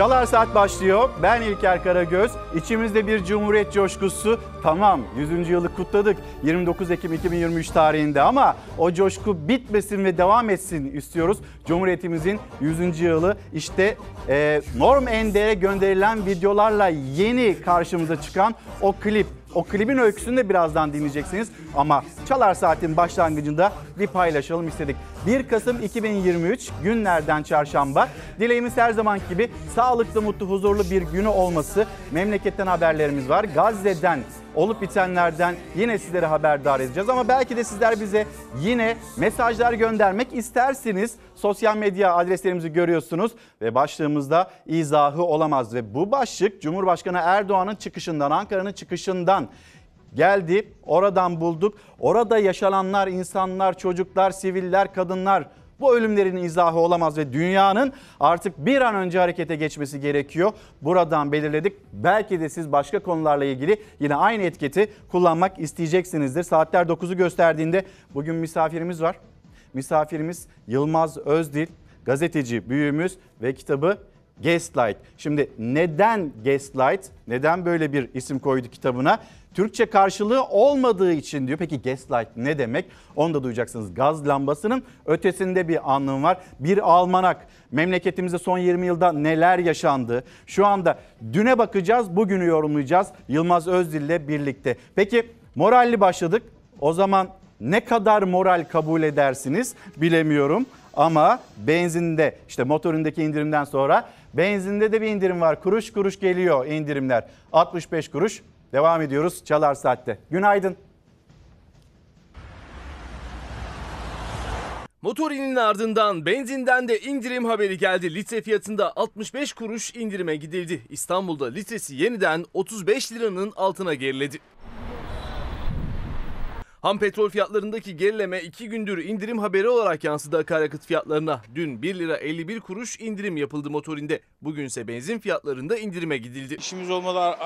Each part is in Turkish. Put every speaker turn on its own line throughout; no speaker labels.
Çalar Saat başlıyor. Ben İlker Karagöz. İçimizde bir cumhuriyet coşkusu. Tamam 100. yılı kutladık 29 Ekim 2023 tarihinde ama o coşku bitmesin ve devam etsin istiyoruz. Cumhuriyetimizin 100. yılı işte e, Norm Ender'e gönderilen videolarla yeni karşımıza çıkan o klip. O klibin öyküsünü de birazdan dinleyeceksiniz ama Çalar Saat'in başlangıcında bir paylaşalım istedik. 1 Kasım 2023 günlerden çarşamba. Dileğimiz her zaman gibi sağlıklı, mutlu, huzurlu bir günü olması. Memleketten haberlerimiz var. Gazze'den olup bitenlerden yine sizlere haberdar edeceğiz. Ama belki de sizler bize yine mesajlar göndermek istersiniz. Sosyal medya adreslerimizi görüyorsunuz ve başlığımızda izahı olamaz. Ve bu başlık Cumhurbaşkanı Erdoğan'ın çıkışından, Ankara'nın çıkışından geldi. Oradan bulduk. Orada yaşananlar, insanlar, çocuklar, siviller, kadınlar bu ölümlerin izahı olamaz ve dünyanın artık bir an önce harekete geçmesi gerekiyor. Buradan belirledik. Belki de siz başka konularla ilgili yine aynı etiketi kullanmak isteyeceksinizdir. Saatler 9'u gösterdiğinde bugün misafirimiz var. Misafirimiz Yılmaz Özdil, gazeteci büyüğümüz ve kitabı Gaslight. Şimdi neden Gaslight? Neden böyle bir isim koydu kitabına? Türkçe karşılığı olmadığı için diyor. Peki gaslight ne demek? Onu da duyacaksınız. Gaz lambasının ötesinde bir anlam var. Bir almanak. Memleketimizde son 20 yılda neler yaşandı? Şu anda düne bakacağız, bugünü yorumlayacağız. Yılmaz Özdil ile birlikte. Peki moralli başladık. O zaman ne kadar moral kabul edersiniz bilemiyorum. Ama benzinde işte motorundaki indirimden sonra benzinde de bir indirim var. Kuruş kuruş geliyor indirimler. 65 kuruş Devam ediyoruz Çalar Saat'te. Günaydın.
Motorinin ardından benzinden de indirim haberi geldi. Litre fiyatında 65 kuruş indirime gidildi. İstanbul'da litresi yeniden 35 liranın altına geriledi. Ham petrol fiyatlarındaki gerileme 2 gündür indirim haberi olarak yansıdı akaryakıt fiyatlarına. Dün 1 lira 51 kuruş indirim yapıldı motorinde. Bugünse benzin fiyatlarında indirime gidildi.
İşimiz olmadı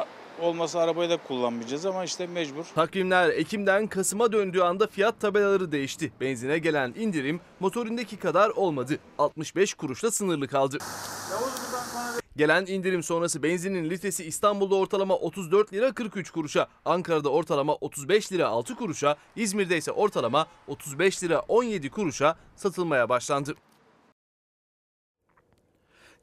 olmasa arabayı da kullanmayacağız ama işte mecbur.
Takvimler Ekim'den Kasım'a döndüğü anda fiyat tabelaları değişti. Benzine gelen indirim motorindeki kadar olmadı. 65 kuruşla sınırlı kaldı. Gelen indirim sonrası benzinin litresi İstanbul'da ortalama 34 lira 43 kuruşa, Ankara'da ortalama 35 lira 6 kuruşa, İzmir'de ise ortalama 35 lira 17 kuruşa satılmaya başlandı.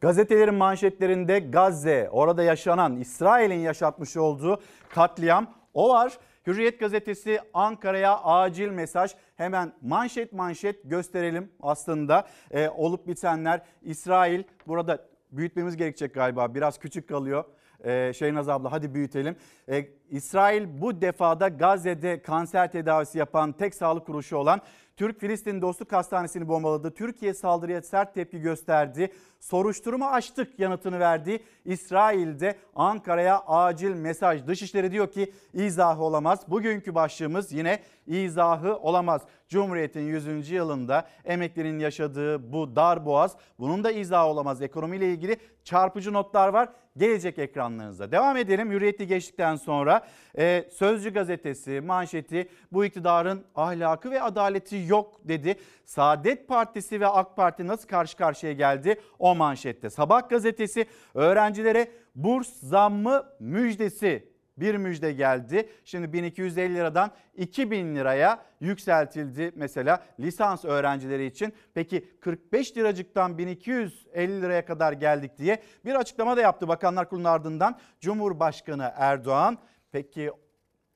Gazetelerin manşetlerinde Gazze, orada yaşanan İsrail'in yaşatmış olduğu katliam o var. Hürriyet gazetesi Ankara'ya acil mesaj. Hemen manşet manşet gösterelim aslında. Ee, olup bitenler İsrail burada büyütmemiz gerekecek galiba biraz küçük kalıyor. Ee, Şeynaz abla hadi büyütelim. Ee, İsrail bu defada Gazze'de kanser tedavisi yapan tek sağlık kuruluşu olan Türk-Filistin Dostluk Hastanesi'ni bombaladı. Türkiye saldırıya sert tepki gösterdi. Soruşturma açtık yanıtını verdi. İsrail'de Ankara'ya acil mesaj. Dışişleri diyor ki izahı olamaz. Bugünkü başlığımız yine izahı olamaz. Cumhuriyet'in 100. yılında emeklerin yaşadığı bu dar boğaz bunun da izahı olamaz. Ekonomiyle ilgili çarpıcı notlar var. Gelecek ekranlarınızda. Devam edelim. Hürriyet'i geçtikten sonra e, Sözcü gazetesi manşeti bu iktidarın ahlakı ve adaleti yok dedi. Saadet Partisi ve AK Parti nasıl karşı karşıya geldi o manşette. Sabah gazetesi öğrencilere burs zammı müjdesi bir müjde geldi. Şimdi 1250 liradan 2000 liraya yükseltildi mesela lisans öğrencileri için. Peki 45 liracıktan 1250 liraya kadar geldik diye bir açıklama da yaptı Bakanlar Kurulu'nun ardından Cumhurbaşkanı Erdoğan. Peki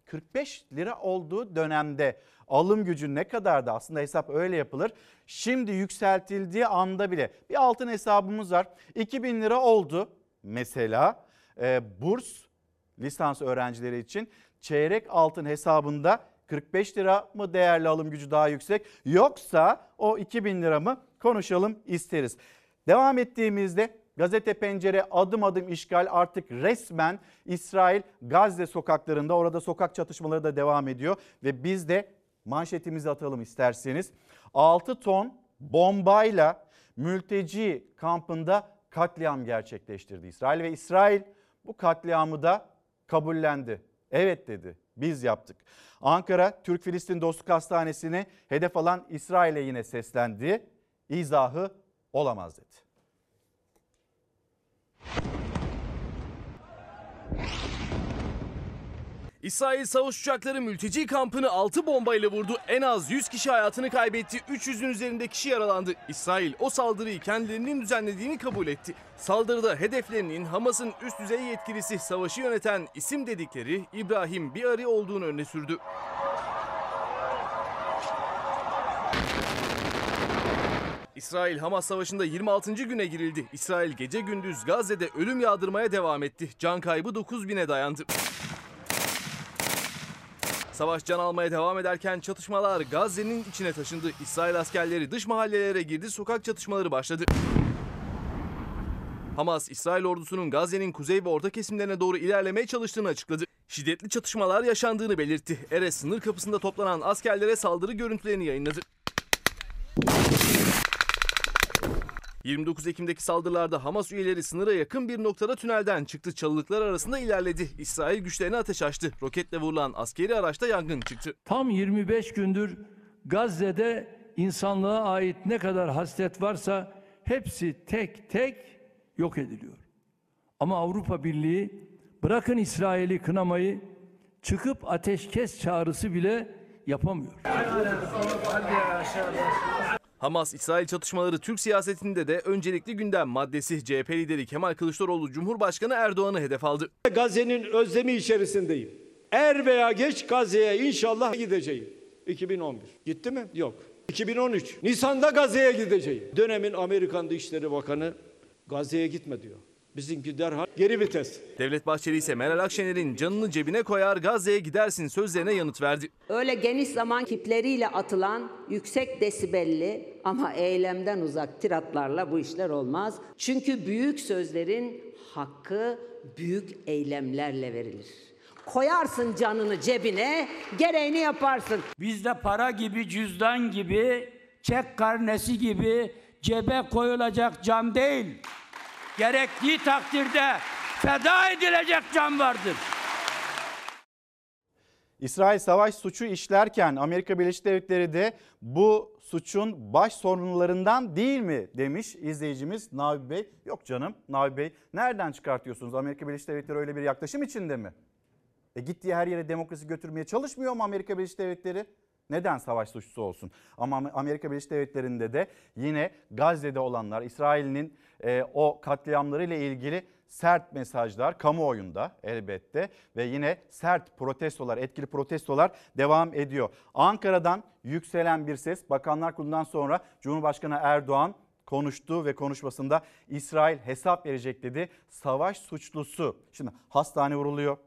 45 lira olduğu dönemde alım gücü ne kadardı? Aslında hesap öyle yapılır. Şimdi yükseltildiği anda bile bir altın hesabımız var. 2000 lira oldu mesela e, burs lisans öğrencileri için çeyrek altın hesabında 45 lira mı değerli alım gücü daha yüksek yoksa o 2000 lira mı konuşalım isteriz. Devam ettiğimizde Gazete Pencere adım adım işgal artık resmen İsrail Gazze sokaklarında orada sokak çatışmaları da devam ediyor ve biz de manşetimizi atalım isterseniz. 6 ton bombayla mülteci kampında katliam gerçekleştirdi İsrail ve İsrail bu katliamı da kabullendi. Evet dedi. Biz yaptık. Ankara Türk-Filistin Dostluk Hastanesi'ni hedef alan İsrail'e yine seslendi. İzahı olamaz dedi.
İsrail savaş uçakları mülteci kampını 6 bombayla vurdu. En az 100 kişi hayatını kaybetti. 300'ün üzerinde kişi yaralandı. İsrail o saldırıyı kendilerinin düzenlediğini kabul etti. Saldırıda hedeflerinin Hamas'ın üst düzey yetkilisi savaşı yöneten isim dedikleri İbrahim Biari olduğunu öne sürdü. İsrail Hamas savaşında 26. güne girildi. İsrail gece gündüz Gazze'de ölüm yağdırmaya devam etti. Can kaybı 9000'e dayandı. Savaş can almaya devam ederken çatışmalar Gazze'nin içine taşındı. İsrail askerleri dış mahallelere girdi, sokak çatışmaları başladı. Hamas, İsrail ordusunun Gazze'nin kuzey ve orta kesimlerine doğru ilerlemeye çalıştığını açıkladı. Şiddetli çatışmalar yaşandığını belirtti. Erez sınır kapısında toplanan askerlere saldırı görüntülerini yayınladı. 29 Ekim'deki saldırılarda Hamas üyeleri sınıra yakın bir noktada tünelden çıktı. Çalılıklar arasında ilerledi. İsrail güçlerine ateş açtı. Roketle vurulan askeri araçta yangın çıktı.
Tam 25 gündür Gazze'de insanlığa ait ne kadar hasret varsa hepsi tek tek yok ediliyor. Ama Avrupa Birliği bırakın İsrail'i kınamayı çıkıp ateşkes çağrısı bile yapamıyor.
Hamas İsrail çatışmaları Türk siyasetinde de öncelikli gündem maddesi. CHP lideri Kemal Kılıçdaroğlu Cumhurbaşkanı Erdoğan'ı hedef aldı.
Gazze'nin özlemi içerisindeyim. Er veya geç Gazze'ye inşallah gideceğim. 2011. Gitti mi? Yok. 2013. Nisan'da Gazze'ye gideceğim. Dönemin Amerikan Dışişleri Bakanı Gazze'ye gitme diyor. Bizimki derhal geri vites.
Devlet Bahçeli ise Meral Akşener'in canını cebine koyar Gazze'ye gidersin sözlerine yanıt verdi.
Öyle geniş zaman kipleriyle atılan yüksek desibelli ama eylemden uzak tiratlarla bu işler olmaz. Çünkü büyük sözlerin hakkı büyük eylemlerle verilir. Koyarsın canını cebine, gereğini yaparsın.
Bizde para gibi, cüzdan gibi, çek karnesi gibi cebe koyulacak can değil. Gerektiği takdirde feda edilecek can vardır.
İsrail savaş suçu işlerken Amerika Birleşik Devletleri de bu suçun baş sorumlularından değil mi demiş izleyicimiz Navi Bey. Yok canım Navi Bey nereden çıkartıyorsunuz? Amerika Birleşik Devletleri öyle bir yaklaşım içinde mi? E gittiği her yere demokrasi götürmeye çalışmıyor mu Amerika Birleşik Devletleri? Neden savaş suçlusu olsun? Ama Amerika Birleşik Devletleri'nde de yine Gazze'de olanlar, İsrail'in e, o katliamlarıyla ilgili sert mesajlar kamuoyunda elbette ve yine sert protestolar, etkili protestolar devam ediyor. Ankara'dan yükselen bir ses Bakanlar Kurulu'ndan sonra Cumhurbaşkanı Erdoğan konuştu ve konuşmasında İsrail hesap verecek dedi. Savaş suçlusu. Şimdi hastane vuruluyor.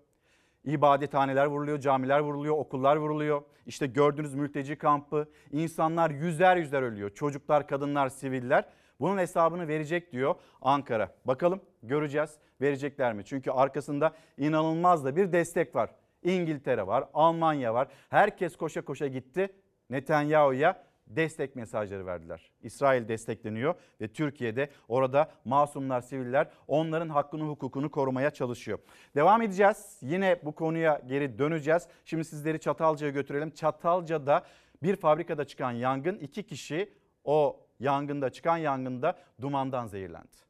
İbadethaneler vuruluyor, camiler vuruluyor, okullar vuruluyor. İşte gördüğünüz mülteci kampı, insanlar yüzer yüzer ölüyor. Çocuklar, kadınlar, siviller. Bunun hesabını verecek diyor Ankara. Bakalım göreceğiz verecekler mi? Çünkü arkasında inanılmaz da bir destek var. İngiltere var, Almanya var. Herkes koşa koşa gitti Netanyahu'ya destek mesajları verdiler. İsrail destekleniyor ve Türkiye'de orada masumlar, siviller onların hakkını, hukukunu korumaya çalışıyor. Devam edeceğiz. Yine bu konuya geri döneceğiz. Şimdi sizleri Çatalca'ya götürelim. Çatalca'da bir fabrikada çıkan yangın iki kişi o yangında çıkan yangında dumandan zehirlendi.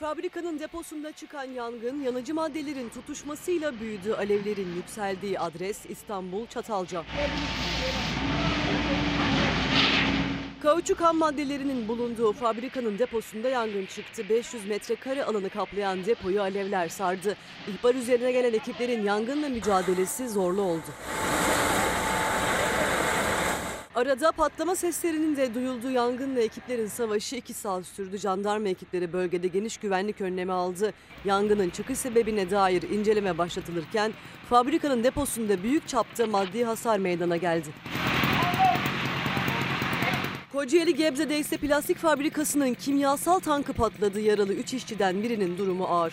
Fabrikanın deposunda çıkan yangın yanıcı maddelerin tutuşmasıyla büyüdü. Alevlerin yükseldiği adres İstanbul Çatalca. Kauçuk ham maddelerinin bulunduğu fabrikanın deposunda yangın çıktı. 500 metrekare alanı kaplayan depoyu alevler sardı. İhbar üzerine gelen ekiplerin yangınla mücadelesi zorlu oldu. Arada patlama seslerinin de duyulduğu yangınla ekiplerin savaşı 2 saat sürdü. Jandarma ekipleri bölgede geniş güvenlik önlemi aldı. Yangının çıkış sebebine dair inceleme başlatılırken fabrikanın deposunda büyük çapta maddi hasar meydana geldi. Kocaeli Gebze'de ise plastik fabrikasının kimyasal tankı patladı. Yaralı 3 işçiden birinin durumu ağır.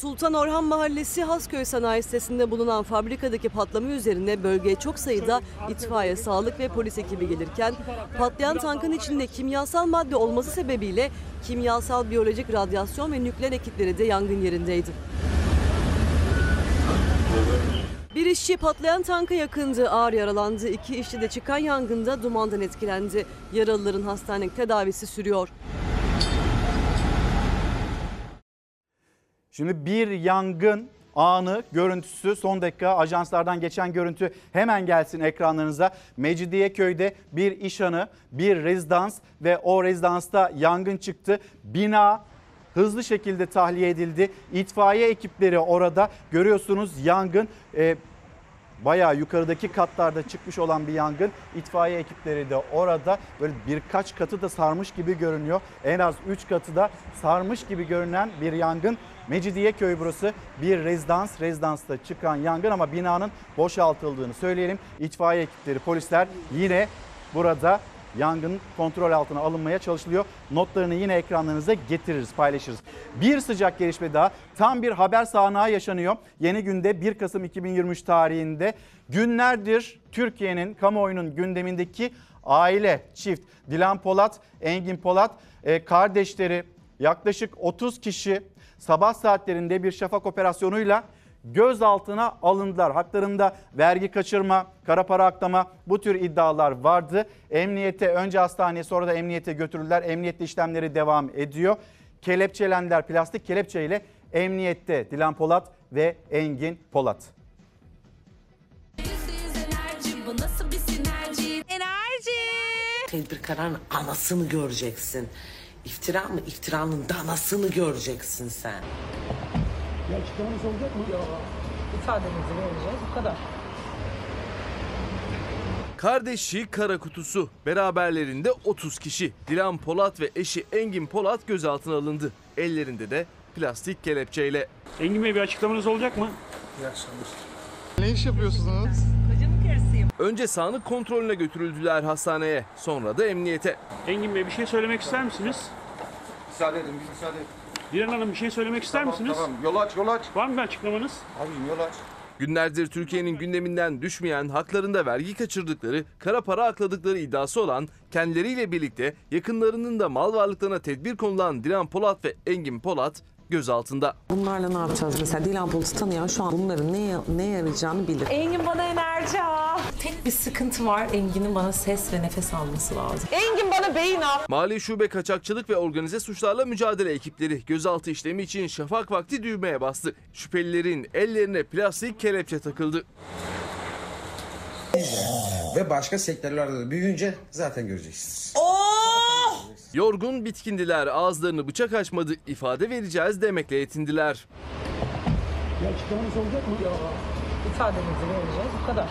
Sultan Orhan Mahallesi Hasköy Sanayi Sitesi'nde bulunan fabrikadaki patlama üzerine bölgeye çok sayıda itfaiye, sağlık ve polis ekibi gelirken patlayan tankın içinde kimyasal madde olması sebebiyle kimyasal, biyolojik, radyasyon ve nükleer ekipleri de yangın yerindeydi. Bir işçi patlayan tanka yakındı, ağır yaralandı. İki işçi de çıkan yangında dumandan etkilendi. Yaralıların hastanelik tedavisi sürüyor.
Şimdi bir yangın anı görüntüsü son dakika ajanslardan geçen görüntü hemen gelsin ekranlarınıza. Mecidiyeköy'de bir iş hanı, bir rezidans ve o rezidansta yangın çıktı. Bina hızlı şekilde tahliye edildi. İtfaiye ekipleri orada görüyorsunuz yangın e, bayağı yukarıdaki katlarda çıkmış olan bir yangın. İtfaiye ekipleri de orada böyle birkaç katı da sarmış gibi görünüyor. En az 3 katı da sarmış gibi görünen bir yangın. Mecidiyeköy burası bir rezidans. Rezidansta çıkan yangın ama binanın boşaltıldığını söyleyelim. İtfaiye ekipleri, polisler yine burada yangın kontrol altına alınmaya çalışılıyor. Notlarını yine ekranlarınıza getiririz, paylaşırız. Bir sıcak gelişme daha tam bir haber sahnağı yaşanıyor. Yeni günde 1 Kasım 2023 tarihinde günlerdir Türkiye'nin kamuoyunun gündemindeki aile çift Dilan Polat, Engin Polat e, kardeşleri yaklaşık 30 kişi sabah saatlerinde bir şafak operasyonuyla gözaltına alındılar. Haklarında vergi kaçırma, kara para aklama bu tür iddialar vardı. Emniyete önce hastaneye sonra da emniyete götürüldüler. Emniyette işlemleri devam ediyor. Kelepçelendiler plastik kelepçeyle emniyette Dilan Polat ve Engin Polat.
Bu nasıl bir sinerji? Enerji.
Tedbir kararının anasını göreceksin. İftira mı? İftiranın danasını göreceksin sen.
İfademizi vereceğiz bu kadar.
Kardeşi kara kutusu. Beraberlerinde 30 kişi. Dilan Polat ve eşi Engin Polat gözaltına alındı. Ellerinde de plastik kelepçeyle.
Engin Bey bir açıklamanız olacak mı?
Ne iş yapıyorsunuz?
Önce sağlık kontrolüne götürüldüler hastaneye. Sonra da emniyete.
Engin Bey bir şey söylemek ister misiniz?
Müsaade edin, müsaade edin.
Dilan Hanım bir şey söylemek ister misiniz?
Yol aç, yol aç.
Var mı bir açıklamanız?
Abim yol aç.
Günlerdir Türkiye'nin gündeminden düşmeyen, haklarında vergi kaçırdıkları, kara para akladıkları iddiası olan, kendileriyle birlikte yakınlarının da mal varlıklarına tedbir konulan Dilan Polat ve Engin Polat gözaltında.
Bunlarla ne yapacağız mesela? Dilan Polat'ı tanıyan şu an bunların ne, ne yarayacağını bilir.
Engin bana enerji al. Tek bir sıkıntı var. Engin'in bana ses ve nefes alması lazım.
Engin bana beyin al.
Mali Şube Kaçakçılık ve Organize Suçlarla Mücadele ekipleri gözaltı işlemi için şafak vakti düğmeye bastı. Şüphelilerin ellerine plastik kelepçe takıldı.
Ve başka sektörlerde de büyüyünce zaten göreceksiniz.
Yorgun bitkindiler ağızlarını bıçak açmadı ifade vereceğiz demekle yetindiler.
Bir açıklamanız olacak mı?
İfademizi vereceğiz bu kadar.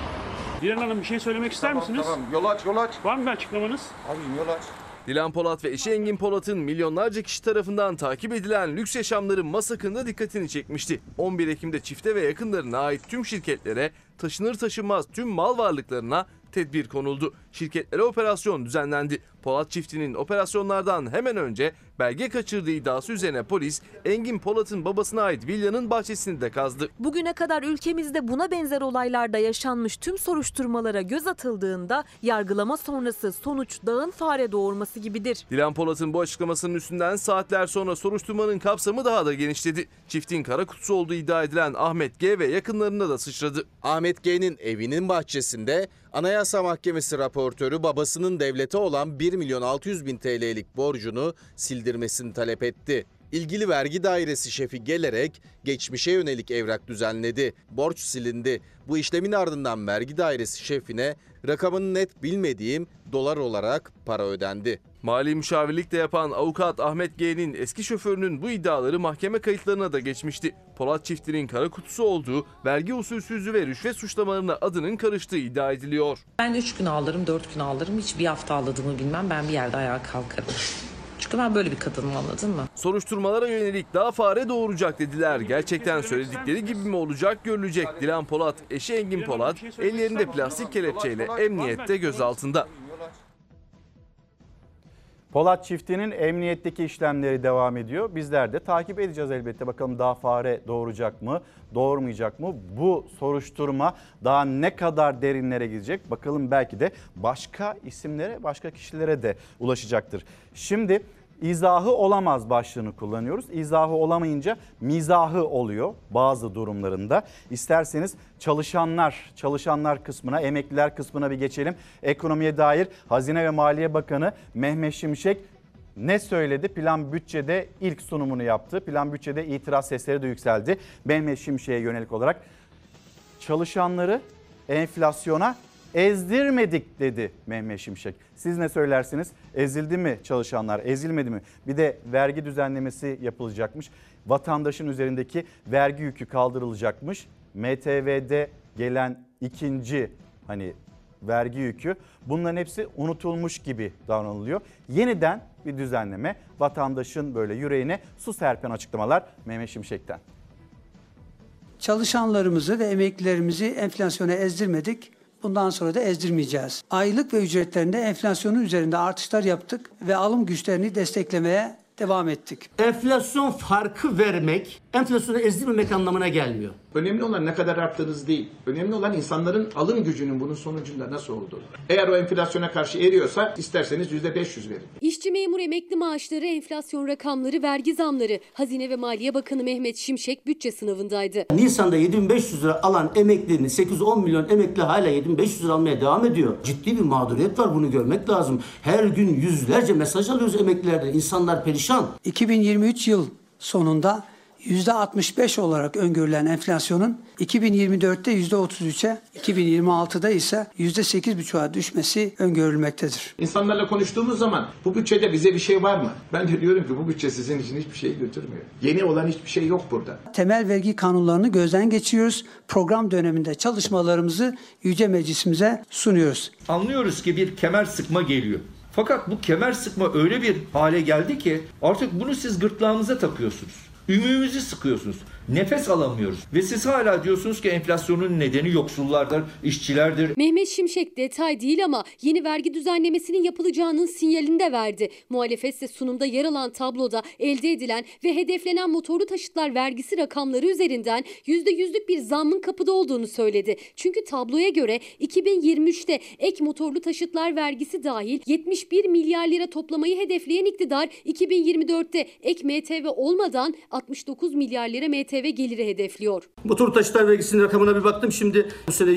Dilan Hanım bir şey söylemek ister
Tamam
misiniz?
tamam yol aç yol aç.
Var mı bir açıklamanız?
Abicim yol aç.
Dilan Polat ve eşi Engin Polat'ın milyonlarca kişi tarafından takip edilen lüks yaşamları Masak'ında dikkatini çekmişti. 11 Ekim'de çifte ve yakınlarına ait tüm şirketlere taşınır taşınmaz tüm mal varlıklarına tedbir konuldu. Şirketlere operasyon düzenlendi. Polat çiftinin operasyonlardan hemen önce belge kaçırdığı iddiası üzerine polis Engin Polat'ın babasına ait villanın bahçesini de kazdı.
Bugüne kadar ülkemizde buna benzer olaylarda yaşanmış tüm soruşturmalara göz atıldığında yargılama sonrası sonuç dağın fare doğurması gibidir.
Dilan Polat'ın bu açıklamasının üstünden saatler sonra soruşturmanın kapsamı daha da genişledi. Çiftin kara kutusu olduğu iddia edilen Ahmet G ve yakınlarına da sıçradı.
Ahmet G'nin evinin bahçesinde Anayasa Mahkemesi raportörü babasının devlete olan 1 milyon 600 bin TL'lik borcunu sildirmesini talep etti. İlgili vergi dairesi şefi gelerek geçmişe yönelik evrak düzenledi. Borç silindi. Bu işlemin ardından vergi dairesi şefine rakamını net bilmediğim dolar olarak para ödendi.
Mali müşavirlik de yapan avukat Ahmet G'nin eski şoförünün bu iddiaları mahkeme kayıtlarına da geçmişti. Polat çiftinin kara kutusu olduğu, vergi usulsüzlüğü ve rüşvet suçlamalarına adının karıştığı iddia ediliyor.
Ben 3 gün ağlarım, 4 gün ağlarım. Hiç bir hafta ağladığımı bilmem. Ben bir yerde ayağa kalkarım. Çünkü ben böyle bir kadınım anladın mı?
Soruşturmalara yönelik daha fare doğuracak dediler. Gerçekten söyledikleri gibi mi olacak görülecek. Dilan Polat, eşi Engin Polat ellerinde plastik kelepçeyle emniyette gözaltında.
Polat çiftinin emniyetteki işlemleri devam ediyor. Bizler de takip edeceğiz elbette. Bakalım daha fare doğuracak mı, doğurmayacak mı? Bu soruşturma daha ne kadar derinlere gidecek? Bakalım belki de başka isimlere, başka kişilere de ulaşacaktır. Şimdi izahı olamaz başlığını kullanıyoruz. İzahı olamayınca mizahı oluyor bazı durumlarında. İsterseniz çalışanlar, çalışanlar kısmına, emekliler kısmına bir geçelim. Ekonomiye dair Hazine ve Maliye Bakanı Mehmet Şimşek ne söyledi? Plan bütçede ilk sunumunu yaptı. Plan bütçede itiraz sesleri de yükseldi. Mehmet Şimşek'e yönelik olarak çalışanları enflasyona ezdirmedik dedi Mehmet Şimşek. Siz ne söylersiniz? Ezildi mi çalışanlar? Ezilmedi mi? Bir de vergi düzenlemesi yapılacakmış. Vatandaşın üzerindeki vergi yükü kaldırılacakmış. MTV'de gelen ikinci hani vergi yükü bunların hepsi unutulmuş gibi davranılıyor. Yeniden bir düzenleme vatandaşın böyle yüreğine su serpen açıklamalar Mehmet Şimşek'ten.
Çalışanlarımızı ve emeklilerimizi enflasyona ezdirmedik. Bundan sonra da ezdirmeyeceğiz. Aylık ve ücretlerinde enflasyonun üzerinde artışlar yaptık ve alım güçlerini desteklemeye devam ettik.
Enflasyon farkı vermek, enflasyonu ezdirmemek anlamına gelmiyor.
Önemli olan ne kadar arttığınız değil. Önemli olan insanların alım gücünün bunun sonucunda nasıl olduğu. Eğer o enflasyona karşı eriyorsa isterseniz %500 verin.
İşçi memur emekli maaşları, enflasyon rakamları, vergi zamları. Hazine ve Maliye Bakanı Mehmet Şimşek bütçe sınavındaydı.
Nisan'da 7500 lira alan emeklinin 8-10 milyon emekli hala 7500 lira almaya devam ediyor. Ciddi bir mağduriyet var bunu görmek lazım. Her gün yüzlerce mesaj alıyoruz emeklilerden. İnsanlar perişan.
2023 yıl sonunda %65 olarak öngörülen enflasyonun 2024'te %33'e, 2026'da ise %8,5'a düşmesi öngörülmektedir.
İnsanlarla konuştuğumuz zaman bu bütçede bize bir şey var mı? Ben de diyorum ki bu bütçe sizin için hiçbir şey götürmüyor. Yeni olan hiçbir şey yok burada.
Temel vergi kanunlarını gözden geçiriyoruz. Program döneminde çalışmalarımızı Yüce Meclisimize sunuyoruz.
Anlıyoruz ki bir kemer sıkma geliyor. Fakat bu kemer sıkma öyle bir hale geldi ki artık bunu siz gırtlağınıza takıyorsunuz. Ümüğümüzü sıkıyorsunuz. Nefes alamıyoruz. Ve siz hala diyorsunuz ki enflasyonun nedeni yoksullardır, işçilerdir.
Mehmet Şimşek detay değil ama yeni vergi düzenlemesinin yapılacağının sinyalini de verdi. Muhalefetse sunumda yer alan tabloda elde edilen ve hedeflenen motorlu taşıtlar vergisi rakamları üzerinden %100'lük bir zammın kapıda olduğunu söyledi. Çünkü tabloya göre 2023'te ek motorlu taşıtlar vergisi dahil 71 milyar lira toplamayı hedefleyen iktidar 2024'te ek MTV olmadan 69 milyar lira MTV geliri hedefliyor.
Motor taşıtlar vergisinin rakamına bir baktım. Şimdi bu sene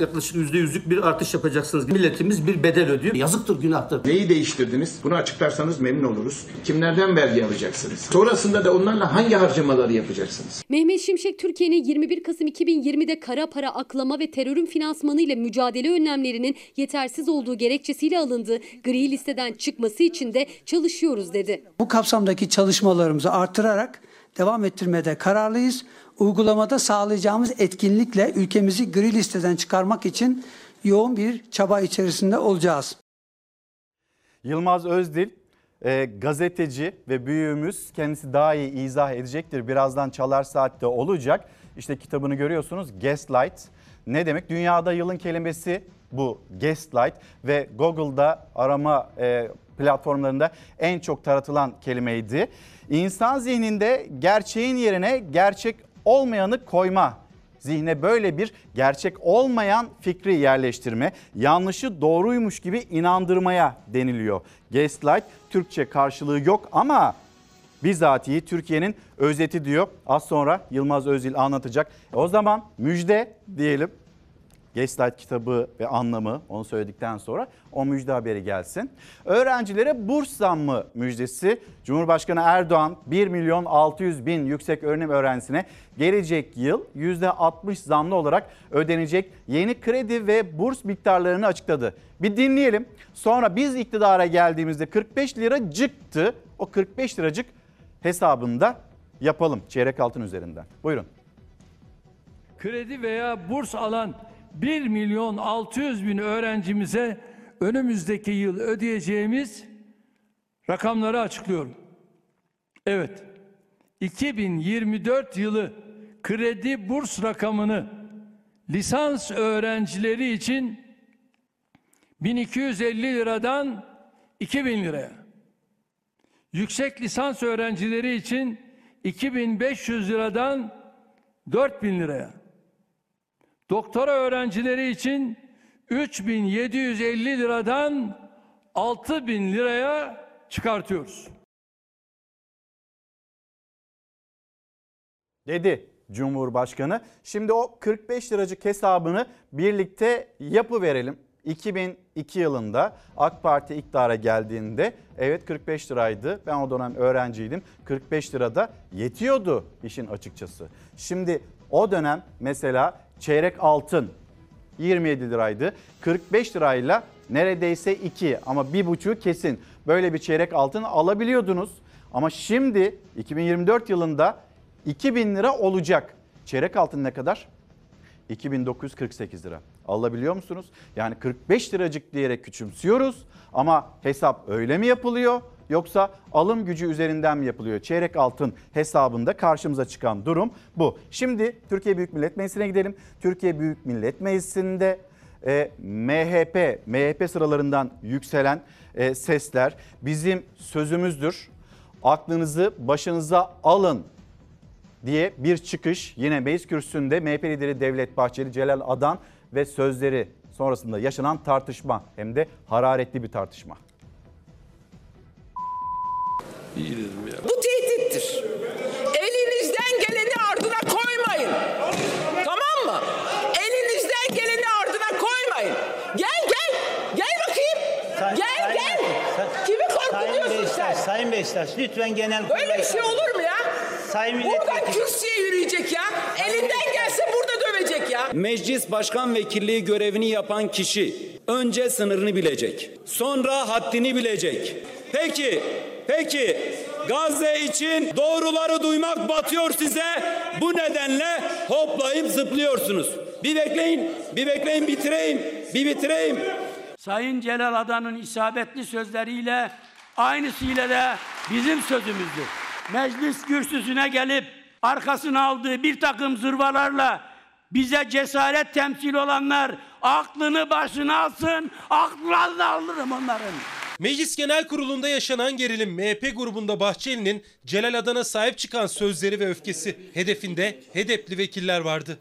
yaklaşık %100'lük bir artış yapacaksınız. Milletimiz bir bedel ödüyor. Yazıktır, günahtır.
Neyi değiştirdiniz? Bunu açıklarsanız memnun oluruz. Kimlerden vergi alacaksınız? Sonrasında da onlarla hangi harcamaları yapacaksınız?
Mehmet Şimşek Türkiye'nin 21 Kasım 2020'de kara para aklama ve terörün finansmanı ile mücadele önlemlerinin yetersiz olduğu gerekçesiyle alındığı gri listeden çıkması için de çalışıyoruz dedi.
Bu kapsamdaki çalışmalarımızı artırarak devam ettirmede kararlıyız. Uygulamada sağlayacağımız etkinlikle ülkemizi gri listeden çıkarmak için yoğun bir çaba içerisinde olacağız.
Yılmaz Özdil e, gazeteci ve büyüğümüz kendisi daha iyi izah edecektir. Birazdan Çalar Saat'te olacak. İşte kitabını görüyorsunuz Gaslight. Ne demek? Dünyada yılın kelimesi bu Gaslight ve Google'da arama e, platformlarında en çok taratılan kelimeydi. İnsan zihninde gerçeğin yerine gerçek olmayanı koyma zihne böyle bir gerçek olmayan fikri yerleştirme, yanlışı doğruymuş gibi inandırmaya deniliyor. Gaslight Türkçe karşılığı yok ama bizatihi Türkiye'nin özeti diyor. Az sonra Yılmaz Özil anlatacak. O zaman müjde diyelim. Gaslight kitabı ve anlamı onu söyledikten sonra o müjde haberi gelsin. Öğrencilere burs zammı müjdesi. Cumhurbaşkanı Erdoğan 1 milyon 600 bin yüksek öğrenim öğrencisine gelecek yıl %60 zamlı olarak ödenecek yeni kredi ve burs miktarlarını açıkladı. Bir dinleyelim. Sonra biz iktidara geldiğimizde 45 lira çıktı. O 45 liracık hesabında yapalım çeyrek altın üzerinden. Buyurun.
Kredi veya burs alan 1 milyon 600 bin öğrencimize önümüzdeki yıl ödeyeceğimiz rakamları açıklıyorum. Evet, 2024 yılı kredi burs rakamını lisans öğrencileri için 1250 liradan 2000 liraya, yüksek lisans öğrencileri için 2500 liradan 4000 liraya, doktora öğrencileri için 3750 liradan 6000 liraya çıkartıyoruz.
dedi Cumhurbaşkanı. Şimdi o 45 liracık hesabını birlikte yapı verelim. 2002 yılında AK Parti iktidara geldiğinde evet 45 liraydı. Ben o dönem öğrenciydim. 45 lirada yetiyordu işin açıkçası. Şimdi o dönem mesela çeyrek altın 27 liraydı. 45 lirayla neredeyse 2 ama bir buçuğu kesin böyle bir çeyrek altın alabiliyordunuz. Ama şimdi 2024 yılında 2000 lira olacak. Çeyrek altın ne kadar? 2948 lira. Alabiliyor musunuz? Yani 45 liracık diyerek küçümsüyoruz ama hesap öyle mi yapılıyor? Yoksa alım gücü üzerinden mi yapılıyor? Çeyrek altın hesabında karşımıza çıkan durum bu. Şimdi Türkiye Büyük Millet Meclisi'ne gidelim. Türkiye Büyük Millet Meclisi'nde e, MHP, MHP sıralarından yükselen e, sesler bizim sözümüzdür. Aklınızı başınıza alın diye bir çıkış yine meclis kürsüsünde MHP lideri Devlet Bahçeli, Celal Adan ve sözleri sonrasında yaşanan tartışma hem de hararetli bir tartışma.
Bu tehdittir. Elinizden geleni ardına koymayın. Tamam mı? Elinizden geleni ardına koymayın. Gel gel. Gel bakayım. Gel gel. Kimi korkutuyorsun sen?
Sayın Beşiktaş lütfen genel
Böyle bir şey olur mu ya?
Sayın
Buradan
Milletvekili.
kürsüye yürüyecek ya. Elinden gelse burada dövecek ya.
Meclis Başkan Vekilliği görevini yapan kişi önce sınırını bilecek. Sonra haddini bilecek. Peki, peki Gazze için doğruları duymak batıyor size. Bu nedenle hoplayıp zıplıyorsunuz. Bir bekleyin, bir bekleyin bitireyim, bir bitireyim.
Sayın Celal Adan'ın isabetli sözleriyle aynısıyla da bizim sözümüzdür. Meclis kürsüsüne gelip arkasına aldığı bir takım zırvalarla bize cesaret temsil olanlar aklını başına alsın, aklını alırım onların.
Meclis Genel Kurulu'nda yaşanan gerilim MHP grubunda Bahçeli'nin Celal Adan'a sahip çıkan sözleri ve öfkesi. Hedefinde HEDEP'li vekiller vardı.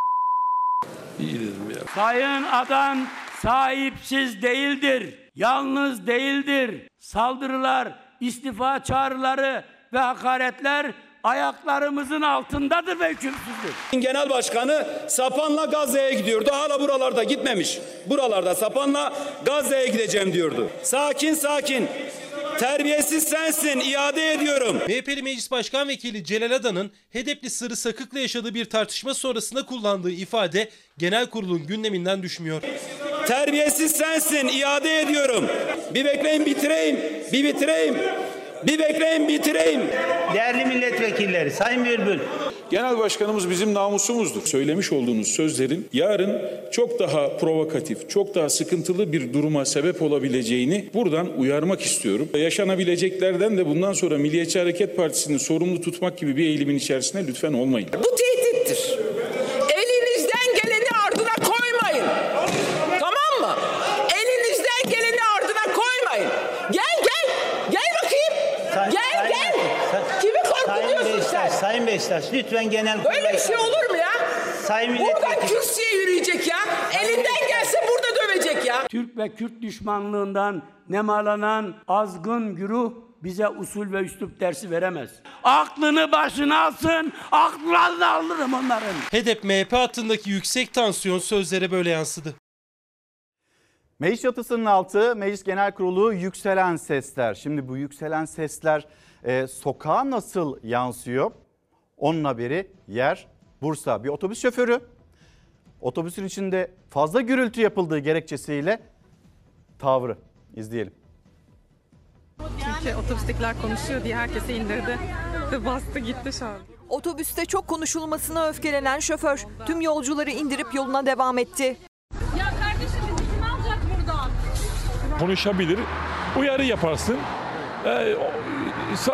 Sayın Adan sahipsiz değildir, yalnız değildir. Saldırılar, istifa çağrıları ve hakaretler ayaklarımızın altındadır ve hükümsüzdür.
Genel Başkanı Sapan'la Gazze'ye gidiyordu. Hala buralarda gitmemiş. Buralarda Sapan'la Gazze'ye gideceğim diyordu. Sakin sakin. Terbiyesiz sensin. iade ediyorum.
MHP'li Meclis Başkan Vekili Celal Adan'ın Hedefli Sırrı Sakık'la yaşadığı bir tartışma sonrasında kullandığı ifade genel kurulun gündeminden düşmüyor.
Terbiyesiz sensin. iade ediyorum. Bir bekleyin bitireyim. Bir bitireyim. Bir bekleyin bitireyim.
Değerli milletvekilleri, Sayın Bülbül.
Genel başkanımız bizim namusumuzdur. Söylemiş olduğunuz sözlerin yarın çok daha provokatif, çok daha sıkıntılı bir duruma sebep olabileceğini buradan uyarmak istiyorum. Yaşanabileceklerden de bundan sonra Milliyetçi Hareket Partisi'ni sorumlu tutmak gibi bir eğilimin içerisine lütfen olmayın.
Bu tehdittir. Elinizden geleni ardına koymayın. Tamam mı? Elinizden geleni ardına koymayın. Gel gel. Gel bakayım.
Say-
Gel
Sayın-
gel.
Say-
Kimi
Sayın
korkutuyorsun sen?
Beşiktaş, Sayın Beşiktaş lütfen genel
Böyle bir şey olur mu ya?
Sayın
Buradan kürsüye yürüyecek ya. Elinden gelse burada dövecek ya.
Türk ve Kürt düşmanlığından nemalanan azgın güruh bize usul ve üslup dersi veremez. Aklını başına alsın, aklını alırım onların.
HEDEP MHP hattındaki yüksek tansiyon sözlere böyle yansıdı.
Meclis çatısının altı Meclis Genel Kurulu yükselen sesler. Şimdi bu yükselen sesler e, sokağa nasıl yansıyor? Onun haberi yer Bursa. Bir otobüs şoförü otobüsün içinde fazla gürültü yapıldığı gerekçesiyle tavrı izleyelim.
Çünkü otobüstekiler konuşuyor diye herkese indirdi ve bastı gitti şu an.
Otobüste çok konuşulmasına öfkelenen şoför tüm yolcuları indirip yoluna devam etti.
Ya kardeşim bizi kim alacak buradan?
konuşabilir. Uyarı yaparsın. Ee,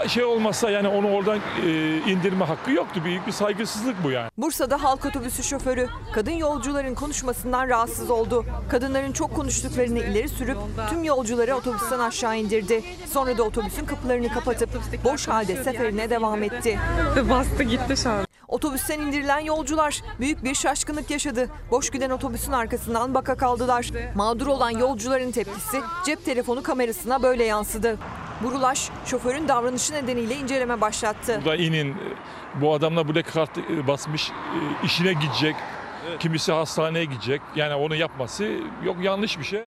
şey olmazsa yani onu oradan e, indirme hakkı yoktu. Büyük bir saygısızlık bu yani.
Bursa'da halk otobüsü şoförü kadın yolcuların konuşmasından rahatsız oldu. Kadınların çok konuştuklarını ileri sürüp tüm yolcuları otobüsten aşağı indirdi. Sonra da otobüsün kapılarını kapatıp boş halde seferine devam etti.
Ve bastı gitti şu an.
Otobüsten indirilen yolcular büyük bir şaşkınlık yaşadı. Boş giden otobüsün arkasından baka kaldılar. Mağdur olan yolcuların tepkisi cep telefonu kamerasına böyle yansıdı. Burulaş şoförün davranışı nedeniyle inceleme başlattı.
Burada inin bu adamla black kart e, basmış e, işine gidecek. Kimisi hastaneye gidecek. Yani onu yapması yok yanlış bir şey.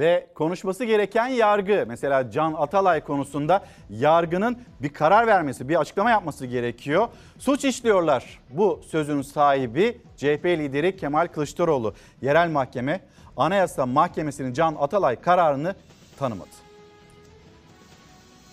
Ve konuşması gereken yargı mesela Can Atalay konusunda yargının bir karar vermesi, bir açıklama yapması gerekiyor. Suç işliyorlar. Bu sözün sahibi CHP lideri Kemal Kılıçdaroğlu. Yerel mahkeme Anayasa Mahkemesi'nin Can Atalay kararını tanımadı.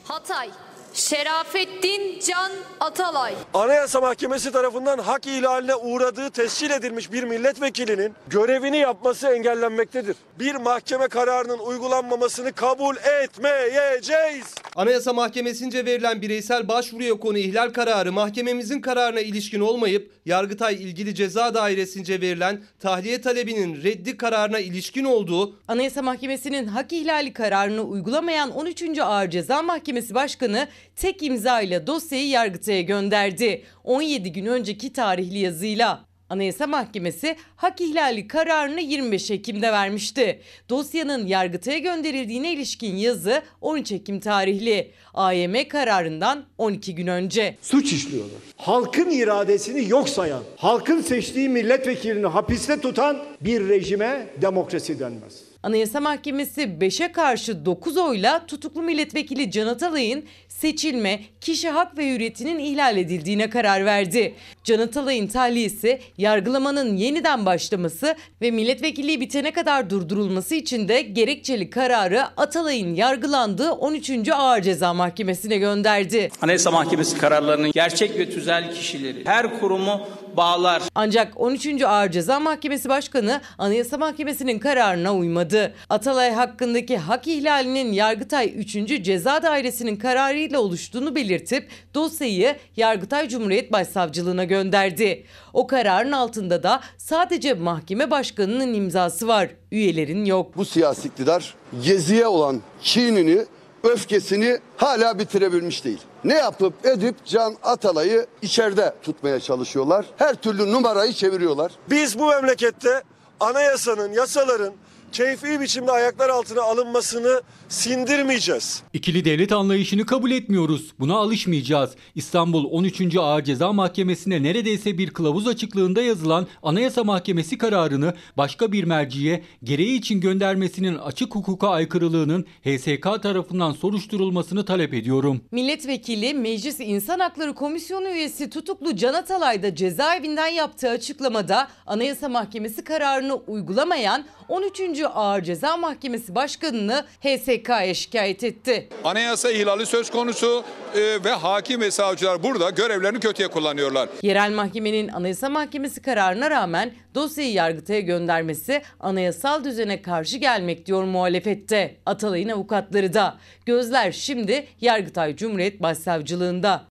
Hatay, Şerafettin Can Atalay.
Anayasa Mahkemesi tarafından hak ihlaline uğradığı tescil edilmiş bir milletvekilinin görevini yapması engellenmektedir. Bir mahkeme kararının uygulanmamasını kabul etmeyeceğiz.
Anayasa Mahkemesi'nce verilen bireysel başvuruya konu ihlal kararı mahkememizin kararına ilişkin olmayıp Yargıtay ilgili ceza dairesince verilen tahliye talebinin reddi kararına ilişkin olduğu
Anayasa Mahkemesi'nin hak ihlali kararını uygulamayan 13. Ağır Ceza Mahkemesi Başkanı tek imza ile dosyayı Yargıtay'a gönderdi. 17 gün önceki tarihli yazıyla. Anayasa Mahkemesi hak ihlali kararını 25 Ekim'de vermişti. Dosyanın Yargıtay'a gönderildiğine ilişkin yazı 13 Ekim tarihli. AYM kararından 12 gün önce.
suç işliyorlar. Halkın iradesini yok sayan, halkın seçtiği milletvekilini hapiste tutan bir rejime demokrasi denmez.
Anayasa Mahkemesi 5'e karşı 9 oyla tutuklu milletvekili Can Atalay'ın seçilme, kişi hak ve hürriyetinin ihlal edildiğine karar verdi. Can Atalay'ın tahliyesi, yargılamanın yeniden başlaması ve milletvekilliği bitene kadar durdurulması için de gerekçeli kararı Atalay'ın yargılandığı 13. Ağır Ceza Mahkemesi'ne gönderdi.
Anayasa Mahkemesi kararlarının gerçek ve tüzel kişileri, her kurumu bağlar.
Ancak 13. Ağır Ceza Mahkemesi Başkanı Anayasa Mahkemesi'nin kararına uymadı. Atalay hakkındaki hak ihlalinin Yargıtay 3. Ceza Dairesi'nin kararıyla oluştuğunu belirtip dosyayı Yargıtay Cumhuriyet Başsavcılığına gönderdi. O kararın altında da sadece mahkeme başkanının imzası var. Üyelerin yok.
Bu siyasi iktidar geziye olan kinini, öfkesini hala bitirebilmiş değil. Ne yapıp edip Can Atalay'ı içeride tutmaya çalışıyorlar. Her türlü numarayı çeviriyorlar.
Biz bu memlekette anayasanın, yasaların keyfi biçimde ayaklar altına alınmasını sindirmeyeceğiz.
İkili devlet anlayışını kabul etmiyoruz. Buna alışmayacağız. İstanbul 13. Ağır Ceza Mahkemesi'ne neredeyse bir kılavuz açıklığında yazılan Anayasa Mahkemesi kararını başka bir merciye gereği için göndermesinin açık hukuka aykırılığının HSK tarafından soruşturulmasını talep ediyorum.
Milletvekili Meclis İnsan Hakları Komisyonu üyesi tutuklu Can Atalay da cezaevinden yaptığı açıklamada Anayasa Mahkemesi kararını uygulamayan 13. Ağır Ceza Mahkemesi Başkanı'nı HSK'ya şikayet etti.
Anayasa ihlali söz konusu e, ve hakim ve savcılar burada görevlerini kötüye kullanıyorlar.
Yerel mahkemenin Anayasa Mahkemesi kararına rağmen dosyayı Yargıtay'a göndermesi anayasal düzene karşı gelmek diyor muhalefette. Atalay'ın avukatları da. Gözler şimdi Yargıtay Cumhuriyet Başsavcılığında.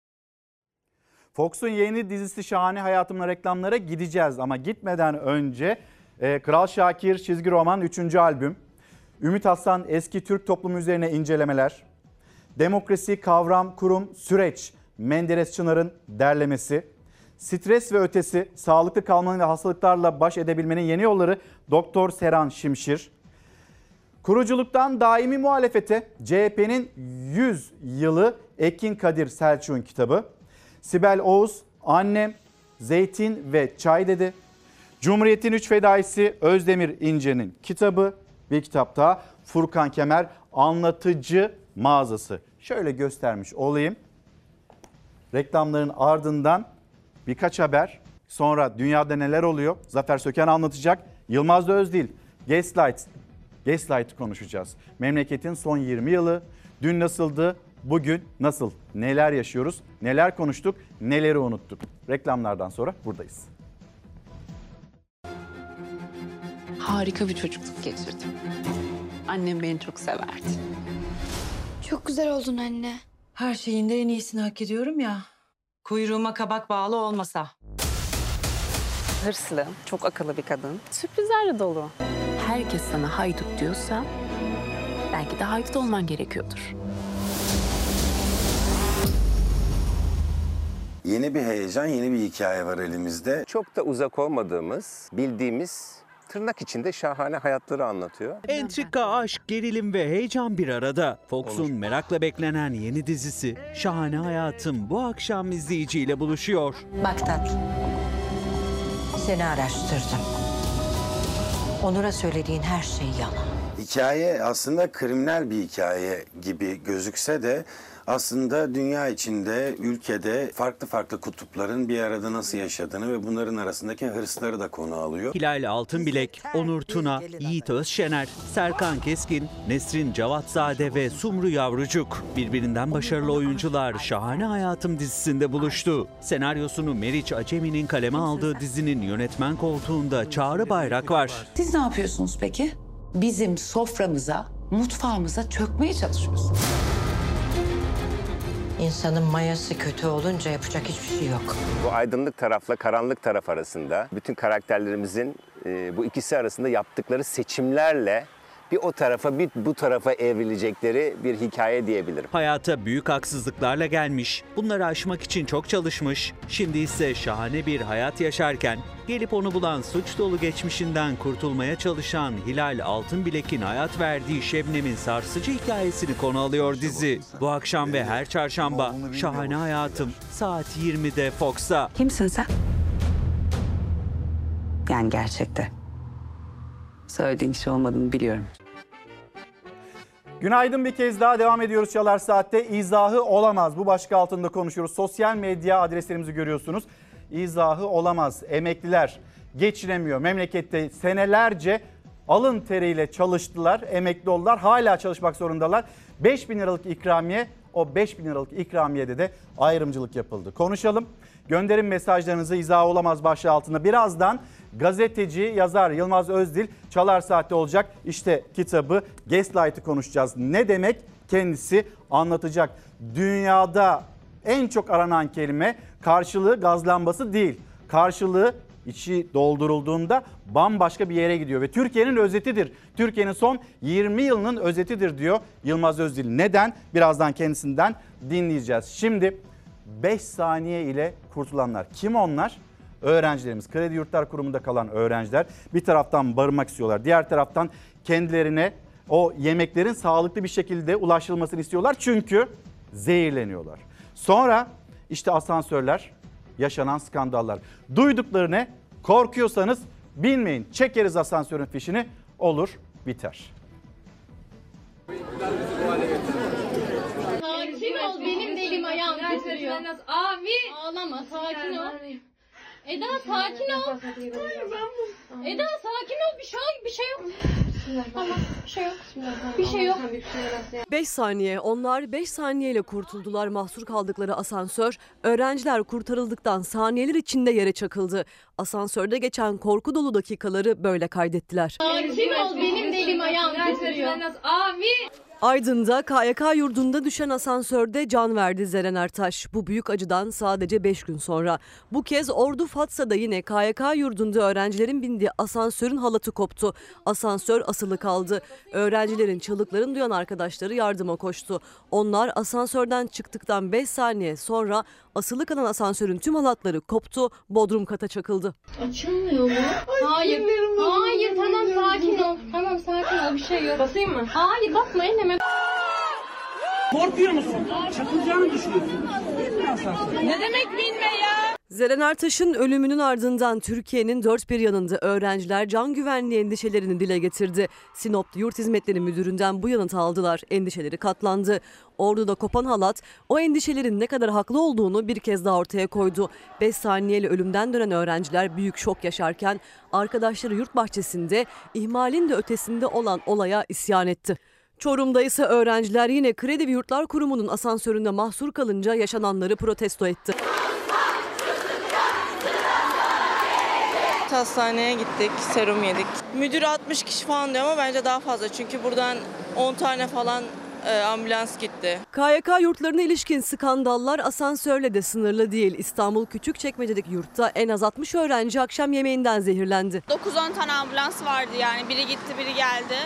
Fox'un yeni dizisi Şahane Hayatımla reklamlara gideceğiz ama gitmeden önce e, Kral Şakir çizgi roman 3. albüm, Ümit Aslan eski Türk toplumu üzerine incelemeler, Demokrasi, Kavram, Kurum, Süreç, Menderes Çınar'ın derlemesi, Stres ve ötesi, sağlıklı kalmanın ve hastalıklarla baş edebilmenin yeni yolları Doktor Seran Şimşir, Kuruculuktan daimi muhalefete CHP'nin 100 yılı Ekin Kadir Selçuk'un kitabı. Sibel Oğuz, Annem, Zeytin ve Çay dedi. Cumhuriyet'in üç fedaisi Özdemir İnce'nin kitabı. Bir kitap daha Furkan Kemer Anlatıcı Mağazası. Şöyle göstermiş olayım. Reklamların ardından birkaç haber. Sonra dünyada neler oluyor? Zafer Söken anlatacak. Yılmaz da Özdil, Gaslight, Gaslight konuşacağız. Memleketin son 20 yılı, dün nasıldı, bugün nasıl, neler yaşıyoruz, neler konuştuk, neleri unuttuk. Reklamlardan sonra buradayız.
Harika bir çocukluk geçirdim. Annem beni çok severdi.
Çok güzel oldun anne.
Her şeyin de en iyisini hak ediyorum ya. Kuyruğuma kabak bağlı olmasa.
Hırslı, çok akıllı bir kadın. Sürprizlerle dolu. Herkes sana haydut diyorsa belki de haydut olman gerekiyordur.
Yeni bir heyecan, yeni bir hikaye var elimizde.
Çok da uzak olmadığımız, bildiğimiz tırnak içinde şahane hayatları anlatıyor.
Entrika, aşk, gerilim ve heyecan bir arada. Fox'un merakla beklenen yeni dizisi Şahane Hayatım bu akşam izleyiciyle buluşuyor.
Bak tatlım. Seni araştırdım. Onur'a söylediğin her şey yalan.
Hikaye aslında kriminal bir hikaye gibi gözükse de aslında dünya içinde, ülkede farklı farklı kutupların bir arada nasıl yaşadığını ve bunların arasındaki hırsları da konu alıyor.
Hilal Altınbilek, Onur Tuna, Yiğit Özşener, Serkan Keskin, Nesrin Cavatzade ve Sumru Yavrucuk. Birbirinden başarılı oyuncular Şahane Hayatım dizisinde buluştu. Senaryosunu Meriç Acemi'nin kaleme aldığı dizinin yönetmen koltuğunda Çağrı Bayrak var.
Siz ne yapıyorsunuz peki? Bizim soframıza, mutfağımıza çökmeye çalışıyorsunuz. İnsanın mayası kötü olunca yapacak hiçbir şey yok.
Bu aydınlık tarafla karanlık taraf arasında bütün karakterlerimizin e, bu ikisi arasında yaptıkları seçimlerle bir o tarafa bir bu tarafa evrilecekleri bir hikaye diyebilirim.
Hayata büyük haksızlıklarla gelmiş, bunları aşmak için çok çalışmış, şimdi ise şahane bir hayat yaşarken gelip onu bulan suç dolu geçmişinden kurtulmaya çalışan Hilal Altınbilek'in hayat verdiği Şebnem'in sarsıcı hikayesini konu alıyor dizi. Bu akşam ve her çarşamba Şahane Hayatım saat 20'de Fox'ta.
Kimsin sen? Yani gerçekte. Söylediğin şey olmadığını biliyorum.
Günaydın bir kez daha devam ediyoruz Çalar Saat'te. İzahı olamaz. Bu başlık altında konuşuyoruz. Sosyal medya adreslerimizi görüyorsunuz. İzahı olamaz. Emekliler geçinemiyor. Memlekette senelerce alın teriyle çalıştılar, emekli oldular. Hala çalışmak zorundalar. 5 bin liralık ikramiye, o 5 bin liralık ikramiyede de ayrımcılık yapıldı. Konuşalım. Gönderin mesajlarınızı izahı olamaz başlığı altında. Birazdan gazeteci, yazar Yılmaz Özdil Çalar Saat'te olacak. İşte kitabı Gaslight'ı konuşacağız. Ne demek kendisi anlatacak. Dünyada en çok aranan kelime karşılığı gaz lambası değil. Karşılığı içi doldurulduğunda bambaşka bir yere gidiyor ve Türkiye'nin özetidir. Türkiye'nin son 20 yılının özetidir diyor Yılmaz Özdil. Neden? Birazdan kendisinden dinleyeceğiz. Şimdi 5 saniye ile kurtulanlar. Kim onlar? Öğrencilerimiz, Kredi Yurtlar Kurumu'nda kalan öğrenciler bir taraftan barınmak istiyorlar. Diğer taraftan kendilerine o yemeklerin sağlıklı bir şekilde ulaşılmasını istiyorlar. Çünkü zehirleniyorlar. Sonra işte asansörler, yaşanan skandallar. Duyduklarını korkuyorsanız bilmeyin. Çekeriz asansörün fişini olur biter.
Sakin ol benim de elim ayağım titriyor. Abi. Ağlama sakin ol. Eda sakin ol. Eda sakin ol bir şey bir şey yok. Tamam bir şey yok. Bir şey yok.
5 saniye. Onlar 5 saniyeyle kurtuldular mahsur kaldıkları asansör. Öğrenciler kurtarıldıktan saniyeler içinde yere çakıldı. Asansörde geçen korku dolu dakikaları böyle kaydettiler.
Sakin ol benim de elim ayağım titriyor. Abi.
Aydın'da KYK yurdunda düşen asansörde can verdi Zeren Ertaş. Bu büyük acıdan sadece 5 gün sonra. Bu kez Ordu Fatsa'da yine KYK yurdunda öğrencilerin bindiği asansörün halatı koptu. Asansör asılı kaldı. Öğrencilerin çığlıklarını duyan arkadaşları yardıma koştu. Onlar asansörden çıktıktan 5 saniye sonra asılı kalan asansörün tüm halatları koptu, bodrum kata çakıldı.
Açılmıyor mu? Hayır. Hayır tamam sakin ol. Tamam sakin ol bir şey yok. Basayım mı? Hayır basma elleme.
Korkuyor musun? Çakılacağını düşünüyorsun.
Ne demek binme ya?
Zeren Ertaş'ın ölümünün ardından Türkiye'nin dört bir yanında öğrenciler can güvenliği endişelerini dile getirdi. Sinop'ta Yurt Hizmetleri Müdürü'nden bu yanıtı aldılar. Endişeleri katlandı. Ordu'da kopan halat o endişelerin ne kadar haklı olduğunu bir kez daha ortaya koydu. 5 saniyeyle ölümden dönen öğrenciler büyük şok yaşarken arkadaşları yurt bahçesinde ihmalin de ötesinde olan olaya isyan etti. Çorum'da ise öğrenciler yine Kredi ve Yurtlar Kurumu'nun asansöründe mahsur kalınca yaşananları protesto etti.
Hastaneye gittik, serum yedik. Müdür 60 kişi falan diyor ama bence daha fazla. Çünkü buradan 10 tane falan e, ambulans gitti.
KYK yurtlarına ilişkin skandallar asansörle de sınırlı değil. İstanbul Küçükçekmece'deki yurtta en az 60 öğrenci akşam yemeğinden zehirlendi.
9-10 tane ambulans vardı yani. Biri gitti, biri geldi.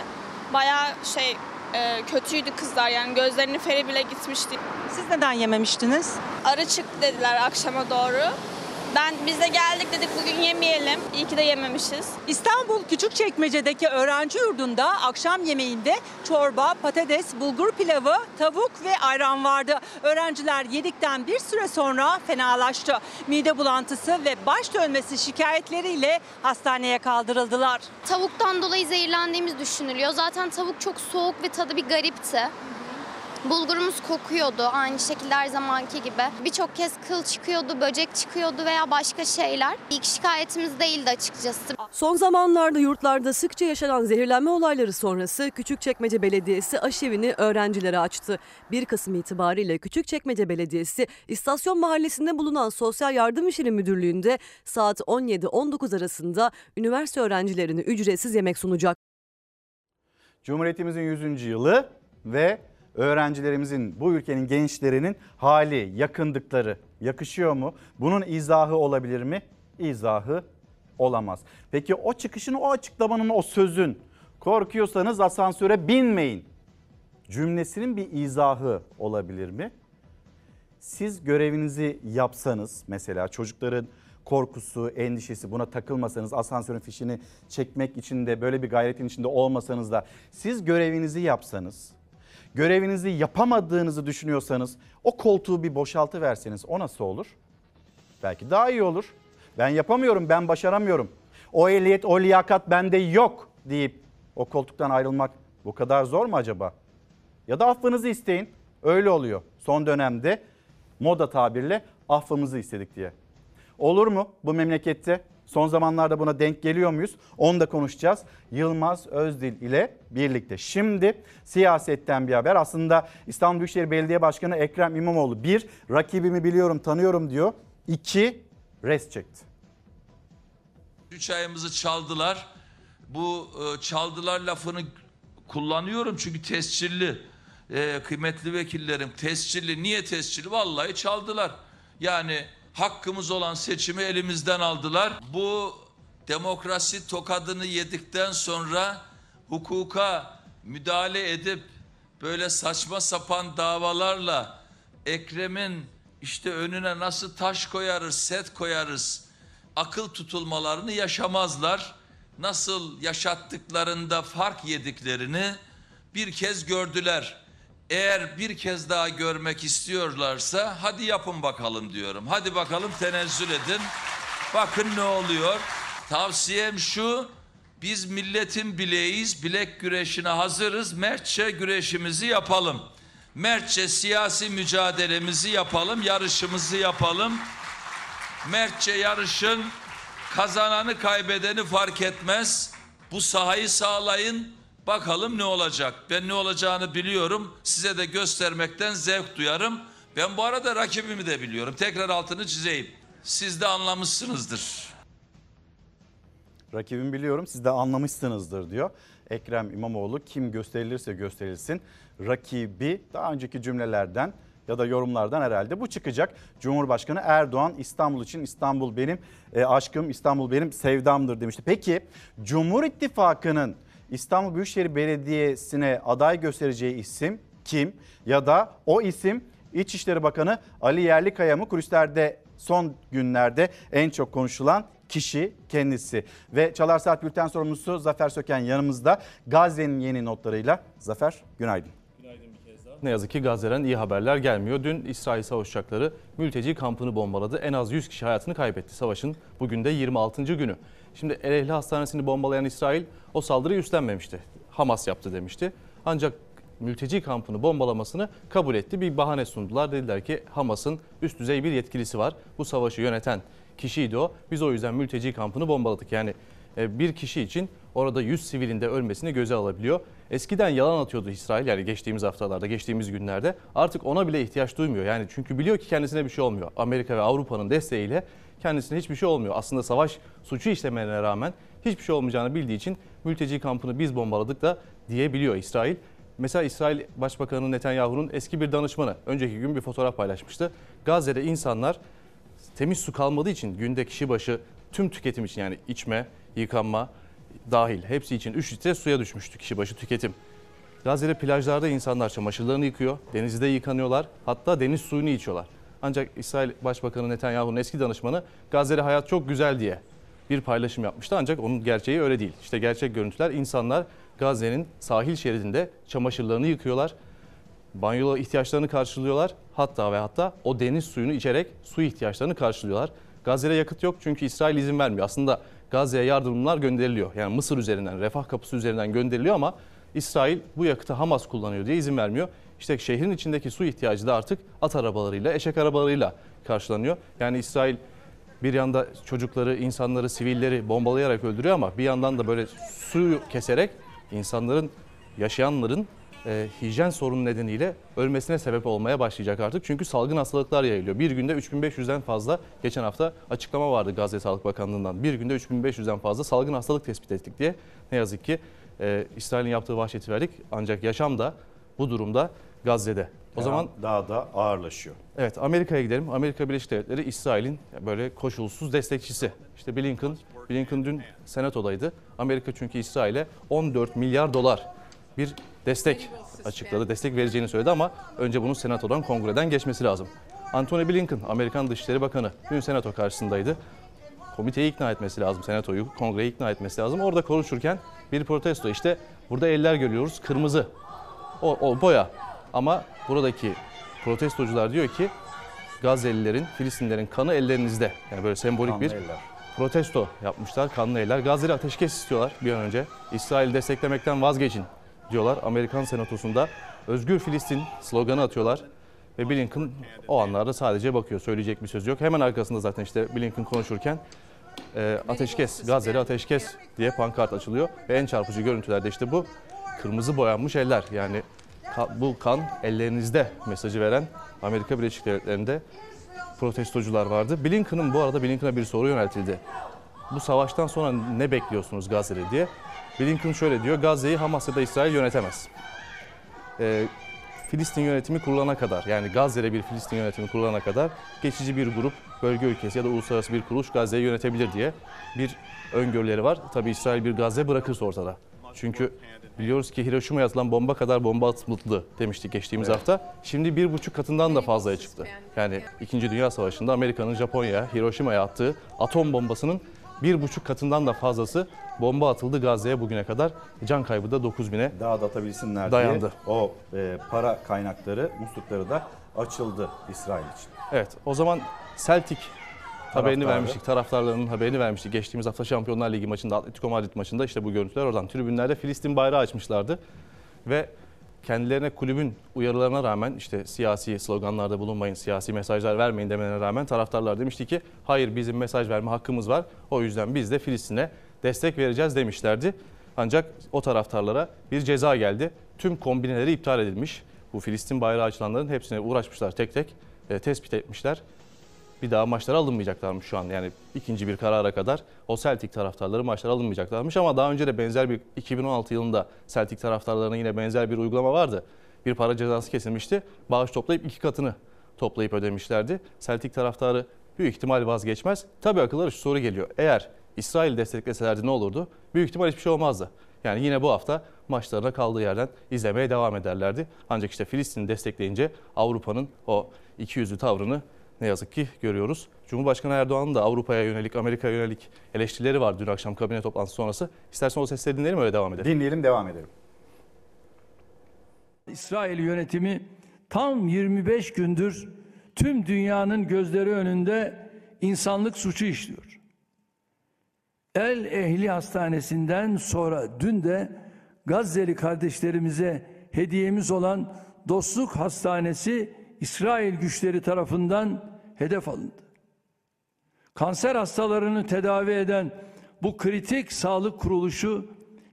Bayağı şey e, kötüydü kızlar yani gözlerinin feri bile gitmişti.
Siz neden yememiştiniz?
Arı çıktı dediler akşama doğru. Ben biz de geldik dedik bugün yemeyelim. İyi ki de yememişiz.
İstanbul Küçükçekmece'deki öğrenci yurdunda akşam yemeğinde çorba, patates, bulgur pilavı, tavuk ve ayran vardı. Öğrenciler yedikten bir süre sonra fenalaştı. Mide bulantısı ve baş dönmesi şikayetleriyle hastaneye kaldırıldılar.
Tavuktan dolayı zehirlendiğimiz düşünülüyor. Zaten tavuk çok soğuk ve tadı bir garipti. Bulgurumuz kokuyordu aynı şekilde her zamanki gibi. Birçok kez kıl çıkıyordu, böcek çıkıyordu veya başka şeyler. İlk şikayetimiz değildi açıkçası.
Son zamanlarda yurtlarda sıkça yaşanan zehirlenme olayları sonrası Küçükçekmece Belediyesi aşevini öğrencilere açtı. 1 Kasım itibariyle Küçükçekmece Belediyesi İstasyon Mahallesi'nde bulunan Sosyal Yardım İşleri Müdürlüğü'nde saat 17-19 arasında üniversite öğrencilerine ücretsiz yemek sunacak.
Cumhuriyetimizin 100. yılı ve öğrencilerimizin, bu ülkenin gençlerinin hali, yakındıkları yakışıyor mu? Bunun izahı olabilir mi? İzahı olamaz. Peki o çıkışın, o açıklamanın, o sözün korkuyorsanız asansöre binmeyin cümlesinin bir izahı olabilir mi? Siz görevinizi yapsanız mesela çocukların korkusu, endişesi buna takılmasanız asansörün fişini çekmek için de böyle bir gayretin içinde olmasanız da siz görevinizi yapsanız görevinizi yapamadığınızı düşünüyorsanız o koltuğu bir boşaltı verseniz o nasıl olur? Belki daha iyi olur. Ben yapamıyorum, ben başaramıyorum. O ehliyet, o liyakat bende yok deyip o koltuktan ayrılmak bu kadar zor mu acaba? Ya da affınızı isteyin. Öyle oluyor. Son dönemde moda tabirle affımızı istedik diye. Olur mu bu memlekette? Son zamanlarda buna denk geliyor muyuz? Onu da konuşacağız. Yılmaz Özdil ile birlikte. Şimdi siyasetten bir haber. Aslında İstanbul Büyükşehir Belediye Başkanı Ekrem İmamoğlu bir rakibimi biliyorum tanıyorum diyor. İki res çekti.
Üç ayımızı çaldılar. Bu e, çaldılar lafını kullanıyorum çünkü tescilli. E, kıymetli vekillerim tescilli. Niye tescilli? Vallahi çaldılar. Yani hakkımız olan seçimi elimizden aldılar. Bu demokrasi tokadını yedikten sonra hukuka müdahale edip böyle saçma sapan davalarla Ekrem'in işte önüne nasıl taş koyarız, set koyarız akıl tutulmalarını yaşamazlar. Nasıl yaşattıklarında fark yediklerini bir kez gördüler. Eğer bir kez daha görmek istiyorlarsa hadi yapın bakalım diyorum. Hadi bakalım tenezzül edin. Bakın ne oluyor. Tavsiyem şu. Biz milletin bileğiyiz. Bilek güreşine hazırız. Mertçe güreşimizi yapalım. Mertçe siyasi mücadelemizi yapalım. Yarışımızı yapalım. Mertçe yarışın kazananı kaybedeni fark etmez. Bu sahayı sağlayın. Bakalım ne olacak. Ben ne olacağını biliyorum. Size de göstermekten zevk duyarım. Ben bu arada rakibimi de biliyorum. Tekrar altını çizeyim. Siz de anlamışsınızdır.
Rakibimi biliyorum siz de anlamışsınızdır diyor. Ekrem İmamoğlu kim gösterilirse gösterilsin rakibi daha önceki cümlelerden ya da yorumlardan herhalde bu çıkacak. Cumhurbaşkanı Erdoğan İstanbul için İstanbul benim e, aşkım, İstanbul benim sevdamdır demişti. Peki Cumhur İttifakı'nın İstanbul Büyükşehir Belediyesi'ne aday göstereceği isim kim? Ya da o isim İçişleri Bakanı Ali Yerlikaya mı? Kulislerde son günlerde en çok konuşulan kişi kendisi. Ve Çalar Saat Bülten sorumlusu Zafer Söken yanımızda Gazze'nin yeni notlarıyla. Zafer günaydın.
Ne yazık ki Gazze'den iyi haberler gelmiyor. Dün İsrail savaş uçakları mülteci kampını bombaladı. En az 100 kişi hayatını kaybetti. Savaşın bugün de 26. günü. Şimdi El Ehli Hastanesi'ni bombalayan İsrail o saldırıyı üstlenmemişti. Hamas yaptı demişti. Ancak mülteci kampını bombalamasını kabul etti. Bir bahane sundular. Dediler ki Hamas'ın üst düzey bir yetkilisi var. Bu savaşı yöneten kişiydi o. Biz o yüzden mülteci kampını bombaladık. Yani e, bir kişi için orada 100 sivilin de ölmesini göze alabiliyor. Eskiden yalan atıyordu İsrail yani geçtiğimiz haftalarda, geçtiğimiz günlerde. Artık ona bile ihtiyaç duymuyor. Yani çünkü biliyor ki kendisine bir şey olmuyor. Amerika ve Avrupa'nın desteğiyle kendisine hiçbir şey olmuyor. Aslında savaş suçu işlemelerine rağmen hiçbir şey olmayacağını bildiği için mülteci kampını biz bombaladık da diyebiliyor İsrail. Mesela İsrail Başbakanı Netanyahu'nun eski bir danışmanı önceki gün bir fotoğraf paylaşmıştı. Gazze'de insanlar temiz su kalmadığı için günde kişi başı tüm tüketim için yani içme, yıkanma dahil hepsi için 3 litre suya düşmüştü kişi başı tüketim. Gazze'de plajlarda insanlar çamaşırlarını yıkıyor, denizde yıkanıyorlar, hatta deniz suyunu içiyorlar. Ancak İsrail Başbakanı Netanyahu'nun eski danışmanı Gazze'de hayat çok güzel diye bir paylaşım yapmıştı. Ancak onun gerçeği öyle değil. İşte gerçek görüntüler insanlar Gazze'nin sahil şeridinde çamaşırlarını yıkıyorlar, banyo ihtiyaçlarını karşılıyorlar. Hatta ve hatta o deniz suyunu içerek su ihtiyaçlarını karşılıyorlar. Gazze'de yakıt yok çünkü İsrail izin vermiyor. Aslında Gazze'ye yardımlar gönderiliyor. Yani Mısır üzerinden, refah kapısı üzerinden gönderiliyor ama İsrail bu yakıtı Hamas kullanıyor diye izin vermiyor. İşte şehrin içindeki su ihtiyacı da artık at arabalarıyla, eşek arabalarıyla karşılanıyor. Yani İsrail bir yanda çocukları, insanları, sivilleri bombalayarak öldürüyor ama bir yandan da böyle suyu keserek insanların, yaşayanların e, hijyen sorunu nedeniyle ölmesine sebep olmaya başlayacak artık. Çünkü salgın hastalıklar yayılıyor. Bir günde 3500'den fazla geçen hafta açıklama vardı Gazze Sağlık Bakanlığı'ndan. Bir günde 3500'den fazla salgın hastalık tespit ettik diye. Ne yazık ki e, İsrail'in yaptığı vahşeti verdik. Ancak yaşam da bu durumda Gazze'de. O
Her
zaman
an daha da ağırlaşıyor.
Evet Amerika'ya gidelim. Amerika Birleşik Devletleri İsrail'in böyle koşulsuz destekçisi. İşte Blinken, Blinken dün senatodaydı. Amerika çünkü İsrail'e 14 milyar dolar bir destek açıkladı. Destek vereceğini söyledi ama önce bunun senatodan, kongreden geçmesi lazım. Antony Blinken, Amerikan Dışişleri Bakanı dün senato karşısındaydı. Komiteyi ikna etmesi lazım, senatoyu, kongreyi ikna etmesi lazım. Orada konuşurken bir protesto işte burada eller görüyoruz kırmızı. O, o boya. Ama buradaki protestocular diyor ki Gazze'lilerin, Filistinlerin kanı ellerinizde. Yani böyle sembolik
Kanlı
bir
eller.
protesto yapmışlar. Kanlı eller. Gazze'li ateşkes istiyorlar bir an önce. İsrail desteklemekten vazgeçin diyorlar. Amerikan senatosunda Özgür Filistin sloganı atıyorlar. Ve Blinken o anlarda sadece bakıyor. Söyleyecek bir söz yok. Hemen arkasında zaten işte Blinken konuşurken e, ateşkes, Gazze'li ateşkes diye pankart açılıyor. Ve en çarpıcı görüntülerde işte bu kırmızı boyanmış eller. Yani bu kan ellerinizde mesajı veren Amerika Birleşik Devletleri'nde protestocular vardı. Blinken'ın bu arada Blinken'a bir soru yöneltildi. Bu savaştan sonra ne bekliyorsunuz Gazze'de diye. Blinken şöyle diyor, Gazze'yi Hamas ya da İsrail yönetemez. Ee, Filistin yönetimi kurulana kadar yani Gazze'de bir Filistin yönetimi kurulana kadar geçici bir grup, bölge ülkesi ya da uluslararası bir kuruluş Gazze'yi yönetebilir diye bir öngörüleri var. Tabii İsrail bir Gazze bırakırsa ortada. Çünkü biliyoruz ki Hiroşima'ya atılan bomba kadar bomba atıldı demiştik geçtiğimiz hafta. Şimdi bir buçuk katından da fazlaya çıktı. Yani 2. Dünya Savaşı'nda Amerika'nın Japonya'ya, Hiroşima'ya attığı atom bombasının bir buçuk katından da fazlası bomba atıldı Gazze'ye bugüne kadar. Can kaybı da 9000'e
Daha da atabilsinler
Dayandı.
diye o e, para kaynakları, muslukları da açıldı İsrail için.
Evet o zaman Celtic haberini vermiştik. Taraftarlarının haberini vermiştik. Geçtiğimiz hafta Şampiyonlar Ligi maçında Atletico Madrid maçında işte bu görüntüler oradan. Tribünlerde Filistin bayrağı açmışlardı. Ve kendilerine kulübün uyarılarına rağmen işte siyasi sloganlarda bulunmayın, siyasi mesajlar vermeyin demelerine rağmen taraftarlar demişti ki hayır bizim mesaj verme hakkımız var. O yüzden biz de Filistin'e destek vereceğiz demişlerdi. Ancak o taraftarlara bir ceza geldi. Tüm kombineleri iptal edilmiş. Bu Filistin bayrağı açılanların hepsine uğraşmışlar tek tek e, tespit etmişler. Bir daha maçlara alınmayacaklarmış şu an. Yani ikinci bir karara kadar o Celtic taraftarları maçlara alınmayacaklarmış. Ama daha önce de benzer bir 2016 yılında Celtic taraftarlarına yine benzer bir uygulama vardı. Bir para cezası kesilmişti. Bağış toplayıp iki katını toplayıp ödemişlerdi. Celtic taraftarı büyük ihtimal vazgeçmez. Tabii akıllara şu soru geliyor. Eğer İsrail destekleselerdi ne olurdu? Büyük ihtimal hiçbir şey olmazdı. Yani yine bu hafta maçlarına kaldığı yerden izlemeye devam ederlerdi. Ancak işte Filistin'i destekleyince Avrupa'nın o ikiyüzlü tavrını ne yazık ki görüyoruz. Cumhurbaşkanı Erdoğan'ın da Avrupa'ya yönelik, Amerika'ya yönelik eleştirileri var dün akşam kabine toplantısı sonrası. İstersen o sesleri dinleyelim öyle devam edelim.
Dinleyelim devam edelim.
İsrail yönetimi tam 25 gündür tüm dünyanın gözleri önünde insanlık suçu işliyor. El Ehli Hastanesi'nden sonra dün de Gazze'li kardeşlerimize hediyemiz olan Dostluk Hastanesi İsrail güçleri tarafından hedef alındı. Kanser hastalarını tedavi eden bu kritik sağlık kuruluşu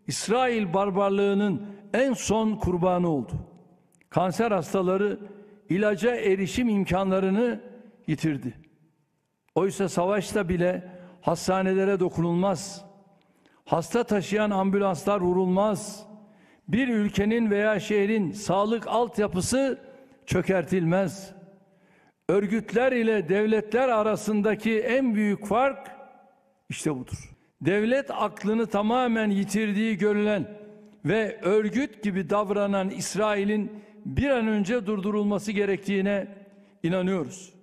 İsrail barbarlığının en son kurbanı oldu. Kanser hastaları ilaca erişim imkanlarını yitirdi. Oysa savaşta bile hastanelere dokunulmaz. Hasta taşıyan ambulanslar vurulmaz. Bir ülkenin veya şehrin sağlık altyapısı çökertilmez. Örgütler ile devletler arasındaki en büyük fark işte budur. Devlet aklını tamamen yitirdiği görülen ve örgüt gibi davranan İsrail'in bir an önce durdurulması gerektiğine inanıyoruz.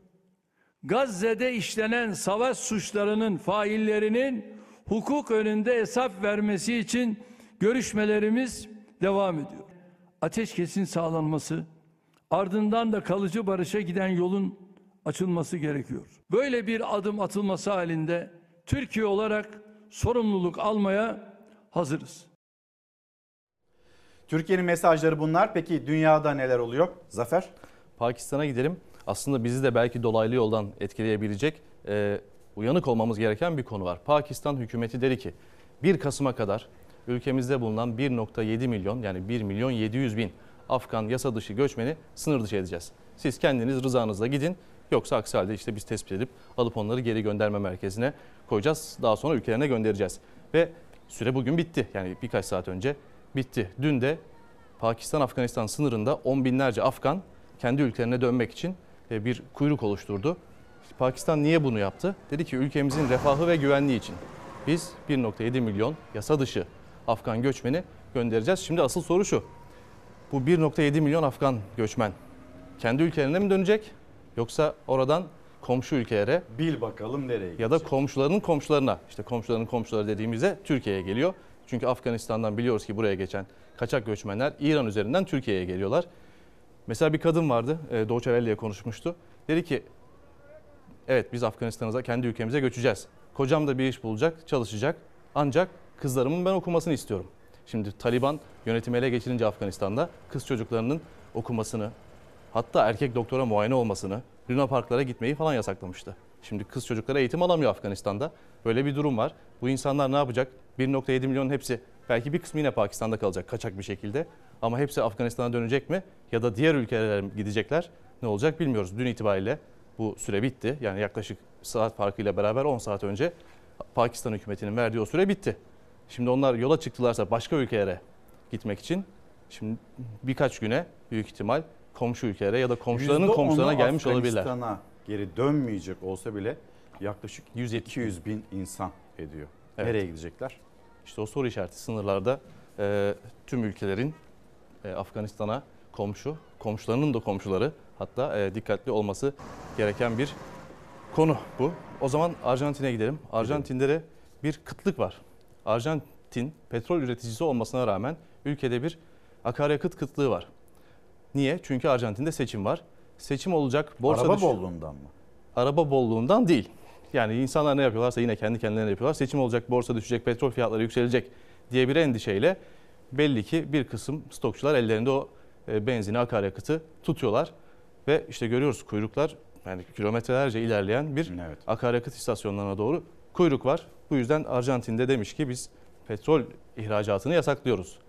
Gazze'de işlenen savaş suçlarının faillerinin hukuk önünde hesap vermesi için görüşmelerimiz devam ediyor. Ateşkesin sağlanması, ardından da kalıcı barışa giden yolun açılması gerekiyor. Böyle bir adım atılması halinde Türkiye olarak sorumluluk almaya hazırız.
Türkiye'nin mesajları bunlar. Peki dünyada neler oluyor? Zafer?
Pakistan'a gidelim. Aslında bizi de belki dolaylı yoldan etkileyebilecek e, uyanık olmamız gereken bir konu var. Pakistan hükümeti dedi ki 1 Kasım'a kadar ülkemizde bulunan 1.7 milyon yani 1 milyon 700 bin Afgan yasa dışı göçmeni sınır dışı edeceğiz. Siz kendiniz rızanızla gidin yoksa aksi halde işte biz tespit edip alıp onları geri gönderme merkezine koyacağız. Daha sonra ülkelerine göndereceğiz. Ve süre bugün bitti yani birkaç saat önce bitti. Dün de Pakistan-Afganistan sınırında on binlerce Afgan kendi ülkelerine dönmek için e, bir kuyruk oluşturdu. Pakistan niye bunu yaptı? Dedi ki ülkemizin refahı ve güvenliği için biz 1.7 milyon yasa dışı Afgan göçmeni göndereceğiz. Şimdi asıl soru şu. Bu 1.7 milyon Afgan göçmen kendi ülkelerine mi dönecek yoksa oradan komşu ülkelere
bil bakalım nereye
ya da komşularının komşularına işte komşularının komşuları dediğimizde Türkiye'ye geliyor. Çünkü Afganistan'dan biliyoruz ki buraya geçen kaçak göçmenler İran üzerinden Türkiye'ye geliyorlar. Mesela bir kadın vardı, e, Doğu Çevelli'ye konuşmuştu. Dedi ki, evet biz Afganistan'a kendi ülkemize göçeceğiz. Kocam da bir iş bulacak, çalışacak. Ancak kızlarımın ben okumasını istiyorum. Şimdi Taliban yönetimi ele geçirince Afganistan'da kız çocuklarının okumasını, hatta erkek doktora muayene olmasını, Luna Parklara gitmeyi falan yasaklamıştı. Şimdi kız çocuklara eğitim alamıyor Afganistan'da. Böyle bir durum var. Bu insanlar ne yapacak? 1.7 milyonun hepsi belki bir kısmı yine Pakistan'da kalacak kaçak bir şekilde. Ama hepsi Afganistan'a dönecek mi? Ya da diğer ülkelere gidecekler? Ne olacak bilmiyoruz. Dün itibariyle bu süre bitti. Yani yaklaşık saat farkıyla beraber 10 saat önce Pakistan hükümetinin verdiği o süre bitti. Şimdi onlar yola çıktılarsa başka ülkelere gitmek için şimdi birkaç güne büyük ihtimal komşu ülkelere ya da komşularının
%10'u
komşularına gelmiş olabilirler.
Afganistan'a geri dönmeyecek olsa bile yaklaşık 100-200 bin insan ediyor.
Evet.
Nereye gidecekler?
İşte o soru işareti sınırlarda e, tüm ülkelerin e, Afganistan'a komşu, komşularının da komşuları hatta e, dikkatli olması gereken bir konu bu. O zaman Arjantin'e gidelim. Arjantin'de de bir kıtlık var. Arjantin petrol üreticisi olmasına rağmen ülkede bir akaryakıt kıtlığı var. Niye? Çünkü Arjantin'de seçim var. Seçim olacak. Borsa
Araba
düş-
bolluğundan mı?
Araba bolluğundan değil. Yani insanlar ne yapıyorlarsa yine kendi kendilerine yapıyorlar. Seçim olacak, borsa düşecek, petrol fiyatları yükselecek diye bir endişeyle belli ki bir kısım stokçular ellerinde o e, benzini, akaryakıtı tutuyorlar. Ve işte görüyoruz kuyruklar yani kilometrelerce ilerleyen bir akaryakıt istasyonlarına doğru kuyruk var. Bu yüzden Arjantin'de demiş ki biz petrol ihracatını yasaklıyoruz.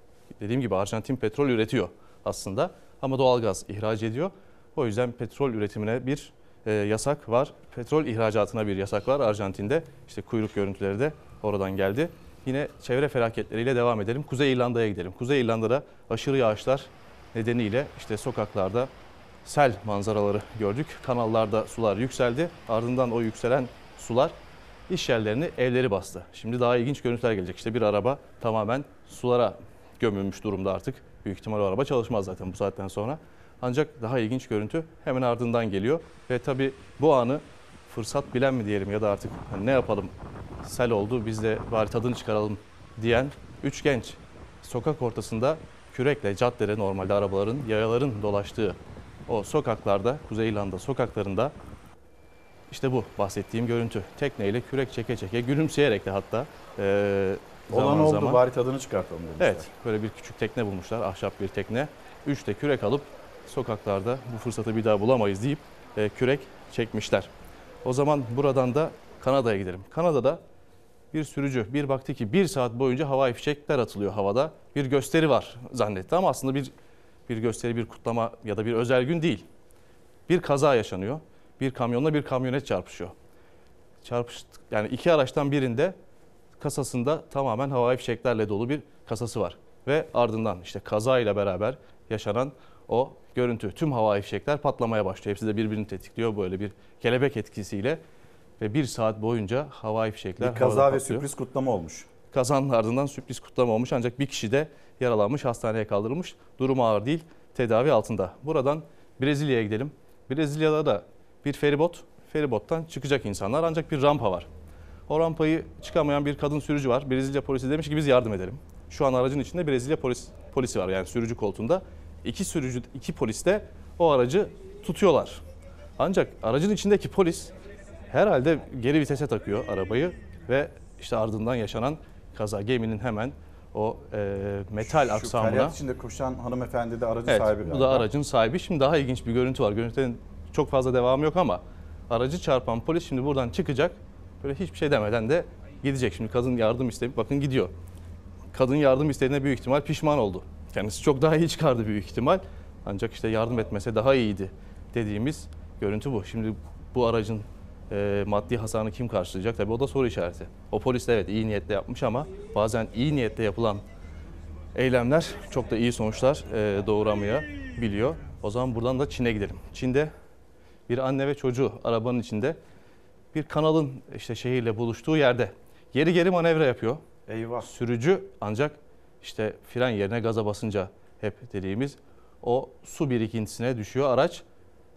Dediğim gibi Arjantin petrol üretiyor aslında ama doğalgaz ihraç ediyor. O yüzden petrol üretimine bir e, yasak var. Petrol ihracatına bir yasak var Arjantin'de. İşte kuyruk görüntüleri de oradan geldi. Yine çevre felaketleriyle devam edelim. Kuzey İrlanda'ya gidelim. Kuzey İrlanda'da aşırı yağışlar nedeniyle işte sokaklarda sel manzaraları gördük. Kanallarda sular yükseldi. Ardından o yükselen sular iş yerlerini, evleri bastı. Şimdi daha ilginç görüntüler gelecek. İşte bir araba tamamen sulara gömülmüş durumda artık. Büyük ihtimal o araba çalışmaz zaten bu saatten sonra. Ancak daha ilginç görüntü hemen ardından geliyor. Ve tabii bu anı fırsat bilen mi diyelim ya da artık hani ne yapalım sel oldu biz de bari tadını çıkaralım diyen üç genç sokak ortasında kürekle caddede normalde arabaların, yayaların dolaştığı o sokaklarda, Kuzey İrlanda sokaklarında işte bu bahsettiğim görüntü. Tekneyle kürek çeke çeke, gülümseyerek de hatta e,
Olan
zaman
oldu
zaman.
bari tadını çıkartalım demişler.
Evet, böyle bir küçük tekne bulmuşlar, ahşap bir tekne. Üç de kürek alıp sokaklarda bu fırsatı bir daha bulamayız deyip e, kürek çekmişler. O zaman buradan da Kanada'ya gidelim. Kanada'da bir sürücü bir baktı ki bir saat boyunca havai fişekler atılıyor havada. Bir gösteri var zannetti ama aslında bir bir gösteri, bir kutlama ya da bir özel gün değil. Bir kaza yaşanıyor. Bir kamyonla bir kamyonet çarpışıyor. Çarpış yani iki araçtan birinde kasasında tamamen havai fişeklerle dolu bir kasası var. Ve ardından işte kazayla beraber yaşanan o görüntü. Tüm havai fişekler patlamaya başlıyor. Hepsi de birbirini tetikliyor böyle bir kelebek etkisiyle. Ve bir saat boyunca havai fişekler
Bir kaza ve
patlıyor.
sürpriz kutlama olmuş.
Kazanın ardından sürpriz kutlama olmuş ancak bir kişi de yaralanmış, hastaneye kaldırılmış. Durumu ağır değil, tedavi altında. Buradan Brezilya'ya gidelim. Brezilya'da da bir feribot, feribottan çıkacak insanlar ancak bir rampa var. O rampayı çıkamayan bir kadın sürücü var. Brezilya polisi demiş ki biz yardım edelim. Şu an aracın içinde Brezilya polis, polisi var yani sürücü koltuğunda. İki sürücü, iki polis de o aracı tutuyorlar. Ancak aracın içindeki polis herhalde geri vitese takıyor arabayı ve işte ardından yaşanan kaza geminin hemen o e, metal
Şu
aksamına
feryat içinde koşan hanımefendi de aracın
Evet,
sahibi
bu
galiba.
da aracın sahibi. Şimdi daha ilginç bir görüntü var. Görüntünün çok fazla devamı yok ama aracı çarpan polis şimdi buradan çıkacak. Böyle hiçbir şey demeden de gidecek. Şimdi kadın yardım isteyip bakın gidiyor. Kadın yardım istediğine büyük ihtimal pişman oldu. Kendisi çok daha iyi çıkardı büyük ihtimal. Ancak işte yardım etmese daha iyiydi dediğimiz görüntü bu. Şimdi bu aracın e, maddi hasarını kim karşılayacak? Tabii o da soru işareti. O polis de evet iyi niyetle yapmış ama bazen iyi niyetle yapılan eylemler çok da iyi sonuçlar e, doğuramayabiliyor. O zaman buradan da Çin'e gidelim. Çin'de bir anne ve çocuğu arabanın içinde bir kanalın işte şehirle buluştuğu yerde geri geri manevra yapıyor.
Eyvah.
Sürücü ancak işte fren yerine gaza basınca hep dediğimiz o su birikintisine düşüyor araç.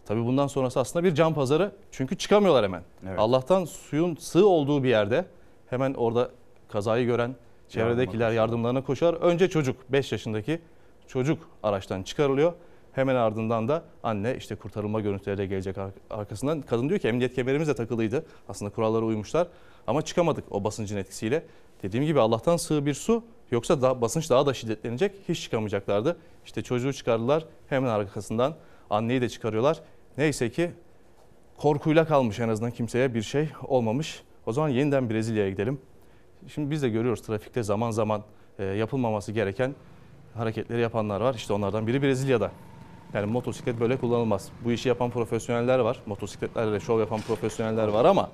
Tabii bundan sonrası aslında bir can pazarı. Çünkü çıkamıyorlar hemen.
Evet.
Allah'tan suyun sığ olduğu bir yerde hemen orada kazayı gören çevredekiler yardımlarına koşar. Önce çocuk 5 yaşındaki çocuk araçtan çıkarılıyor. Hemen ardından da anne işte kurtarılma görüntüleri de gelecek ar- arkasından. Kadın diyor ki emniyet kemerimiz de takılıydı. Aslında kurallara uymuşlar ama çıkamadık o basıncın etkisiyle. Dediğim gibi Allah'tan sığ bir su yoksa daha, basınç daha da şiddetlenecek hiç çıkamayacaklardı. İşte çocuğu çıkardılar hemen arkasından anneyi de çıkarıyorlar. Neyse ki korkuyla kalmış en azından kimseye bir şey olmamış. O zaman yeniden Brezilya'ya gidelim. Şimdi biz de görüyoruz trafikte zaman zaman e, yapılmaması gereken hareketleri yapanlar var. İşte onlardan biri Brezilya'da. Yani motosiklet böyle kullanılmaz. Bu işi yapan profesyoneller var. Motosikletlerle şov yapan profesyoneller var ama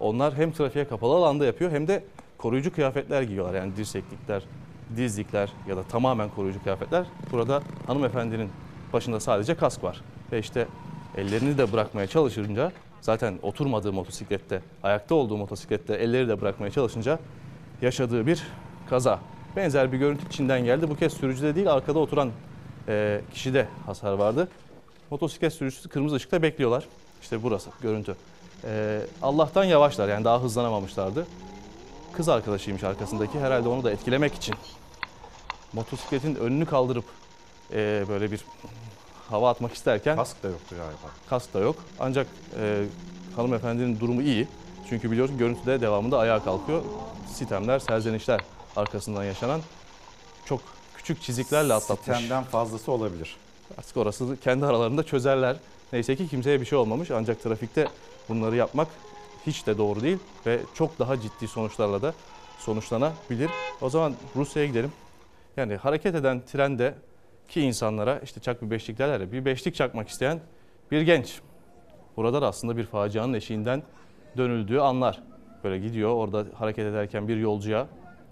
onlar hem trafiğe kapalı alanda yapıyor hem de koruyucu kıyafetler giyiyorlar. Yani dirseklikler, dizlikler ya da tamamen koruyucu kıyafetler. Burada hanımefendinin başında sadece kask var. Ve işte ellerini de bırakmaya çalışınca zaten oturmadığı motosiklette, ayakta olduğu motosiklette elleri de bırakmaya çalışınca yaşadığı bir kaza. Benzer bir görüntü Çin'den geldi. Bu kez sürücüde değil arkada oturan e, kişide hasar vardı. Motosiklet sürücüsü kırmızı ışıkta bekliyorlar. İşte burası görüntü. E, Allah'tan yavaşlar yani daha hızlanamamışlardı. Kız arkadaşıymış arkasındaki herhalde onu da etkilemek için motosikletin önünü kaldırıp e, böyle bir hava atmak isterken
Kask da yoktu galiba.
kask da yok. Ancak e, hanımefendinin durumu iyi. Çünkü biliyorsun görüntüde devamında ayağa kalkıyor. Sitemler, serzenişler arkasından yaşanan çok küçük çiziklerle atlatmış.
Sitemden fazlası olabilir.
Artık orası kendi aralarında çözerler. Neyse ki kimseye bir şey olmamış ancak trafikte bunları yapmak hiç de doğru değil ve çok daha ciddi sonuçlarla da sonuçlanabilir. O zaman Rusya'ya gidelim. Yani hareket eden trende ki insanlara işte çak bir beşlik derler ya bir beşlik çakmak isteyen bir genç. Burada da aslında bir facianın eşiğinden dönüldüğü anlar. Böyle gidiyor orada hareket ederken bir yolcuya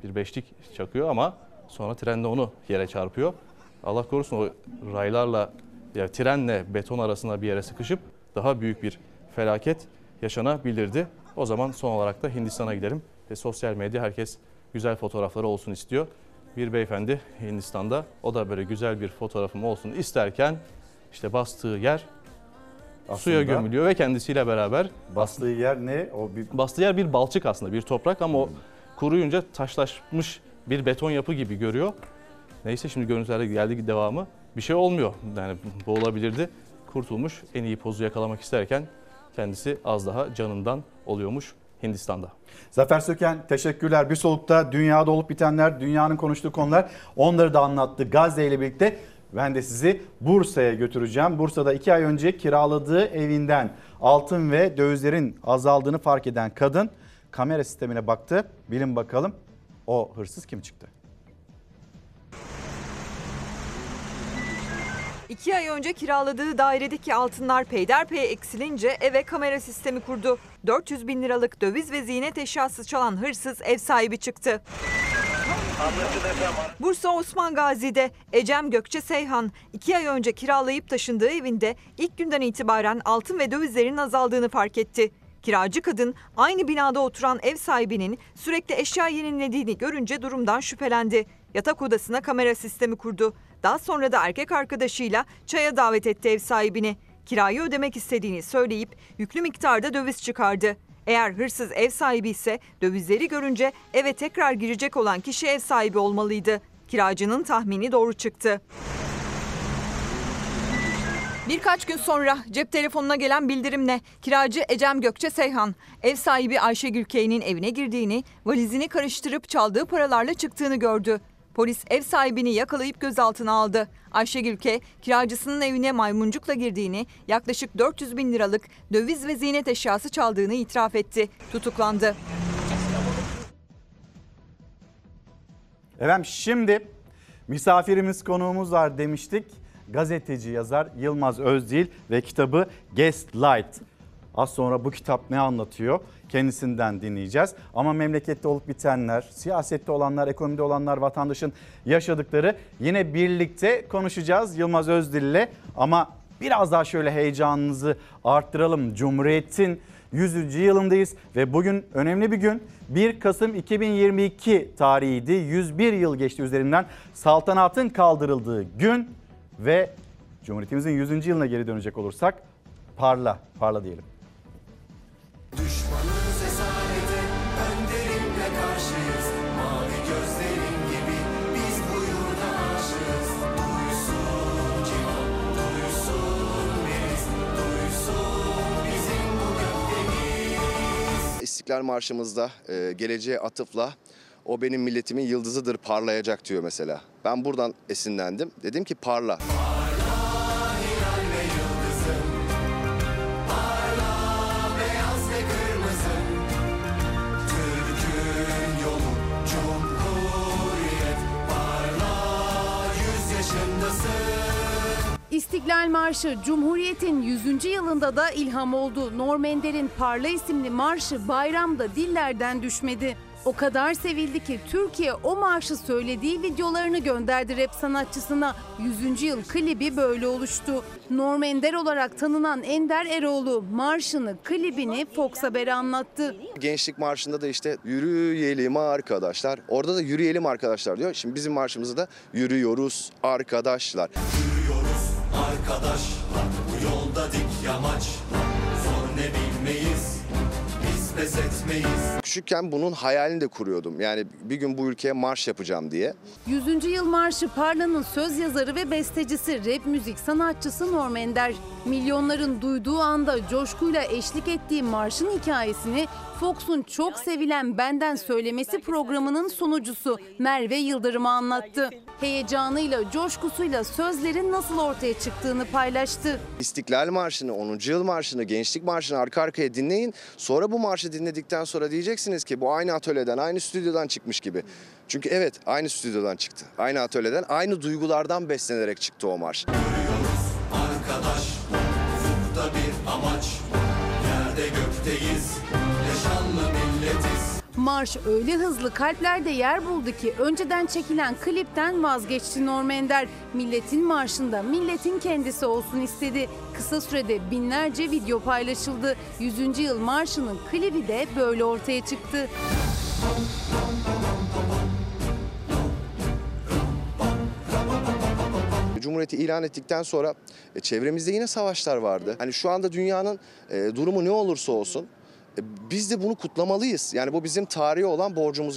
bir beşlik çakıyor ama sonra trende onu yere çarpıyor. Allah korusun o raylarla ya trenle beton arasında bir yere sıkışıp daha büyük bir felaket yaşanabilirdi. O zaman son olarak da Hindistan'a gidelim. Ve sosyal medya herkes güzel fotoğrafları olsun istiyor. Bir beyefendi Hindistan'da o da böyle güzel bir fotoğrafım olsun isterken işte bastığı yer suya
Aslında-
gömülüyor ve kendisiyle beraber
Bastığı yer ne? O bir
bastığı yer bir balçık aslında bir toprak ama o kuruyunca taşlaşmış bir beton yapı gibi görüyor. Neyse şimdi görüntülerde geldi devamı bir şey olmuyor. Yani boğulabilirdi. Kurtulmuş en iyi pozu yakalamak isterken kendisi az daha canından oluyormuş Hindistan'da.
Zafer Söken teşekkürler. Bir solukta dünyada olup bitenler, dünyanın konuştuğu konular onları da anlattı Gazze ile birlikte. Ben de sizi Bursa'ya götüreceğim. Bursa'da iki ay önce kiraladığı evinden altın ve dövizlerin azaldığını fark eden kadın kamera sistemine baktı. Bilin bakalım o hırsız kim çıktı?
İki ay önce kiraladığı dairedeki altınlar peyderpey eksilince eve kamera sistemi kurdu. 400 bin liralık döviz ve ziynet eşyası çalan hırsız ev sahibi çıktı. Bursa Osman Gazi'de Ecem Gökçe Seyhan iki ay önce kiralayıp taşındığı evinde ilk günden itibaren altın ve dövizlerin azaldığını fark etti. Kiracı kadın aynı binada oturan ev sahibinin sürekli eşya yenilediğini görünce durumdan şüphelendi. Yatak odasına kamera sistemi kurdu. Daha sonra da erkek arkadaşıyla çaya davet etti ev sahibini. Kirayı ödemek istediğini söyleyip yüklü miktarda döviz çıkardı. Eğer hırsız ev sahibi ise dövizleri görünce eve tekrar girecek olan kişi ev sahibi olmalıydı. Kiracının tahmini doğru çıktı. Birkaç gün sonra cep telefonuna gelen bildirimle kiracı Ecem Gökçe Seyhan, ev sahibi Ayşegül K'nin evine girdiğini, valizini karıştırıp çaldığı paralarla çıktığını gördü. Polis ev sahibini yakalayıp gözaltına aldı. Ayşegül K, kiracısının evine maymuncukla girdiğini, yaklaşık 400 bin liralık döviz ve ziynet eşyası çaldığını itiraf etti. Tutuklandı.
Efendim şimdi misafirimiz konuğumuz var demiştik. Gazeteci yazar Yılmaz Özdil ve kitabı Guest Light. Az sonra bu kitap ne anlatıyor? Kendisinden dinleyeceğiz. Ama memlekette olup bitenler, siyasette olanlar, ekonomide olanlar, vatandaşın yaşadıkları yine birlikte konuşacağız Yılmaz Özdil ile. Ama biraz daha şöyle heyecanınızı arttıralım. Cumhuriyet'in 100. yılındayız ve bugün önemli bir gün. 1 Kasım 2022 tarihiydi. 101 yıl geçti üzerinden saltanatın kaldırıldığı gün ve Cumhuriyetimizin 100. yılına geri dönecek olursak parla, parla diyelim.
Düşmanız esarete önderimle karşıyız Mavi gözlerin gibi biz bu yurda aşığız Duysun cihan, duysun biz Duysun bizim bu gökdeniz
İstiklal Marşımızda e, geleceğe atıfla o benim milletimin yıldızıdır parlayacak diyor mesela. Ben buradan esinlendim. Dedim ki parla.
İstiklal Marşı Cumhuriyet'in 100. yılında da ilham oldu. Norm Ender'in Parla isimli marşı bayramda dillerden düşmedi. O kadar sevildi ki Türkiye o marşı söylediği videolarını gönderdi rap sanatçısına. 100. yıl klibi böyle oluştu. Norm Ender olarak tanınan Ender Eroğlu marşını, klibini Fox Haber'e anlattı.
Gençlik Marşı'nda da işte yürüyelim arkadaşlar. Orada da yürüyelim arkadaşlar diyor. Şimdi bizim marşımızda da yürüyoruz arkadaşlar.
Yürüyoruz arkadaşlar bu yolda dik yamaç Zor ne bilmeyiz pes etmeyiz
Küçükken bunun hayalini de kuruyordum. Yani bir gün bu ülkeye marş yapacağım diye.
100. yıl marşı Parla'nın söz yazarı ve bestecisi, rap müzik sanatçısı Norm Ender. Milyonların duyduğu anda coşkuyla eşlik ettiği marşın hikayesini Fox'un çok sevilen Benden Söylemesi programının sunucusu Merve Yıldırım'a anlattı. Heyecanıyla, coşkusuyla sözlerin nasıl ortaya çıktığını paylaştı.
İstiklal Marşı'nı, 10. Yıl Marşı'nı, Gençlik Marşı'nı arka arkaya dinleyin. Sonra bu marşı dinledikten sonra diyeceksiniz ki bu aynı atölyeden, aynı stüdyodan çıkmış gibi. Çünkü evet aynı stüdyodan çıktı. Aynı atölyeden, aynı duygulardan beslenerek çıktı o marş.
Arkadaş
Marş öyle hızlı kalplerde yer buldu ki önceden çekilen klipten vazgeçti Norm Ender. Milletin marşında milletin kendisi olsun istedi. Kısa sürede binlerce video paylaşıldı. 100. yıl marşının klibi de böyle ortaya çıktı.
Cumhuriyeti ilan ettikten sonra e, çevremizde yine savaşlar vardı. Hani şu anda dünyanın e, durumu ne olursa olsun biz de bunu kutlamalıyız. Yani bu bizim tarihi olan borcumuz.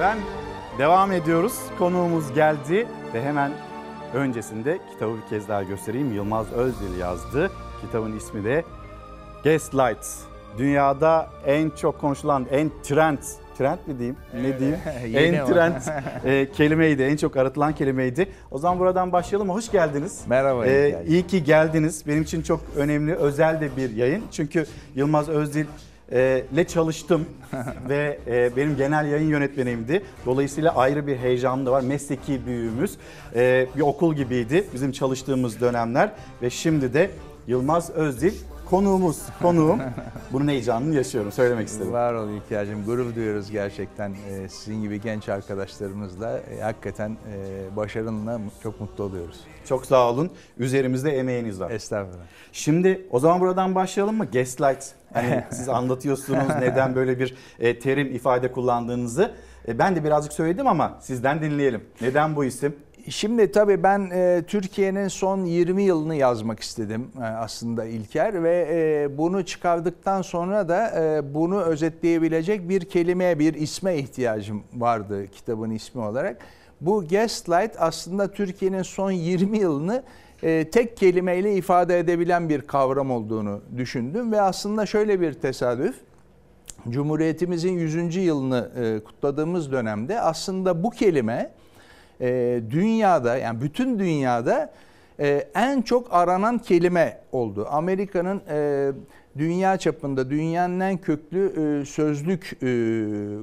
Ben devam ediyoruz. Konuğumuz geldi ve hemen öncesinde kitabı bir kez daha göstereyim. Yılmaz Özdil yazdı. Kitabın ismi de Gaslight. Dünyada en çok konuşulan, en trend, trend mi diyeyim, ne diyeyim? En trend e, kelimeydi, en çok aratılan kelimeydi. O zaman buradan başlayalım. Hoş geldiniz.
Merhaba.
Ee, iyi ki geldiniz. Benim için çok önemli, özel de bir yayın. Çünkü Yılmaz Özdil e, ile çalıştım ve e, benim genel yayın yönetmenimdi. Dolayısıyla ayrı bir heyecanım da var. Mesleki büyüğümüz. E, bir okul gibiydi bizim çalıştığımız dönemler ve şimdi de Yılmaz Özdil konuğumuz, konuğum. Bunun heyecanını yaşıyorum, söylemek istedim.
Var ol İlker'cim. Gurur duyuyoruz gerçekten Ee, sizin gibi genç arkadaşlarımızla. Ee, hakikaten e, başarınla çok mutlu oluyoruz.
Çok sağ olun. Üzerimizde emeğiniz var.
Estağfurullah.
Şimdi o zaman buradan başlayalım mı? Gaslight. Hani siz anlatıyorsunuz neden böyle bir e, terim ifade kullandığınızı. E, ben de birazcık söyledim ama sizden dinleyelim. Neden bu isim?
Şimdi tabii ben e, Türkiye'nin son 20 yılını yazmak istedim e, aslında İlker ve e, bunu çıkardıktan sonra da e, bunu özetleyebilecek bir kelimeye, bir isme ihtiyacım vardı kitabın ismi olarak. Bu Gaslight aslında Türkiye'nin son 20 yılını e, tek kelimeyle ifade edebilen bir kavram olduğunu düşündüm ve aslında şöyle bir tesadüf. Cumhuriyetimizin 100. yılını e, kutladığımız dönemde aslında bu kelime e, dünyada yani bütün dünyada e, en çok aranan kelime oldu. Amerika'nın e, dünya çapında dünyanın en köklü e, sözlük e,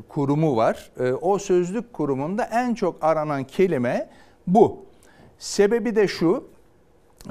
kurumu var. E, o sözlük kurumunda en çok aranan kelime bu. Sebebi de şu.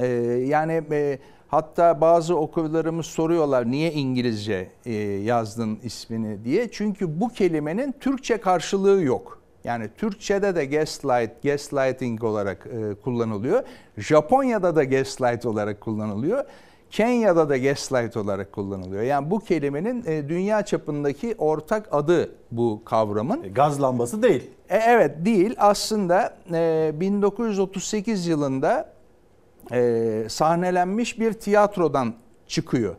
e, yani e, hatta bazı okurlarımız soruyorlar niye İngilizce e, yazdın ismini diye. Çünkü bu kelimenin Türkçe karşılığı yok. Yani Türkçe'de de gaslight, gaslighting olarak e, kullanılıyor. Japonya'da da gaslight olarak kullanılıyor. Kenya'da da gaslight olarak kullanılıyor. Yani bu kelimenin e, dünya çapındaki ortak adı bu kavramın.
Gaz lambası değil.
E, evet değil. Aslında e, 1938 yılında e, sahnelenmiş bir tiyatrodan çıkıyor.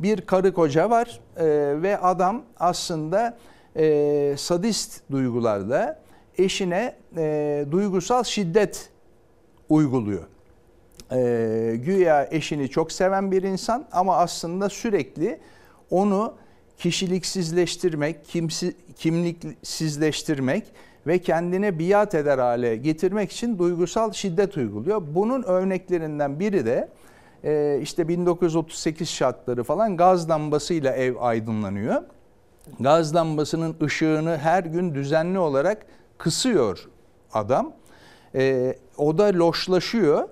Bir karı koca var e, ve adam aslında e, sadist duygularda eşine e, duygusal şiddet uyguluyor. E, güya eşini çok seven bir insan ama aslında sürekli onu kişiliksizleştirmek, kimsi, kimliksizleştirmek ve kendine biat eder hale getirmek için duygusal şiddet uyguluyor. Bunun örneklerinden biri de e, işte 1938 şartları falan gaz lambasıyla ev aydınlanıyor. Gaz lambasının ışığını her gün düzenli olarak kısıyor adam. E, oda loşlaşıyor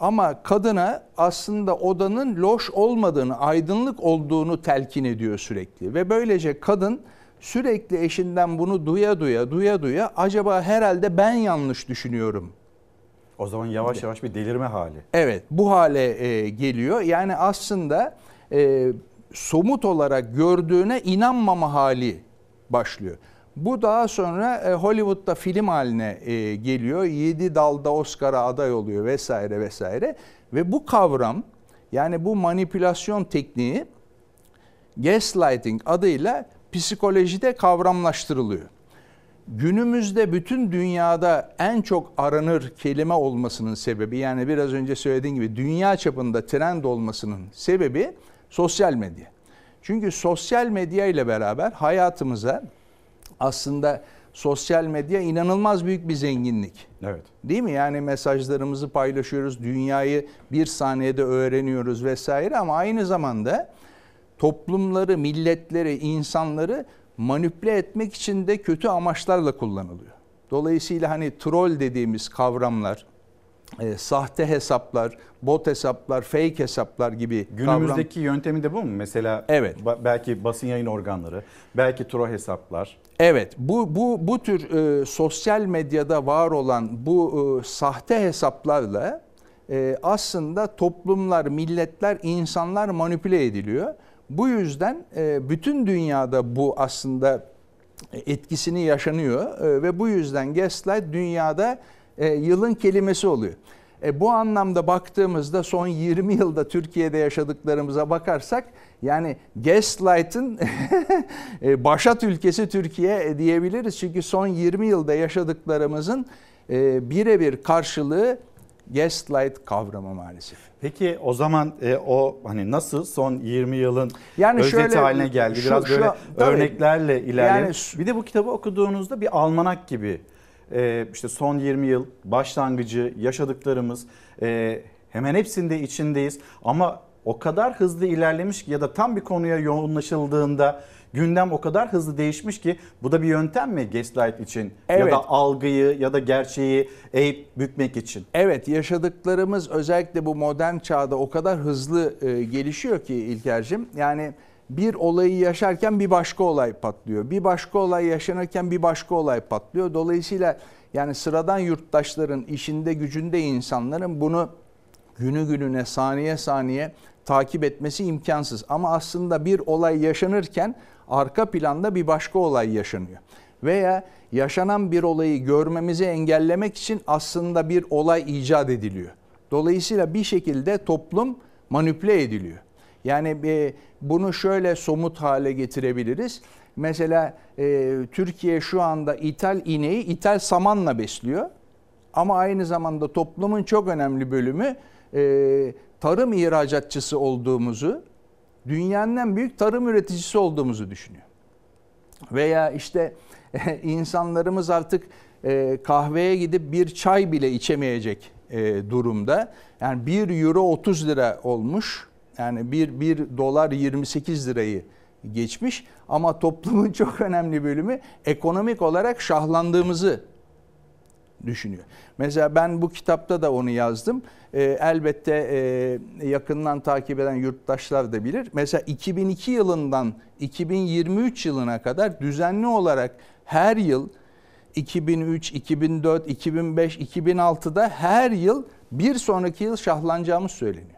ama kadına aslında odanın loş olmadığını, aydınlık olduğunu telkin ediyor sürekli. Ve böylece kadın sürekli eşinden bunu duya duya duya duya acaba herhalde ben yanlış düşünüyorum
O zaman yavaş yavaş bir delirme hali.
Evet bu hale e, geliyor. Yani aslında e, somut olarak gördüğüne inanmama hali başlıyor. Bu daha sonra e, Hollywood'da film haline e, geliyor. 7 dalda Oscar'a aday oluyor vesaire vesaire. Ve bu kavram yani bu manipülasyon tekniği gaslighting adıyla psikolojide kavramlaştırılıyor. Günümüzde bütün dünyada en çok aranır kelime olmasının sebebi yani biraz önce söylediğim gibi dünya çapında trend olmasının sebebi sosyal medya. Çünkü sosyal medya ile beraber hayatımıza aslında sosyal medya inanılmaz büyük bir zenginlik.
Evet.
Değil mi? Yani mesajlarımızı paylaşıyoruz, dünyayı bir saniyede öğreniyoruz vesaire ama aynı zamanda toplumları, milletleri, insanları manipüle etmek için de kötü amaçlarla kullanılıyor. Dolayısıyla hani troll dediğimiz kavramlar, e, sahte hesaplar, bot hesaplar, fake hesaplar gibi
Günümüzdeki yöntemi de bu mu? Mesela
Evet.
ba- belki basın yayın organları, belki tro hesaplar.
Evet, bu bu bu tür e, sosyal medyada var olan bu e, sahte hesaplarla e, aslında toplumlar, milletler, insanlar manipüle ediliyor. Bu yüzden e, bütün dünyada bu aslında etkisini yaşanıyor e, ve bu yüzden gaslight dünyada e, yılın kelimesi oluyor. E, bu anlamda baktığımızda son 20 yılda Türkiye'de yaşadıklarımıza bakarsak yani gaslight'ın e, başat ülkesi Türkiye diyebiliriz. Çünkü son 20 yılda yaşadıklarımızın e, birebir karşılığı gaslight kavramı maalesef.
Peki o zaman e, o hani nasıl son 20 yılın
Yani
özeti
şöyle,
haline geldi?
şu-
Biraz
şu-
böyle
tabii.
örneklerle ilerleyelim.
Yani şu-
bir de bu kitabı okuduğunuzda bir almanak gibi e, işte son 20 yıl başlangıcı yaşadıklarımız e, hemen hepsinde içindeyiz ama o kadar hızlı ilerlemiş ki ya da tam bir konuya yoğunlaşıldığında gündem o kadar hızlı değişmiş ki bu da bir yöntem mi Gaslight için ya
Evet.
da algıyı ya da gerçeği eğip bükmek için?
Evet yaşadıklarımız özellikle bu modern çağda o kadar hızlı e, gelişiyor ki İlker'cim. Yani bir olayı yaşarken bir başka olay patlıyor. Bir başka olay yaşanırken bir başka olay patlıyor. Dolayısıyla yani sıradan yurttaşların işinde gücünde insanların bunu günü gününe saniye saniye takip etmesi imkansız. Ama aslında bir olay yaşanırken arka planda bir başka olay yaşanıyor. Veya yaşanan bir olayı görmemizi engellemek için aslında bir olay icat ediliyor. Dolayısıyla bir şekilde toplum manipüle ediliyor. Yani e, bunu şöyle somut hale getirebiliriz. Mesela e, Türkiye şu anda ithal ineği ithal samanla besliyor. Ama aynı zamanda toplumun çok önemli bölümü e, tarım ihracatçısı olduğumuzu, dünyanın en büyük tarım üreticisi olduğumuzu düşünüyor. Veya işte insanlarımız artık kahveye gidip bir çay bile içemeyecek durumda. Yani 1 euro 30 lira olmuş. Yani 1, 1 dolar 28 lirayı geçmiş. Ama toplumun çok önemli bölümü ekonomik olarak şahlandığımızı düşünüyor. Mesela ben bu kitapta da onu yazdım. Ee, elbette e, yakından takip eden yurttaşlar da bilir. Mesela 2002 yılından 2023 yılına kadar düzenli olarak her yıl 2003, 2004, 2005, 2006'da her yıl bir sonraki yıl şahlanacağımız söyleniyor.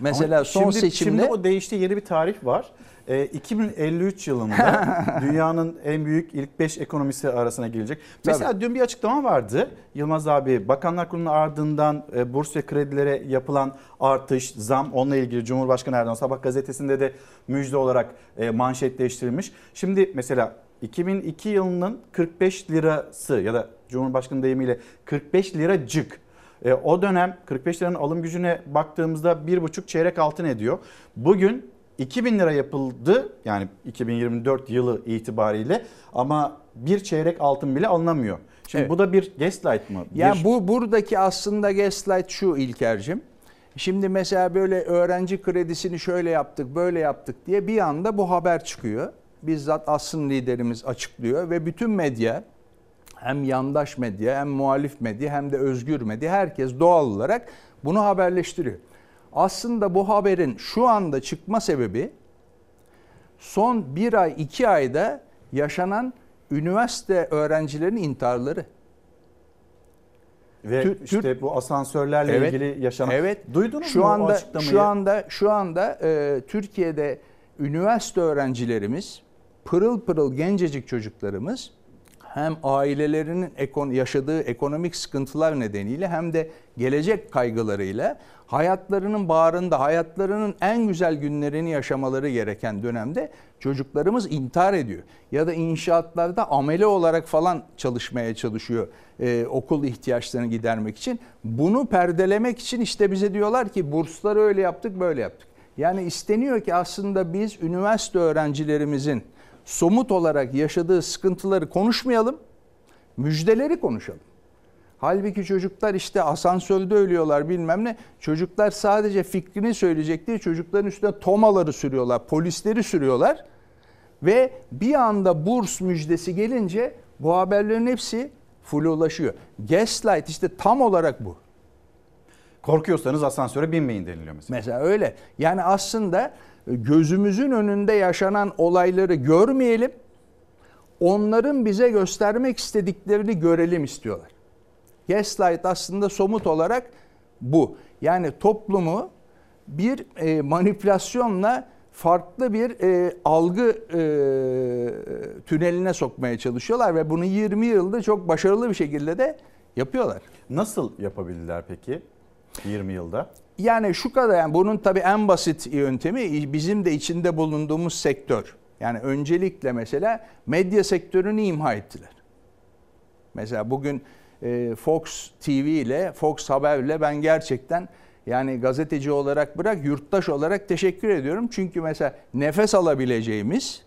Mesela
Ama
son
şimdi,
seçimde
Şimdi o değişti yeni bir tarih var. Ee, 2053 yılında dünyanın en büyük ilk 5 ekonomisi arasına girecek. Mesela dün bir açıklama vardı. Yılmaz abi Bakanlar Kurulu'nun ardından e, burs ve kredilere yapılan artış, zam onunla ilgili Cumhurbaşkanı Erdoğan Sabah gazetesinde de müjde olarak e, manşetleştirilmiş. Şimdi mesela 2002 yılının 45 lirası ya da Cumhurbaşkanı deyimiyle 45 liracık e, o dönem 45 liranın alım gücüne baktığımızda 1,5 çeyrek altın ediyor. Bugün 2000 lira yapıldı yani 2024 yılı itibariyle ama bir çeyrek altın bile alınamıyor. Şimdi
Evet.
bu da bir gaslight mı?
Yani
Bir-
bu buradaki aslında gaslight şu İlker'cim. Şimdi mesela böyle öğrenci kredisini şöyle yaptık, böyle yaptık diye bir anda bu haber çıkıyor. Bizzat asın liderimiz açıklıyor ve bütün medya hem yandaş medya hem muhalif medya hem de özgür medya herkes doğal olarak bunu haberleştiriyor. Aslında bu haberin şu anda çıkma sebebi son bir ay iki ayda yaşanan üniversite öğrencilerinin intiharları.
Ve
Tür-
işte bu asansörlerle
Evet.
ilgili yaşanan.
Evet.
Duydunuz
şu
mu o
anda,
açıklamayı?
Şu anda şu anda e, Türkiye'de üniversite öğrencilerimiz pırıl pırıl gencecik çocuklarımız hem ailelerinin ekon yaşadığı ekonomik sıkıntılar nedeniyle hem de gelecek kaygılarıyla hayatlarının bağrında, hayatlarının en güzel günlerini yaşamaları gereken dönemde çocuklarımız intihar ediyor. Ya da inşaatlarda amele olarak falan çalışmaya çalışıyor e, okul ihtiyaçlarını gidermek için. Bunu perdelemek için işte bize diyorlar ki bursları öyle yaptık böyle yaptık. Yani isteniyor ki aslında biz üniversite öğrencilerimizin somut olarak yaşadığı sıkıntıları konuşmayalım, müjdeleri konuşalım. Halbuki çocuklar işte asansörde ölüyorlar bilmem ne. Çocuklar sadece fikrini söyleyecek diye çocukların üstüne tomaları sürüyorlar, polisleri sürüyorlar. Ve bir anda burs müjdesi gelince bu haberlerin hepsi full ulaşıyor. Gaslight işte tam olarak bu.
Korkuyorsanız asansöre binmeyin deniliyor mesela.
Mesela öyle. Yani aslında gözümüzün önünde yaşanan olayları görmeyelim. Onların bize göstermek istediklerini görelim istiyorlar. Gaslight aslında somut olarak bu. Yani toplumu bir e, manipülasyonla farklı bir e, algı e, tüneline sokmaya çalışıyorlar ve bunu 20 yılda çok başarılı bir şekilde de yapıyorlar.
Nasıl yapabildiler peki 20 yılda?
Yani şu kadar yani bunun tabii en basit yöntemi bizim de içinde bulunduğumuz sektör. Yani öncelikle mesela medya sektörünü imha ettiler. Mesela bugün e, Fox TV ile Fox Haber ile ben gerçekten yani gazeteci olarak bırak yurttaş olarak teşekkür ediyorum. Çünkü mesela nefes alabileceğimiz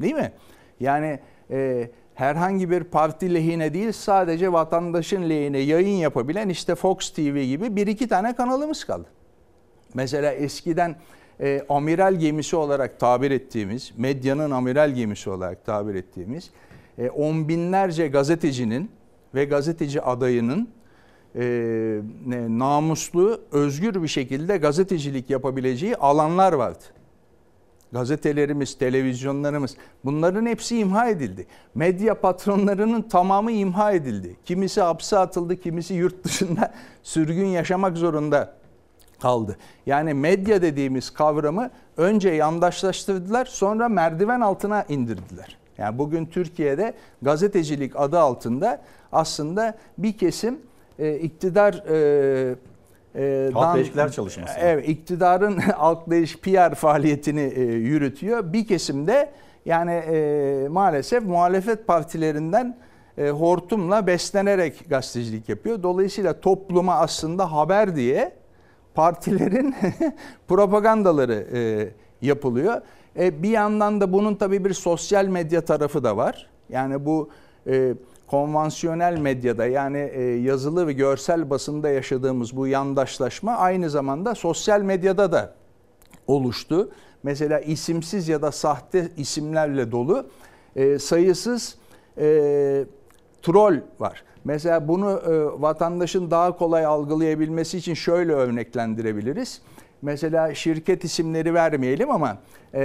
değil mi? Yani e, herhangi bir parti lehine değil sadece vatandaşın lehine yayın yapabilen işte Fox TV gibi bir iki tane kanalımız kaldı. Mesela eskiden e, amiral gemisi olarak tabir ettiğimiz, medyanın amiral gemisi olarak tabir ettiğimiz e, on binlerce gazetecinin ve gazeteci adayının e, namuslu, özgür bir şekilde gazetecilik yapabileceği alanlar vardı. Gazetelerimiz, televizyonlarımız bunların hepsi imha edildi. Medya patronlarının tamamı imha edildi. Kimisi hapse atıldı, kimisi yurt dışında sürgün yaşamak zorunda kaldı. Yani medya dediğimiz kavramı önce yandaşlaştırdılar, sonra merdiven altına indirdiler. Yani bugün Türkiye'de gazetecilik adı altında aslında bir kesim e, iktidar e, e,
Halkla
dan-
ilişkiler çalışması.
Evet, iktidarın halkla ilişki PR faaliyetini e, yürütüyor. Bir kesimde yani e, maalesef muhalefet partilerinden e, hortumla beslenerek gazetecilik yapıyor. Dolayısıyla topluma aslında haber diye partilerin propagandaları e, yapılıyor. E, bir yandan da bunun tabii bir sosyal medya tarafı da var. Yani bu e, konvansiyonel medyada yani e, yazılı ve görsel basında yaşadığımız bu yandaşlaşma aynı zamanda sosyal medyada da oluştu. Mesela isimsiz ya da sahte isimlerle dolu e, sayısız e, troll var. Mesela bunu vatandaşın daha kolay algılayabilmesi için şöyle örneklendirebiliriz. Mesela şirket isimleri vermeyelim ama e,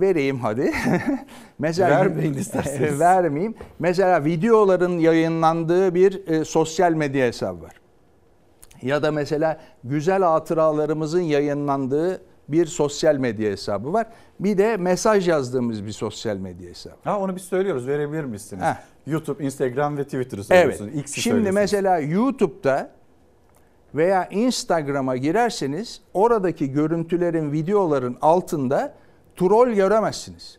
vereyim hadi. Mesela
Vermeyin isterseniz.
vermeyeyim. Mesela videoların yayınlandığı bir e, sosyal medya hesabı var. Ya da mesela güzel hatıralarımızın yayınlandığı bir sosyal medya hesabı var. Bir de mesaj yazdığımız bir sosyal medya hesabı.
Ha onu biz söylüyoruz. Verebilir misiniz?
Heh.
YouTube, Instagram ve Twitter'ı
Evet.
söylüyorsunuz. X'i
Şimdi mesela YouTube'da veya Instagram'a girerseniz oradaki görüntülerin, videoların altında troll göremezsiniz.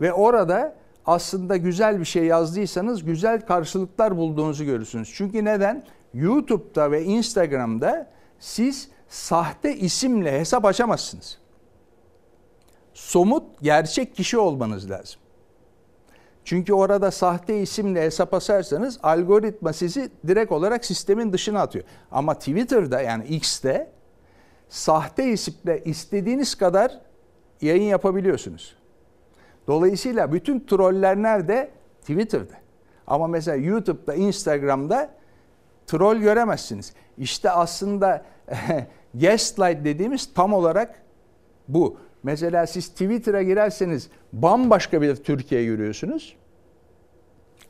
Ve orada aslında güzel bir şey yazdıysanız güzel karşılıklar bulduğunuzu görürsünüz. Çünkü neden? YouTube'da ve Instagram'da siz sahte isimle hesap açamazsınız. Somut, gerçek kişi olmanız lazım. Çünkü orada sahte isimle hesap açarsanız algoritma sizi direkt olarak sistemin dışına atıyor. Ama Twitter'da yani X'te sahte isimle istediğiniz kadar yayın yapabiliyorsunuz. Dolayısıyla bütün troller nerede? Twitter'da. Ama mesela YouTube'da, Instagram'da troll göremezsiniz. İşte aslında gaslight dediğimiz tam olarak bu. Mesela siz Twitter'a girerseniz bambaşka bir Türkiye görüyorsunuz.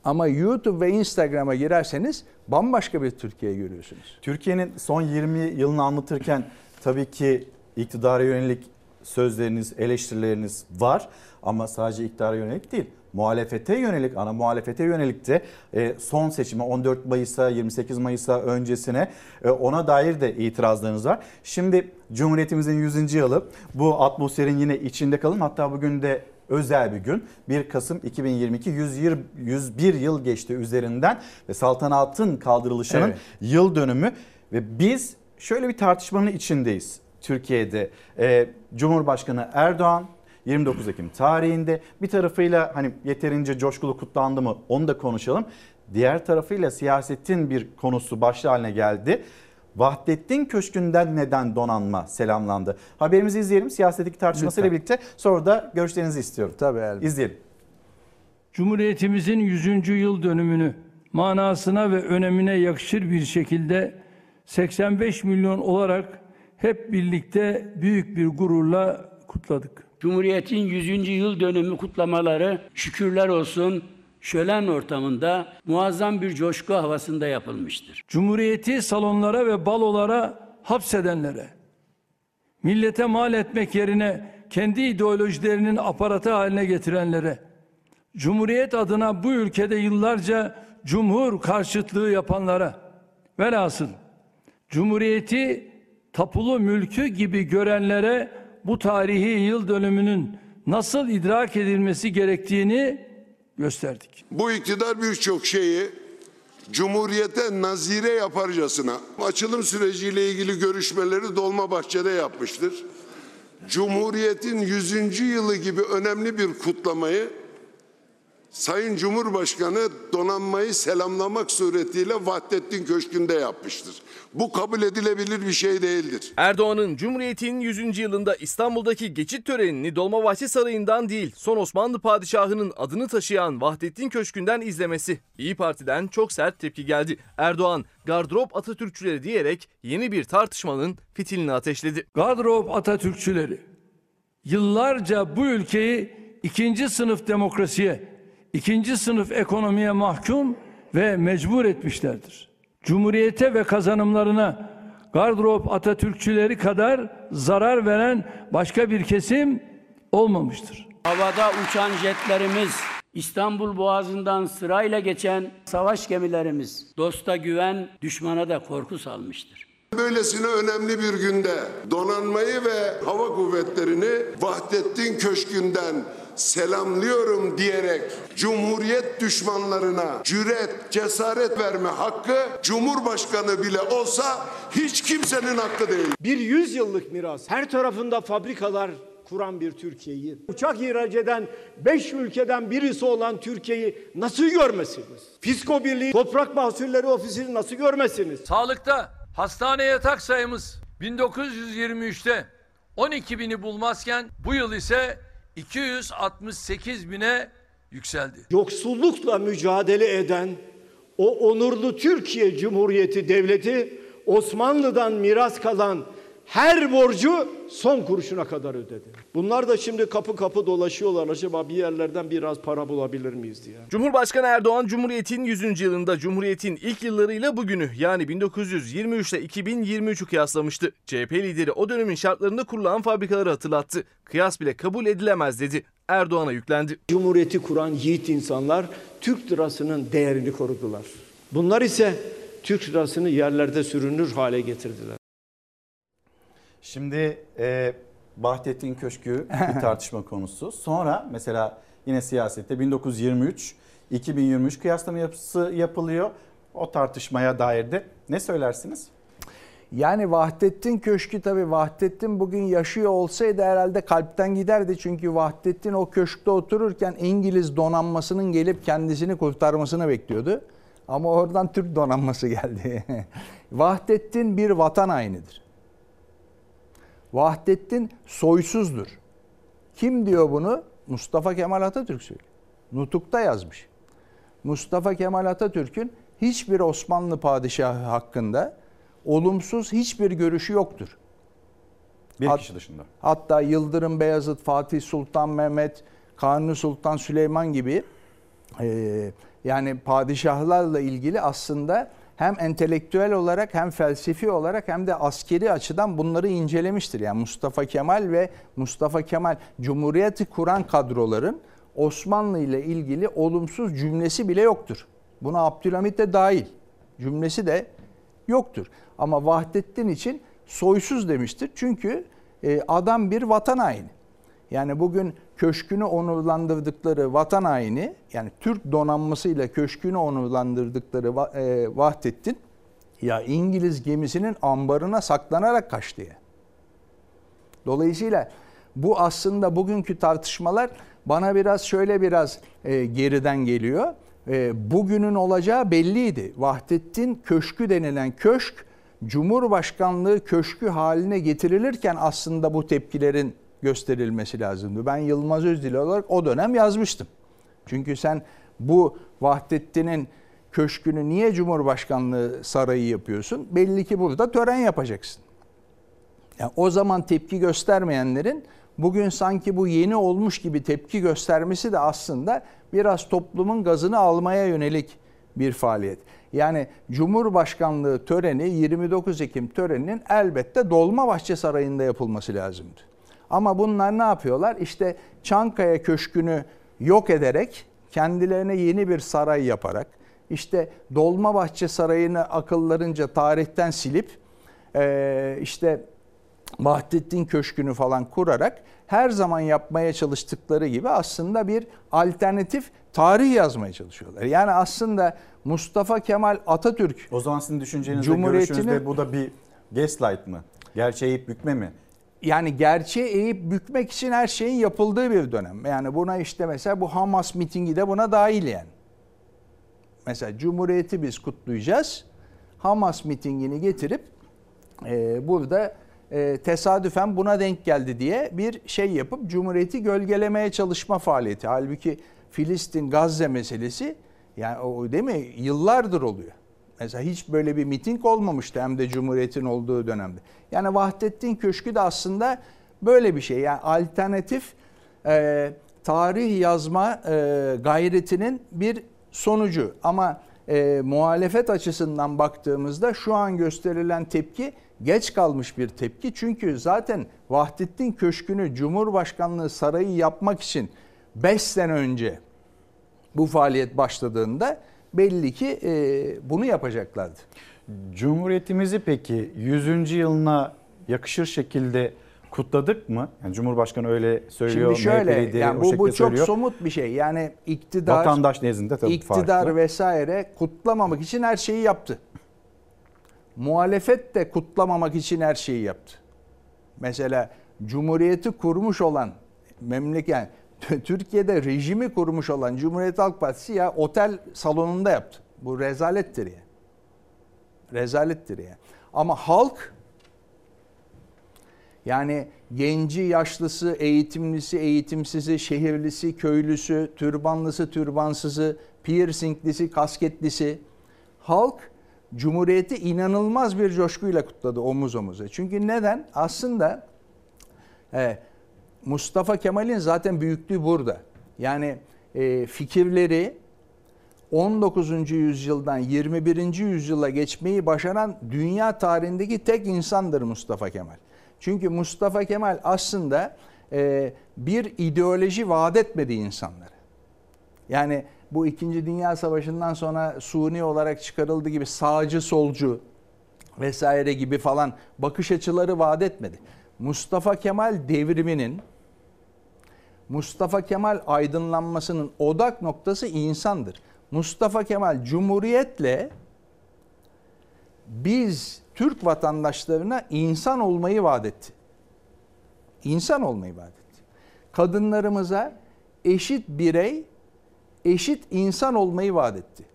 Ama YouTube ve Instagram'a girerseniz bambaşka bir Türkiye görüyorsunuz.
Türkiye'nin son 20 yılını anlatırken tabii ki iktidara yönelik sözleriniz, eleştirileriniz var ama sadece iktidara yönelik değil. Muhalefete yönelik, ana muhalefete yönelik de e, son seçime 14 Mayıs'a, 28 Mayıs'a öncesine e, ona dair de itirazlarınız var. Şimdi Cumhuriyetimizin 100. yılı bu atmosferin yine içinde kalın. Hatta bugün de özel bir gün. 1 Kasım 2022 120, 101 yıl geçti üzerinden ve saltanatın kaldırılışının
Evet.
yıl dönümü ve biz şöyle bir tartışmanın içindeyiz Türkiye'de. Ee, Cumhurbaşkanı Erdoğan 29 Ekim tarihinde bir tarafıyla hani yeterince coşkulu kutlandı mı onu da konuşalım. Diğer tarafıyla siyasetin bir konusu başlı haline geldi. Vahdettin Köşkü'nden neden donanma selamlandı? Haberimizi izleyelim. Siyasetteki tartışmasıyla birlikte sonra da görüşlerinizi istiyorum.
Tabii elbette.
İzleyelim.
Cumhuriyetimizin 100. yıl dönümünü manasına ve önemine yakışır bir şekilde 85 milyon olarak hep birlikte büyük bir gururla kutladık.
Cumhuriyet'in 100. yıl dönümü kutlamaları şükürler olsun şölen ortamında muazzam bir coşku havasında yapılmıştır.
Cumhuriyeti salonlara ve balolara hapsedenlere, millete mal etmek yerine kendi ideolojilerinin aparatı haline getirenlere, Cumhuriyet adına bu ülkede yıllarca cumhur karşıtlığı yapanlara, velhasıl Cumhuriyeti tapulu mülkü gibi görenlere bu tarihi yıl dönümünün nasıl idrak edilmesi gerektiğini gösterdik.
Bu iktidar birçok şeyi Cumhuriyete nazire yaparcasına açılım süreciyle ilgili görüşmeleri Dolmabahçe'de yapmıştır. Cumhuriyetin 100. yılı gibi önemli bir kutlamayı Sayın Cumhurbaşkanı donanmayı selamlamak suretiyle Vahdettin Köşkü'nde yapmıştır. Bu kabul edilebilir bir şey değildir.
Erdoğan'ın Cumhuriyet'in 100. yılında İstanbul'daki geçit törenini Dolmabahçe Sarayı'ndan değil, son Osmanlı padişahının adını taşıyan Vahdettin Köşkü'nden izlemesi. İyi Parti'den çok sert tepki geldi. Erdoğan, gardırop Atatürkçüleri diyerek yeni bir tartışmanın fitilini ateşledi.
Gardırop Atatürkçüleri yıllarca bu ülkeyi ikinci sınıf demokrasiye, ikinci sınıf ekonomiye mahkum ve mecbur etmişlerdir. Cumhuriyete ve kazanımlarına gardırop Atatürkçüleri kadar zarar veren başka bir kesim olmamıştır.
Havada uçan jetlerimiz, İstanbul Boğazı'ndan sırayla geçen savaş gemilerimiz dosta güven, düşmana da korku salmıştır.
Böylesine önemli bir günde donanmayı ve hava kuvvetlerini Vahdettin Köşkü'nden selamlıyorum diyerek Cumhuriyet düşmanlarına cüret, cesaret verme hakkı Cumhurbaşkanı bile olsa hiç kimsenin hakkı değil.
Bir yüzyıllık miras. Her tarafında fabrikalar kuran bir Türkiye'yi, uçak ihraç eden 5 ülkeden birisi olan Türkiye'yi nasıl görmesiniz? Fisko Birliği Toprak Mahsulleri Ofisi'ni nasıl görmesiniz?
Sağlıkta hastane yatak sayımız 1923'te 12 bini bulmazken bu yıl ise 268 bine yükseldi.
Yoksullukla mücadele eden o onurlu Türkiye Cumhuriyeti Devleti Osmanlı'dan miras kalan her borcu son kuruşuna kadar ödedi. Bunlar da şimdi kapı kapı dolaşıyorlar. Acaba bir yerlerden biraz para bulabilir miyiz diye.
Cumhurbaşkanı Erdoğan Cumhuriyet'in 100. yılında Cumhuriyet'in ilk yıllarıyla bugünü yani 1923 ile 2023'ü kıyaslamıştı. CHP lideri o dönemin şartlarında kurulan fabrikaları hatırlattı. Kıyas bile kabul edilemez dedi. Erdoğan'a yüklendi.
Cumhuriyeti kuran yiğit insanlar Türk lirasının değerini korudular. Bunlar ise Türk lirasını yerlerde sürünür hale getirdiler.
Şimdi e, Vahdettin Köşkü bir tartışma konusu. Sonra mesela yine siyasette 1923 2023 kıyaslama yapısı yapılıyor. O tartışmaya dair de ne söylersiniz?
Yani Vahdettin Köşkü tabii Vahdettin bugün yaşıyor olsaydı herhalde kalpten giderdi. Çünkü Vahdettin o köşkte otururken İngiliz donanmasının gelip kendisini kurtarmasını bekliyordu. Ama oradan Türk donanması geldi. Vahdettin bir vatan hainidir. Vahdettin soysuzdur. Kim diyor bunu? Mustafa Kemal Atatürk söylüyor. Nutuk'ta yazmış. Mustafa Kemal Atatürk'ün hiçbir Osmanlı padişahı hakkında olumsuz hiçbir görüşü yoktur.
Bir
Hat-
kişi dışında.
Hatta Yıldırım Beyazıt, Fatih Sultan Mehmet, Kanuni Sultan Süleyman gibi e, yani padişahlarla ilgili aslında hem entelektüel olarak hem felsefi olarak hem de askeri açıdan bunları incelemiştir. Yani Mustafa Kemal ve Mustafa Kemal Cumhuriyeti kuran kadroların Osmanlı ile ilgili olumsuz cümlesi bile yoktur. Buna Abdülhamit de dahil. Cümlesi de yoktur. Ama Vahdettin için soysuz demiştir. Çünkü e, adam bir vatan haini. Yani bugün köşkünü onurlandırdıkları vatan haini, yani Türk donanmasıyla köşkünü onurlandırdıkları e, Vahdettin, ya İngiliz gemisinin ambarına saklanarak kaçtı ya. Dolayısıyla bu aslında bugünkü tartışmalar bana biraz şöyle biraz e, geriden geliyor. E, bugünün olacağı belliydi. Vahdettin Köşkü denilen köşk Cumhurbaşkanlığı köşkü haline getirilirken aslında bu tepkilerin gösterilmesi lazımdı. Ben Yılmaz Özdil olarak o dönem yazmıştım. Çünkü sen bu Vahdettin'in köşkünü niye Cumhurbaşkanlığı sarayı yapıyorsun? Belli ki burada tören yapacaksın. Yani o zaman tepki göstermeyenlerin bugün sanki bu yeni olmuş gibi tepki göstermesi de aslında biraz toplumun gazını almaya yönelik bir faaliyet. Yani Cumhurbaşkanlığı töreni 29 Ekim töreninin elbette Dolmabahçe Sarayı'nda yapılması lazımdı. Ama bunlar ne yapıyorlar? İşte Çankaya Köşkü'nü yok ederek kendilerine yeni bir saray yaparak işte Dolmabahçe Sarayı'nı akıllarınca tarihten silip eee, işte Vahdettin Köşkü'nü falan kurarak her zaman yapmaya çalıştıkları gibi aslında bir alternatif tarih yazmaya çalışıyorlar. Yani aslında Mustafa Kemal Atatürk
O zaman sizin düşüncenizde, görüşünüzde bu da bir gaslight mı? Gerçeği bükme mi?
Yani gerçeği eğip bükmek için her şeyin yapıldığı bir dönem. Yani buna işte mesela bu Hamas mitingi de buna dahil yani. Mesela Cumhuriyeti biz kutlayacağız. Hamas mitingini getirip e, burada e, tesadüfen buna denk geldi diye bir şey yapıp Cumhuriyeti gölgelemeye çalışma faaliyeti. Halbuki Filistin Gazze meselesi yani o değil mi yıllardır oluyor. Mesela hiç böyle bir miting olmamıştı hem de Cumhuriyet'in olduğu dönemde. Yani Vahdettin Köşkü de aslında böyle bir şey. Yani alternatif e, tarih yazma e, gayretinin bir sonucu. Ama e, muhalefet açısından baktığımızda şu an gösterilen tepki geç kalmış bir tepki. Çünkü zaten Vahdettin Köşkü'nü Cumhurbaşkanlığı sarayı yapmak için 5 sene önce bu faaliyet başladığında belli ki e, bunu yapacaklardı.
Cumhuriyetimizi peki 100. yılına yakışır şekilde kutladık mı? Yani Cumhurbaşkanı öyle söylüyor.
Şimdi şöyle
lideri
yani bu, bu çok
söylüyor.
somut bir şey. Yani iktidar
Vatandaş nezdinde tabii
iktidar
farklı.
vesaire kutlamamak için her şeyi yaptı. Muhalefet de kutlamamak için her şeyi yaptı. Mesela Cumhuriyeti kurmuş olan memleket yani Türkiye'de rejimi kurmuş olan Cumhuriyet Halk Partisi ya otel salonunda yaptı. Bu rezalettir ya. Rezalettir ya. Ama halk yani genci, yaşlısı, eğitimlisi, eğitimsizi, şehirlisi, köylüsü, türbanlısı, türbansızı, piercinglisi, kasketlisi halk Cumhuriyeti inanılmaz bir coşkuyla kutladı omuz omuza. Çünkü neden? Aslında e, Mustafa Kemal'in zaten büyüklüğü burada. Yani e, fikirleri 19. yüzyıldan 21. yüzyıla geçmeyi başaran dünya tarihindeki tek insandır Mustafa Kemal. Çünkü Mustafa Kemal aslında e, bir ideoloji vaat etmedi insanlara. Yani bu 2. Dünya Savaşı'ndan sonra suni olarak çıkarıldığı gibi sağcı solcu vesaire gibi falan bakış açıları vaat etmedi. Mustafa Kemal devriminin Mustafa Kemal aydınlanmasının odak noktası insandır. Mustafa Kemal Cumhuriyetle biz Türk vatandaşlarına insan olmayı vaat etti. İnsan olmayı vaat etti. Kadınlarımıza eşit birey, eşit insan olmayı vaat etti.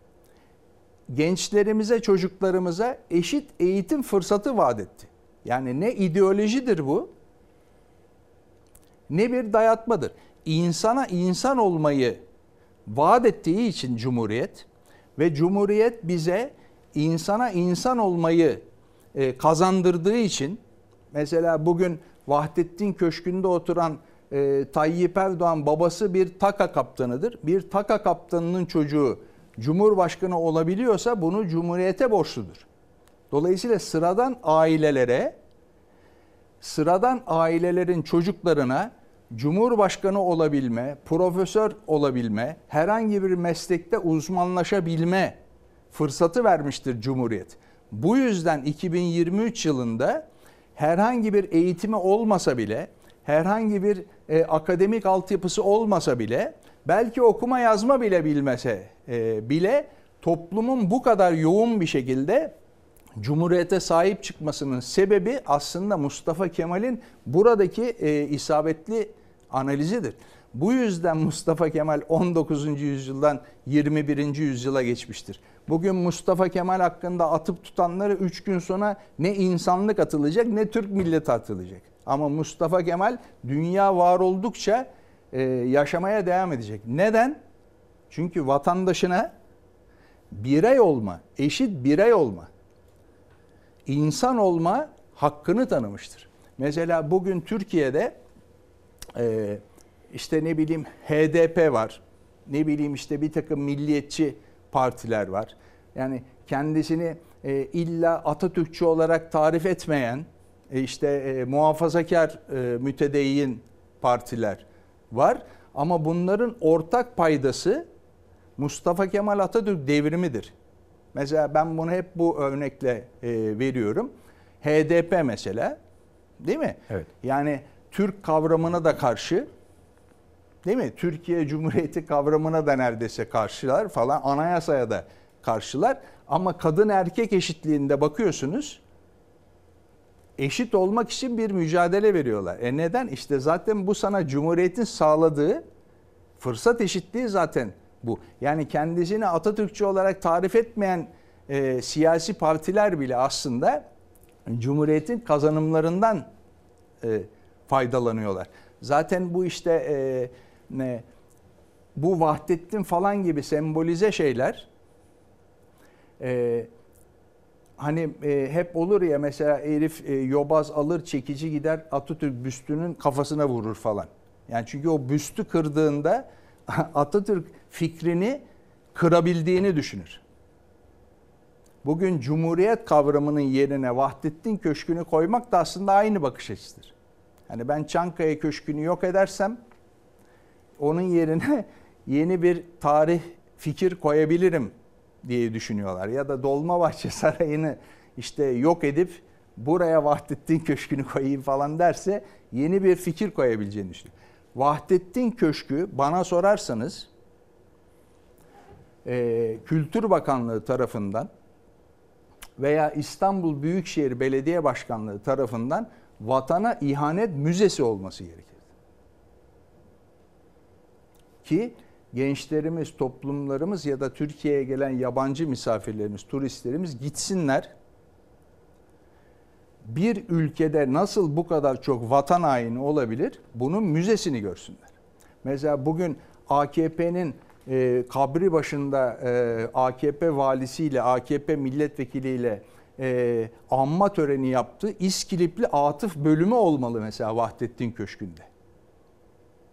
Gençlerimize, çocuklarımıza eşit eğitim fırsatı vaat etti. Yani ne ideolojidir bu? Ne bir dayatmadır. İnsana insan olmayı vaat ettiği için Cumhuriyet ve Cumhuriyet bize insana insan olmayı e, kazandırdığı için mesela bugün Vahdettin Köşkü'nde oturan e, Tayyip Erdoğan babası bir taka kaptanıdır. Bir taka kaptanının çocuğu Cumhurbaşkanı olabiliyorsa bunu Cumhuriyete borçludur. Dolayısıyla sıradan ailelere, sıradan ailelerin çocuklarına Cumhurbaşkanı olabilme, profesör olabilme, herhangi bir meslekte uzmanlaşabilme fırsatı vermiştir Cumhuriyet. Bu yüzden 2023 yılında herhangi bir eğitimi olmasa bile, herhangi bir e, akademik altyapısı olmasa bile, belki okuma yazma bile bilmese e, bile toplumun bu kadar yoğun bir şekilde Cumhuriyete sahip çıkmasının sebebi aslında Mustafa Kemal'in buradaki e, isabetli analizidir. Bu yüzden Mustafa Kemal 19. yüzyıldan 21. yüzyıla geçmiştir. Bugün Mustafa Kemal hakkında atıp tutanları 3 gün sonra ne insanlık atılacak ne Türk milleti atılacak. Ama Mustafa Kemal dünya var oldukça e, yaşamaya devam edecek. Neden? Çünkü vatandaşına birey olma, eşit birey olma, insan olma hakkını tanımıştır. Mesela bugün Türkiye'de e, işte ne bileyim HDP var, ne bileyim işte bir takım milliyetçi partiler var. Yani kendisini e, illa Atatürkçü olarak tarif etmeyen e, işte e, muhafazakar e, mütedeyyin partiler var. Ama bunların ortak paydası Mustafa Kemal Atatürk devrimidir. Mesela ben bunu hep bu örnekle e, veriyorum. HDP mesela değil mi?
Evet.
Yani Türk kavramına da karşı değil mi? Türkiye Cumhuriyeti kavramına da neredeyse karşılar falan. Anayasaya da karşılar. Ama kadın erkek eşitliğinde bakıyorsunuz eşit olmak için bir mücadele veriyorlar. E neden? İşte zaten bu sana Cumhuriyet'in sağladığı fırsat eşitliği zaten bu. Yani kendisini Atatürkçü olarak tarif etmeyen e, siyasi partiler bile aslında Cumhuriyet'in kazanımlarından e, faydalanıyorlar. Zaten bu işte e, ne bu Vahdettin falan gibi sembolize şeyler e, hani e, hep olur ya mesela herif e, yobaz alır çekici gider Atatürk büstünün kafasına vurur falan. Yani çünkü o büstü kırdığında Atatürk fikrini kırabildiğini düşünür. Bugün Cumhuriyet kavramının yerine Vahdettin Köşkü'nü koymak da aslında aynı bakış açısıdır. Hani ben Çankaya Köşkü'nü yok edersem onun yerine yeni bir tarih fikir koyabilirim diye düşünüyorlar. Ya da Dolmabahçe Sarayı'nı işte yok edip buraya Vahdettin Köşkü'nü koyayım falan derse yeni bir fikir koyabileceğini düşünüyor. Vahdettin Köşkü bana sorarsanız e, Kültür Bakanlığı tarafından veya İstanbul Büyükşehir Belediye Başkanlığı tarafından vatana ihanet müzesi olması gerekir. Ki gençlerimiz, toplumlarımız ya da Türkiye'ye gelen yabancı misafirlerimiz, turistlerimiz gitsinler. Bir ülkede nasıl bu kadar çok vatan haini olabilir? Bunun müzesini görsünler. Mesela bugün AKP'nin e, kabri başında e, AKP valisiyle, AKP milletvekiliyle e, anma töreni yaptı. İskilipli Atıf bölümü olmalı mesela Vahdettin Köşkü'nde.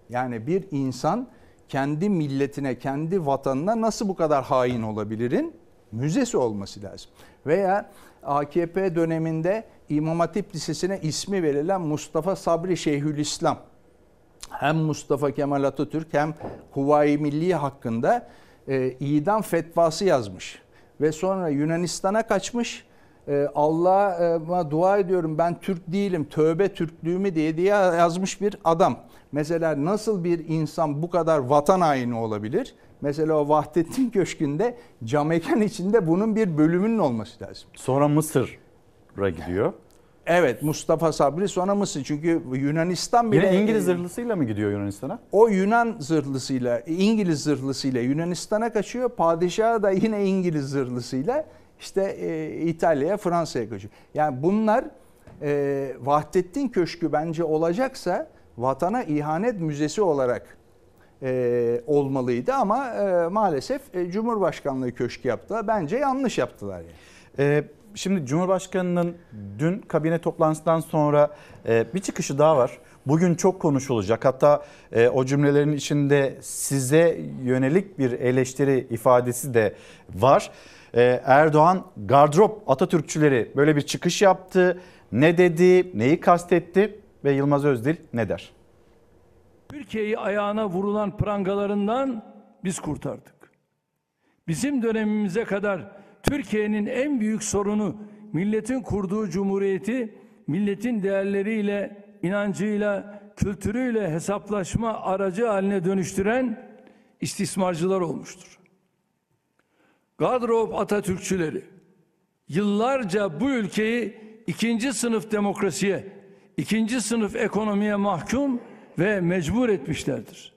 Yani bir insan kendi milletine, kendi vatanına nasıl bu kadar hain olabilirin? Müzesi olması lazım. Veya AKP döneminde İmam Hatip Lisesi'ne ismi verilen Mustafa Sabri Şeyhülislam hem Mustafa Kemal Atatürk hem Huvayi Milliye hakkında e, idam fetvası yazmış. Ve sonra Yunanistan'a kaçmış. E, Allah'a dua ediyorum ben Türk değilim, tövbe Türklüğümü diye diye yazmış bir adam. Mesela nasıl bir insan bu kadar vatan haini olabilir? Mesela o Vahdettin Köşkü'nde cam mekan içinde bunun bir bölümünün olması lazım.
Sonra Mısır Mısır'a gidiyor.
Evet Mustafa Sabri sonra Mısır. Çünkü Yunanistan bile...
Yine İngiliz zırhlısıyla mı gidiyor Yunanistan'a?
O Yunan zırhlısıyla, İngiliz zırhlısıyla Yunanistan'a kaçıyor. Padişahı da yine İngiliz zırhlısıyla işte e, İtalya'ya, Fransa'ya kaçıyor. Yani bunlar e, Vahdettin Köşkü bence olacaksa vatana ihanet müzesi olarak e, olmalıydı ama e, maalesef e, Cumhurbaşkanlığı Köşkü yaptılar. Bence yanlış yaptılar yani.
Ee, şimdi Cumhurbaşkanı'nın dün kabine toplantısından sonra e, bir çıkışı daha var. Bugün çok konuşulacak. Hatta e, o cümlelerin içinde size yönelik bir eleştiri ifadesi de var. E, Erdoğan gardrop Atatürkçüleri böyle bir çıkış yaptı. Ne dedi, neyi kastetti ve Yılmaz Özdil ne der?
Türkiye'yi ayağına vurulan prangalarından biz kurtardık. Bizim dönemimize kadar Türkiye'nin en büyük sorunu milletin kurduğu cumhuriyeti milletin değerleriyle, inancıyla, kültürüyle hesaplaşma aracı haline dönüştüren istismarcılar olmuştur. Gadrop Atatürkçüleri yıllarca bu ülkeyi ikinci sınıf demokrasiye, ikinci sınıf ekonomiye mahkum ve mecbur etmişlerdir.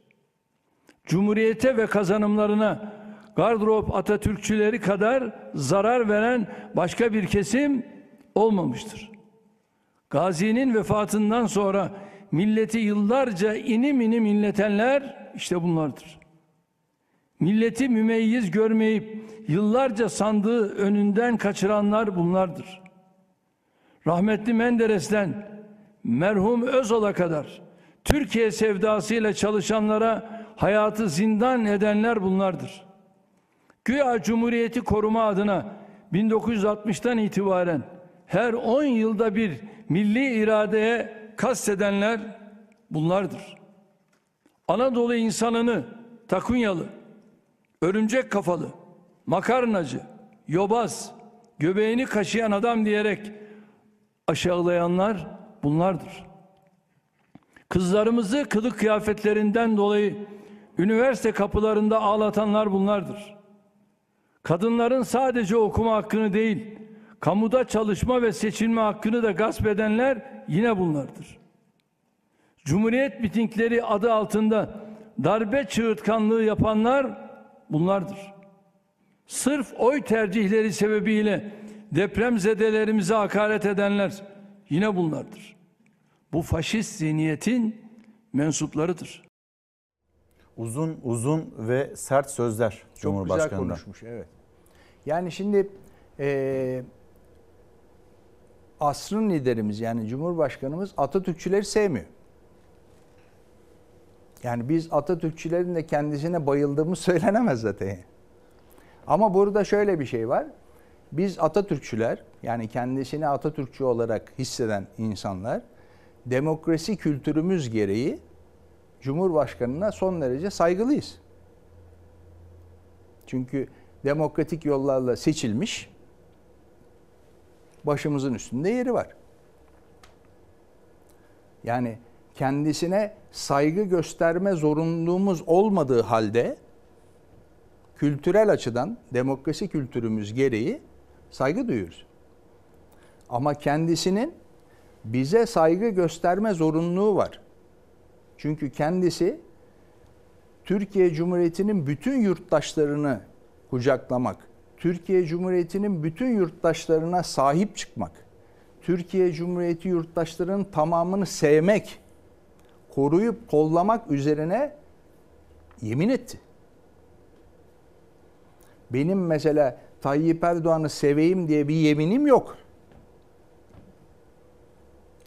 Cumhuriyete ve kazanımlarına gardrop Atatürkçüleri kadar zarar veren başka bir kesim olmamıştır. Gazi'nin vefatından sonra milleti yıllarca inim inim inletenler işte bunlardır. Milleti mümeyyiz görmeyip yıllarca sandığı önünden kaçıranlar bunlardır. Rahmetli Menderes'ten merhum Özal'a kadar Türkiye sevdasıyla çalışanlara hayatı zindan edenler bunlardır. Güya Cumhuriyeti koruma adına 1960'tan itibaren her 10 yılda bir milli iradeye kastedenler bunlardır. Anadolu insanını takunyalı, örümcek kafalı, makarnacı, yobaz, göbeğini kaşıyan adam diyerek aşağılayanlar bunlardır. Kızlarımızı kılık kıyafetlerinden dolayı üniversite kapılarında ağlatanlar bunlardır. Kadınların sadece okuma hakkını değil, kamuda çalışma ve seçilme hakkını da gasp edenler yine bunlardır. Cumhuriyet mitingleri adı altında darbe çığırtkanlığı yapanlar bunlardır. Sırf oy tercihleri sebebiyle depremzedelerimize hakaret edenler yine bunlardır. Bu faşist zihniyetin mensuplarıdır.
Uzun uzun ve sert sözler
Çok güzel
Cumhurbaşkanı'ndan.
konuşmuş evet. Yani şimdi e, asrın liderimiz yani Cumhurbaşkanımız Atatürkçüleri sevmiyor. Yani biz Atatürkçülerin de kendisine bayıldığımız söylenemez zaten. Ama burada şöyle bir şey var. Biz Atatürkçüler yani kendisini Atatürkçü olarak hisseden insanlar demokrasi kültürümüz gereği Cumhurbaşkanına son derece saygılıyız. Çünkü demokratik yollarla seçilmiş başımızın üstünde yeri var. Yani kendisine saygı gösterme zorunluluğumuz olmadığı halde kültürel açıdan demokrasi kültürümüz gereği saygı duyuyoruz. Ama kendisinin bize saygı gösterme zorunluluğu var. Çünkü kendisi Türkiye Cumhuriyeti'nin bütün yurttaşlarını kucaklamak, Türkiye Cumhuriyeti'nin bütün yurttaşlarına sahip çıkmak, Türkiye Cumhuriyeti yurttaşlarının tamamını sevmek, koruyup kollamak üzerine yemin etti. Benim mesela Tayyip Erdoğan'ı seveyim diye bir yeminim yok.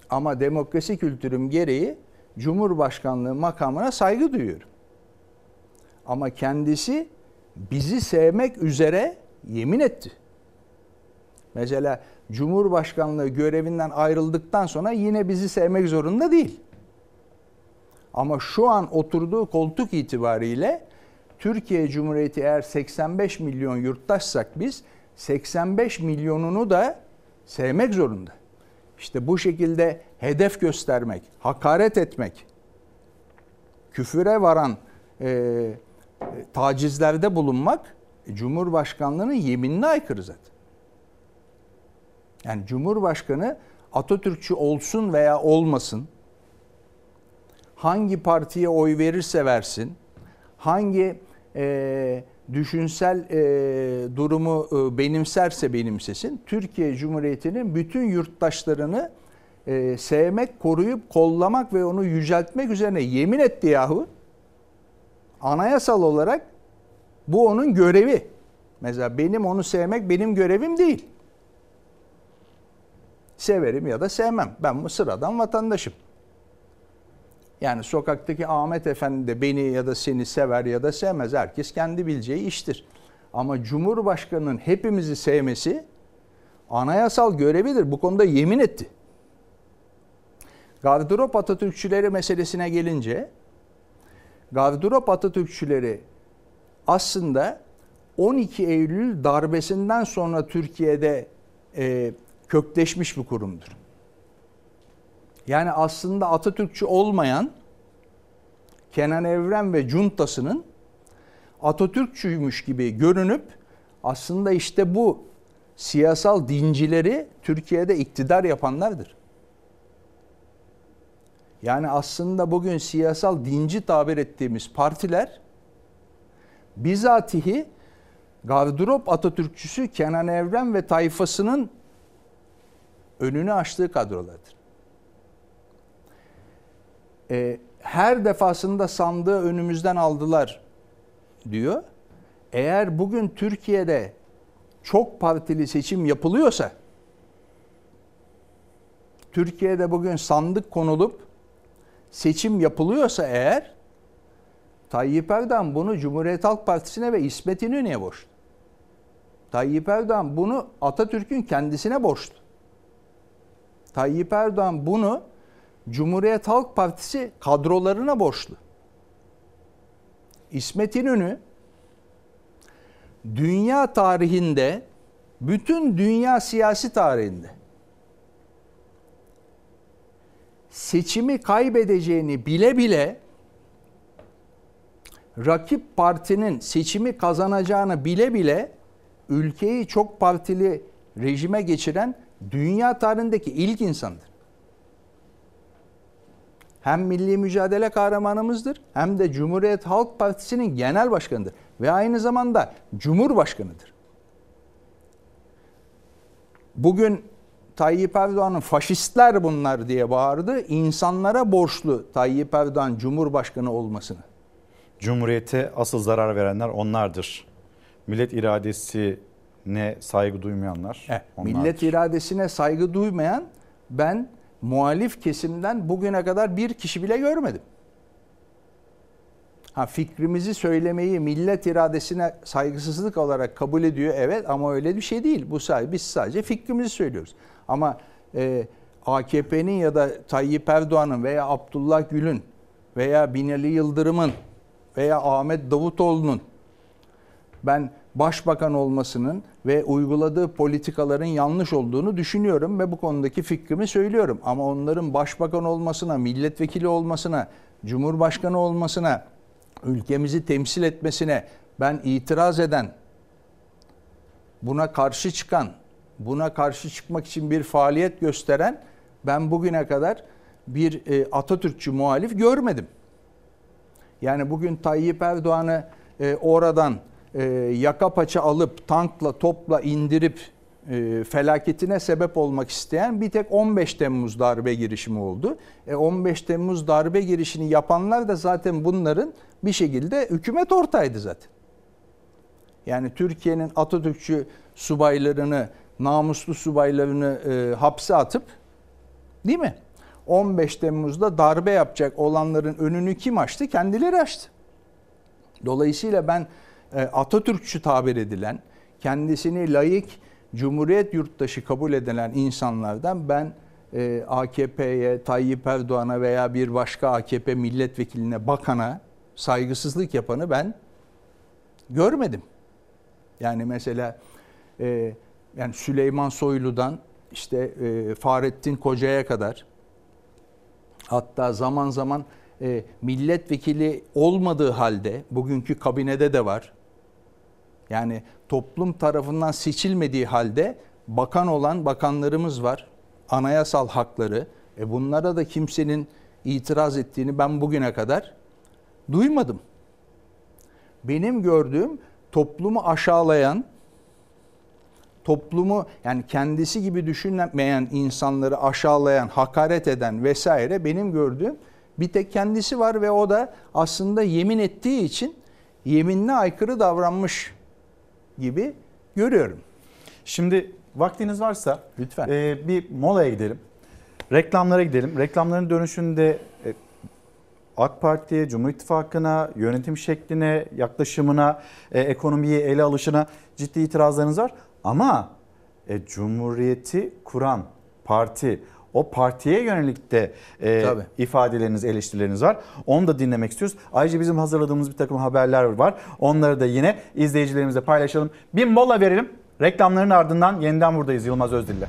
Ama demokrasi kültürüm gereği Cumhurbaşkanlığı makamına saygı duyuyorum. Ama kendisi bizi sevmek üzere yemin etti. Mesela Cumhurbaşkanlığı görevinden ayrıldıktan sonra yine bizi sevmek zorunda değil. Ama şu an oturduğu koltuk itibariyle Türkiye Cumhuriyeti eğer 85 milyon yurttaşsak biz 85 milyonunu da sevmek zorunda. İşte bu şekilde hedef göstermek, hakaret etmek, küfüre varan e, tacizlerde bulunmak Cumhurbaşkanlığının yeminine aykırı zaten. Yani Cumhurbaşkanı Atatürkçü olsun veya olmasın, hangi partiye oy verirse versin, hangi e, düşünsel e, durumu e, benimserse benimsesin, Türkiye Cumhuriyeti'nin bütün yurttaşlarını e, sevmek, koruyup kollamak ve onu yüceltmek üzerine yemin etti yahu. Anayasal olarak bu onun görevi. Mesela benim onu sevmek benim görevim değil. Severim ya da sevmem. Ben bu sıradan vatandaşım. Yani sokaktaki Ahmet Efendi de beni ya da seni sever ya da sevmez. Herkes kendi bileceği iştir. Ama Cumhurbaşkanı'nın hepimizi sevmesi anayasal görevidir. Bu konuda yemin etti. Gardırop Atatürkçüleri meselesine gelince Gardırop Atatürkçüleri aslında 12 Eylül darbesinden sonra Türkiye'de e, kökleşmiş bir kurumdur. Yani aslında Atatürkçü olmayan Kenan Evren ve Cuntası'nın Atatürkçüymüş gibi görünüp aslında işte bu siyasal dincileri Türkiye'de iktidar yapanlardır. Yani aslında bugün siyasal dinci tabir ettiğimiz partiler bizatihi gardırop Atatürkçüsü Kenan Evren ve tayfasının önünü açtığı kadrolardır. E, her defasında sandığı önümüzden aldılar diyor. Eğer bugün Türkiye'de çok partili seçim yapılıyorsa, Türkiye'de bugün sandık konulup seçim yapılıyorsa eğer, Tayyip Erdoğan bunu Cumhuriyet Halk Partisi'ne ve İsmet İnönü'ye borçlu. Tayyip Erdoğan bunu Atatürk'ün kendisine borçlu. Tayyip Erdoğan bunu Cumhuriyet Halk Partisi kadrolarına borçlu. İsmet İnönü dünya tarihinde bütün dünya siyasi tarihinde seçimi kaybedeceğini bile bile rakip partinin seçimi kazanacağını bile bile ülkeyi çok partili rejime geçiren dünya tarihindeki ilk insandır. Hem milli mücadele kahramanımızdır hem de Cumhuriyet Halk Partisi'nin genel başkanıdır ve aynı zamanda Cumhurbaşkanıdır. Bugün Tayyip Erdoğan'ın faşistler bunlar diye bağırdı. İnsanlara borçlu Tayyip Erdoğan Cumhurbaşkanı olmasını.
Cumhuriyete asıl zarar verenler onlardır. Millet iradesine saygı duymayanlar
Eh,
onlardır.
millet iradesine saygı duymayan ben muhalif kesimden bugüne kadar bir kişi bile görmedim. Ha fikrimizi söylemeyi millet iradesine saygısızlık olarak kabul ediyor evet ama öyle bir şey değil. Bu sadece biz sadece fikrimizi söylüyoruz. Ama e, AKP'nin ya da Tayyip Erdoğan'ın veya Abdullah Gül'ün veya Binali Yıldırım'ın veya Ahmet Davutoğlu'nun ben başbakan olmasının ve uyguladığı politikaların yanlış olduğunu düşünüyorum ve bu konudaki fikrimi söylüyorum. Ama onların başbakan olmasına, milletvekili olmasına, cumhurbaşkanı olmasına, ülkemizi temsil etmesine ben itiraz eden, buna karşı çıkan, buna karşı çıkmak için bir faaliyet gösteren ben bugüne kadar bir e, Atatürkçü muhalif görmedim. Yani bugün Tayyip Erdoğan'ı e, oradan e, yaka paça alıp tankla topla indirip e, felaketine sebep olmak isteyen bir tek 15 Temmuz darbe girişimi oldu. E, 15 Temmuz darbe girişini yapanlar da zaten bunların bir şekilde hükümet ortağıydı zaten. Yani Türkiye'nin Atatürkçü subaylarını, namuslu subaylarını e, hapse atıp değil mi? 15 Temmuz'da darbe yapacak olanların önünü kim açtı? Kendileri açtı. Dolayısıyla ben Atatürkçü tabir edilen, kendisini layık Cumhuriyet yurttaşı kabul edilen insanlardan ben e, AKP'ye, Tayyip Erdoğan'a veya bir başka AKP milletvekiline, bakana saygısızlık yapanı ben görmedim. Yani mesela e, yani Süleyman Soylu'dan işte e, Fahrettin Koca'ya kadar hatta zaman zaman e, milletvekili olmadığı halde bugünkü kabinede de var. Yani toplum tarafından seçilmediği halde bakan olan bakanlarımız var. Anayasal hakları. E bunlara da kimsenin itiraz ettiğini ben bugüne kadar duymadım. Benim gördüğüm toplumu aşağılayan, toplumu yani kendisi gibi düşünmeyen insanları aşağılayan, hakaret eden vesaire benim gördüğüm bir tek kendisi var ve o da aslında yemin ettiği için yeminine aykırı davranmış gibi görüyorum.
Şimdi vaktiniz varsa
lütfen
e, bir molaya gidelim. Reklamlara gidelim. Reklamların dönüşünde e, AK Parti'ye, Cumhur İttifakı'na, yönetim şekline, yaklaşımına, e, ekonomiyi ele alışına ciddi itirazlarınız var. Ama e, Cumhuriyeti kuran parti, o partiye yönelik de e, ifadeleriniz, eleştirileriniz var. Onu da dinlemek istiyoruz. Ayrıca bizim hazırladığımız bir takım haberler var. Onları da yine izleyicilerimizle paylaşalım. Bir mola verelim. Reklamların ardından yeniden buradayız Yılmaz Özdil'le.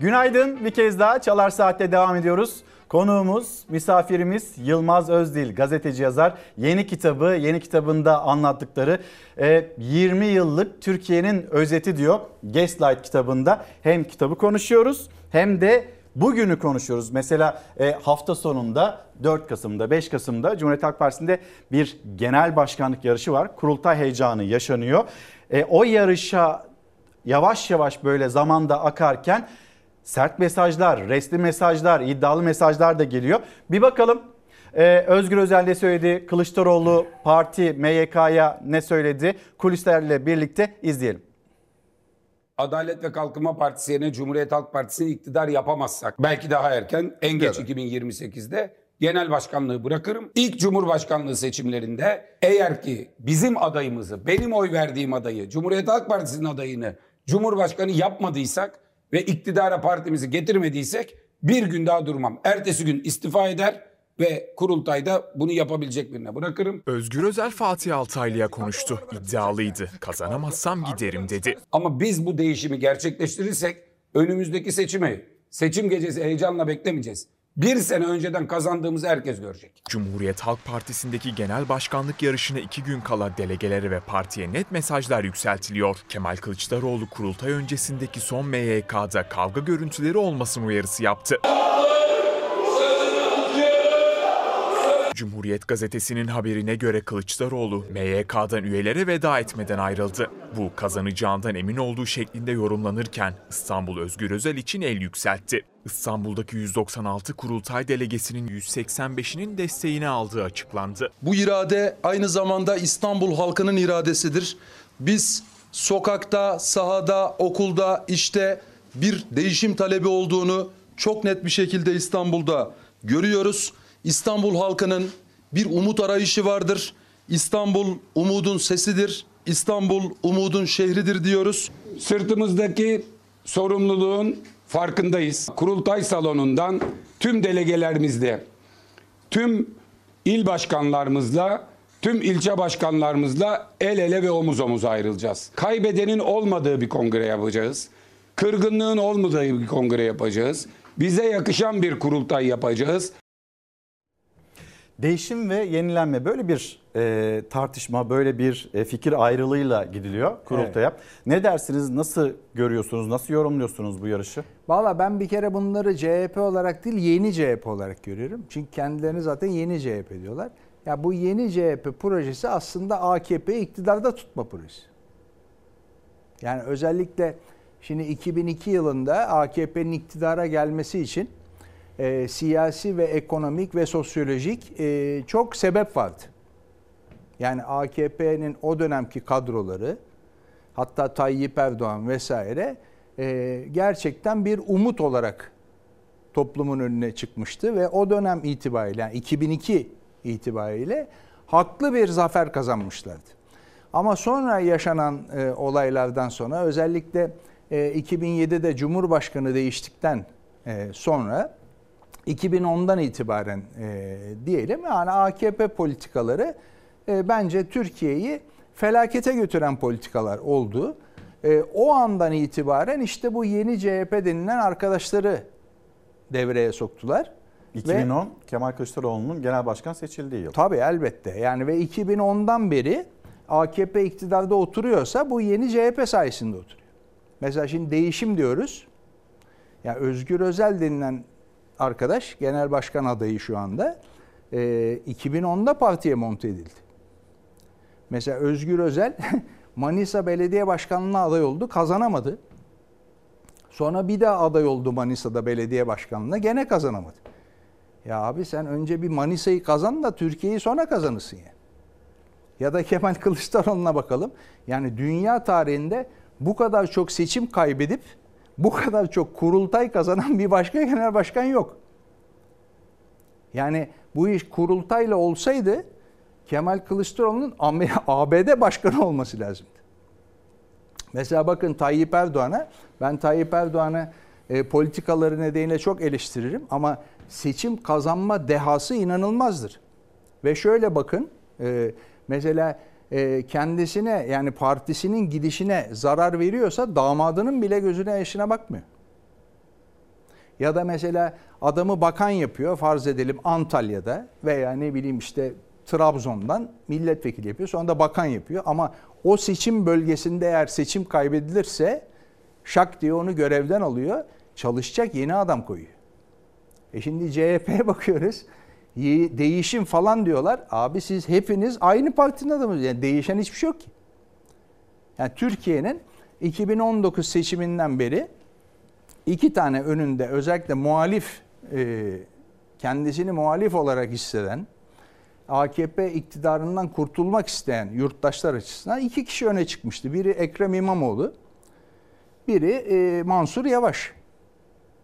Günaydın bir kez daha Çalar Saat'te devam ediyoruz. Konuğumuz, misafirimiz Yılmaz Özdil, gazeteci yazar. Yeni kitabı, yeni kitabında anlattıkları 20 yıllık Türkiye'nin özeti diyor Gaslight kitabında. Hem kitabı konuşuyoruz hem de bugünü konuşuyoruz. Mesela hafta sonunda 4 Kasım'da 5 Kasım'da Cumhuriyet Halk Partisi'nde bir genel başkanlık yarışı var. Kurultay heyecanı yaşanıyor. O yarışa yavaş yavaş böyle zamanda akarken sert mesajlar, resli mesajlar, iddialı mesajlar da geliyor. Bir bakalım ee, Özgür Özel ne söyledi? Kılıçdaroğlu parti MYK'ya ne söyledi? Kulislerle birlikte izleyelim.
Adalet ve Kalkınma Partisi yerine Cumhuriyet Halk Partisi'ni iktidar yapamazsak belki daha erken en geç 2028'de genel başkanlığı bırakırım. İlk Cumhurbaşkanlığı seçimlerinde eğer ki bizim adayımızı, benim oy verdiğim adayı, Cumhuriyet Halk Partisi'nin adayını Cumhurbaşkanı yapmadıysak ve iktidara partimizi getirmediysek bir gün daha durmam. Ertesi gün istifa eder ve kurultayda bunu yapabilecek birine bırakırım.
Özgür Özel Fatih Altaylı'ya konuştu. İddialıydı. Kazanamazsam giderim dedi.
Ama biz bu değişimi gerçekleştirirsek önümüzdeki seçimi seçim gecesi heyecanla beklemeyeceğiz. Bir sene önceden kazandığımızı herkes görecek.
Cumhuriyet Halk Partisi'ndeki genel başkanlık yarışına iki gün kala delegelere ve partiye net mesajlar yükseltiliyor. Kemal Kılıçdaroğlu kurultay öncesindeki son MYK'da kavga görüntüleri olmasın uyarısı yaptı. Cumhuriyet gazetesinin haberine göre Kılıçdaroğlu MYK'dan üyelere veda etmeden ayrıldı. Bu kazanacağından emin olduğu şeklinde yorumlanırken İstanbul Özgür Özel için el yükseltti. İstanbul'daki 196 kurultay delegesinin 185'inin desteğini aldığı açıklandı.
Bu irade aynı zamanda İstanbul halkının iradesidir. Biz sokakta, sahada, okulda, işte bir değişim talebi olduğunu çok net bir şekilde İstanbul'da görüyoruz. İstanbul halkının bir umut arayışı vardır. İstanbul umudun sesidir. İstanbul umudun şehridir diyoruz.
Sırtımızdaki sorumluluğun farkındayız. Kurultay salonundan tüm delegelerimizle, tüm il başkanlarımızla, tüm ilçe başkanlarımızla el ele ve omuz omuz ayrılacağız. Kaybedenin olmadığı bir kongre yapacağız. Kırgınlığın olmadığı bir kongre yapacağız. Bize yakışan bir kurultay yapacağız.
Değişim ve yenilenme böyle bir e, tartışma, böyle bir e, fikir ayrılığıyla gidiliyor kurultaya. Evet. Ne dersiniz, nasıl görüyorsunuz, nasıl yorumluyorsunuz bu yarışı?
Valla ben bir kere bunları CHP olarak değil yeni CHP olarak görüyorum. Çünkü kendilerini zaten yeni CHP diyorlar. Ya bu yeni CHP projesi aslında AKP'yi iktidarda tutma projesi. Yani özellikle şimdi 2002 yılında AKP'nin iktidara gelmesi için e, siyasi ve ekonomik ve sosyolojik e, çok sebep vardı. Yani AKP'nin o dönemki kadroları hatta Tayyip Erdoğan vesaire e, gerçekten bir umut olarak toplumun önüne çıkmıştı ve o dönem itibariyle yani 2002 itibariyle haklı bir zafer kazanmışlardı. Ama sonra yaşanan e, olaylardan sonra özellikle e, 2007'de Cumhurbaşkanı değiştikten e, sonra 2010'dan itibaren e, diyelim yani AKP politikaları e, bence Türkiye'yi felakete götüren politikalar oldu. E, o andan itibaren işte bu yeni CHP denilen arkadaşları devreye soktular.
2010 ve, Kemal Kılıçdaroğlu'nun genel başkan seçildiği yıl.
Tabii elbette. Yani ve 2010'dan beri AKP iktidarda oturuyorsa bu yeni CHP sayesinde oturuyor. Mesela şimdi değişim diyoruz. Ya Özgür Özel denilen arkadaş genel başkan adayı şu anda. E, 2010'da partiye monte edildi. Mesela Özgür Özel Manisa Belediye Başkanlığı'na aday oldu, kazanamadı. Sonra bir daha aday oldu Manisa'da belediye başkanlığına, gene kazanamadı. Ya abi sen önce bir Manisa'yı kazan da Türkiye'yi sonra kazanırsın ya. Ya da Kemal Kılıçdaroğlu'na bakalım. Yani dünya tarihinde bu kadar çok seçim kaybedip bu kadar çok kurultay kazanan bir başka genel başkan yok. Yani bu iş kurultayla olsaydı Kemal Kılıçdaroğlu'nun ABD başkanı olması lazımdı. Mesela bakın Tayyip Erdoğan'a, ben Tayyip Erdoğan'ı e, politikaları nedeniyle çok eleştiririm ama seçim kazanma dehası inanılmazdır. Ve şöyle bakın, e, mesela e, kendisine yani partisinin gidişine zarar veriyorsa damadının bile gözüne yaşına bakmıyor. Ya da mesela adamı bakan yapıyor farz edelim Antalya'da veya ne bileyim işte Trabzon'dan milletvekili yapıyor. Sonra da bakan yapıyor. Ama o seçim bölgesinde eğer seçim kaybedilirse şak diye onu görevden alıyor. Çalışacak yeni adam koyuyor. E şimdi CHP'ye bakıyoruz. Değişim falan diyorlar. Abi siz hepiniz aynı partinin adamısınız. Yani değişen hiçbir şey yok ki. Yani Türkiye'nin 2019 seçiminden beri iki tane önünde özellikle muhalif e, kendisini muhalif olarak hisseden AKP iktidarından kurtulmak isteyen yurttaşlar açısından iki kişi öne çıkmıştı. Biri Ekrem İmamoğlu, biri e, Mansur Yavaş.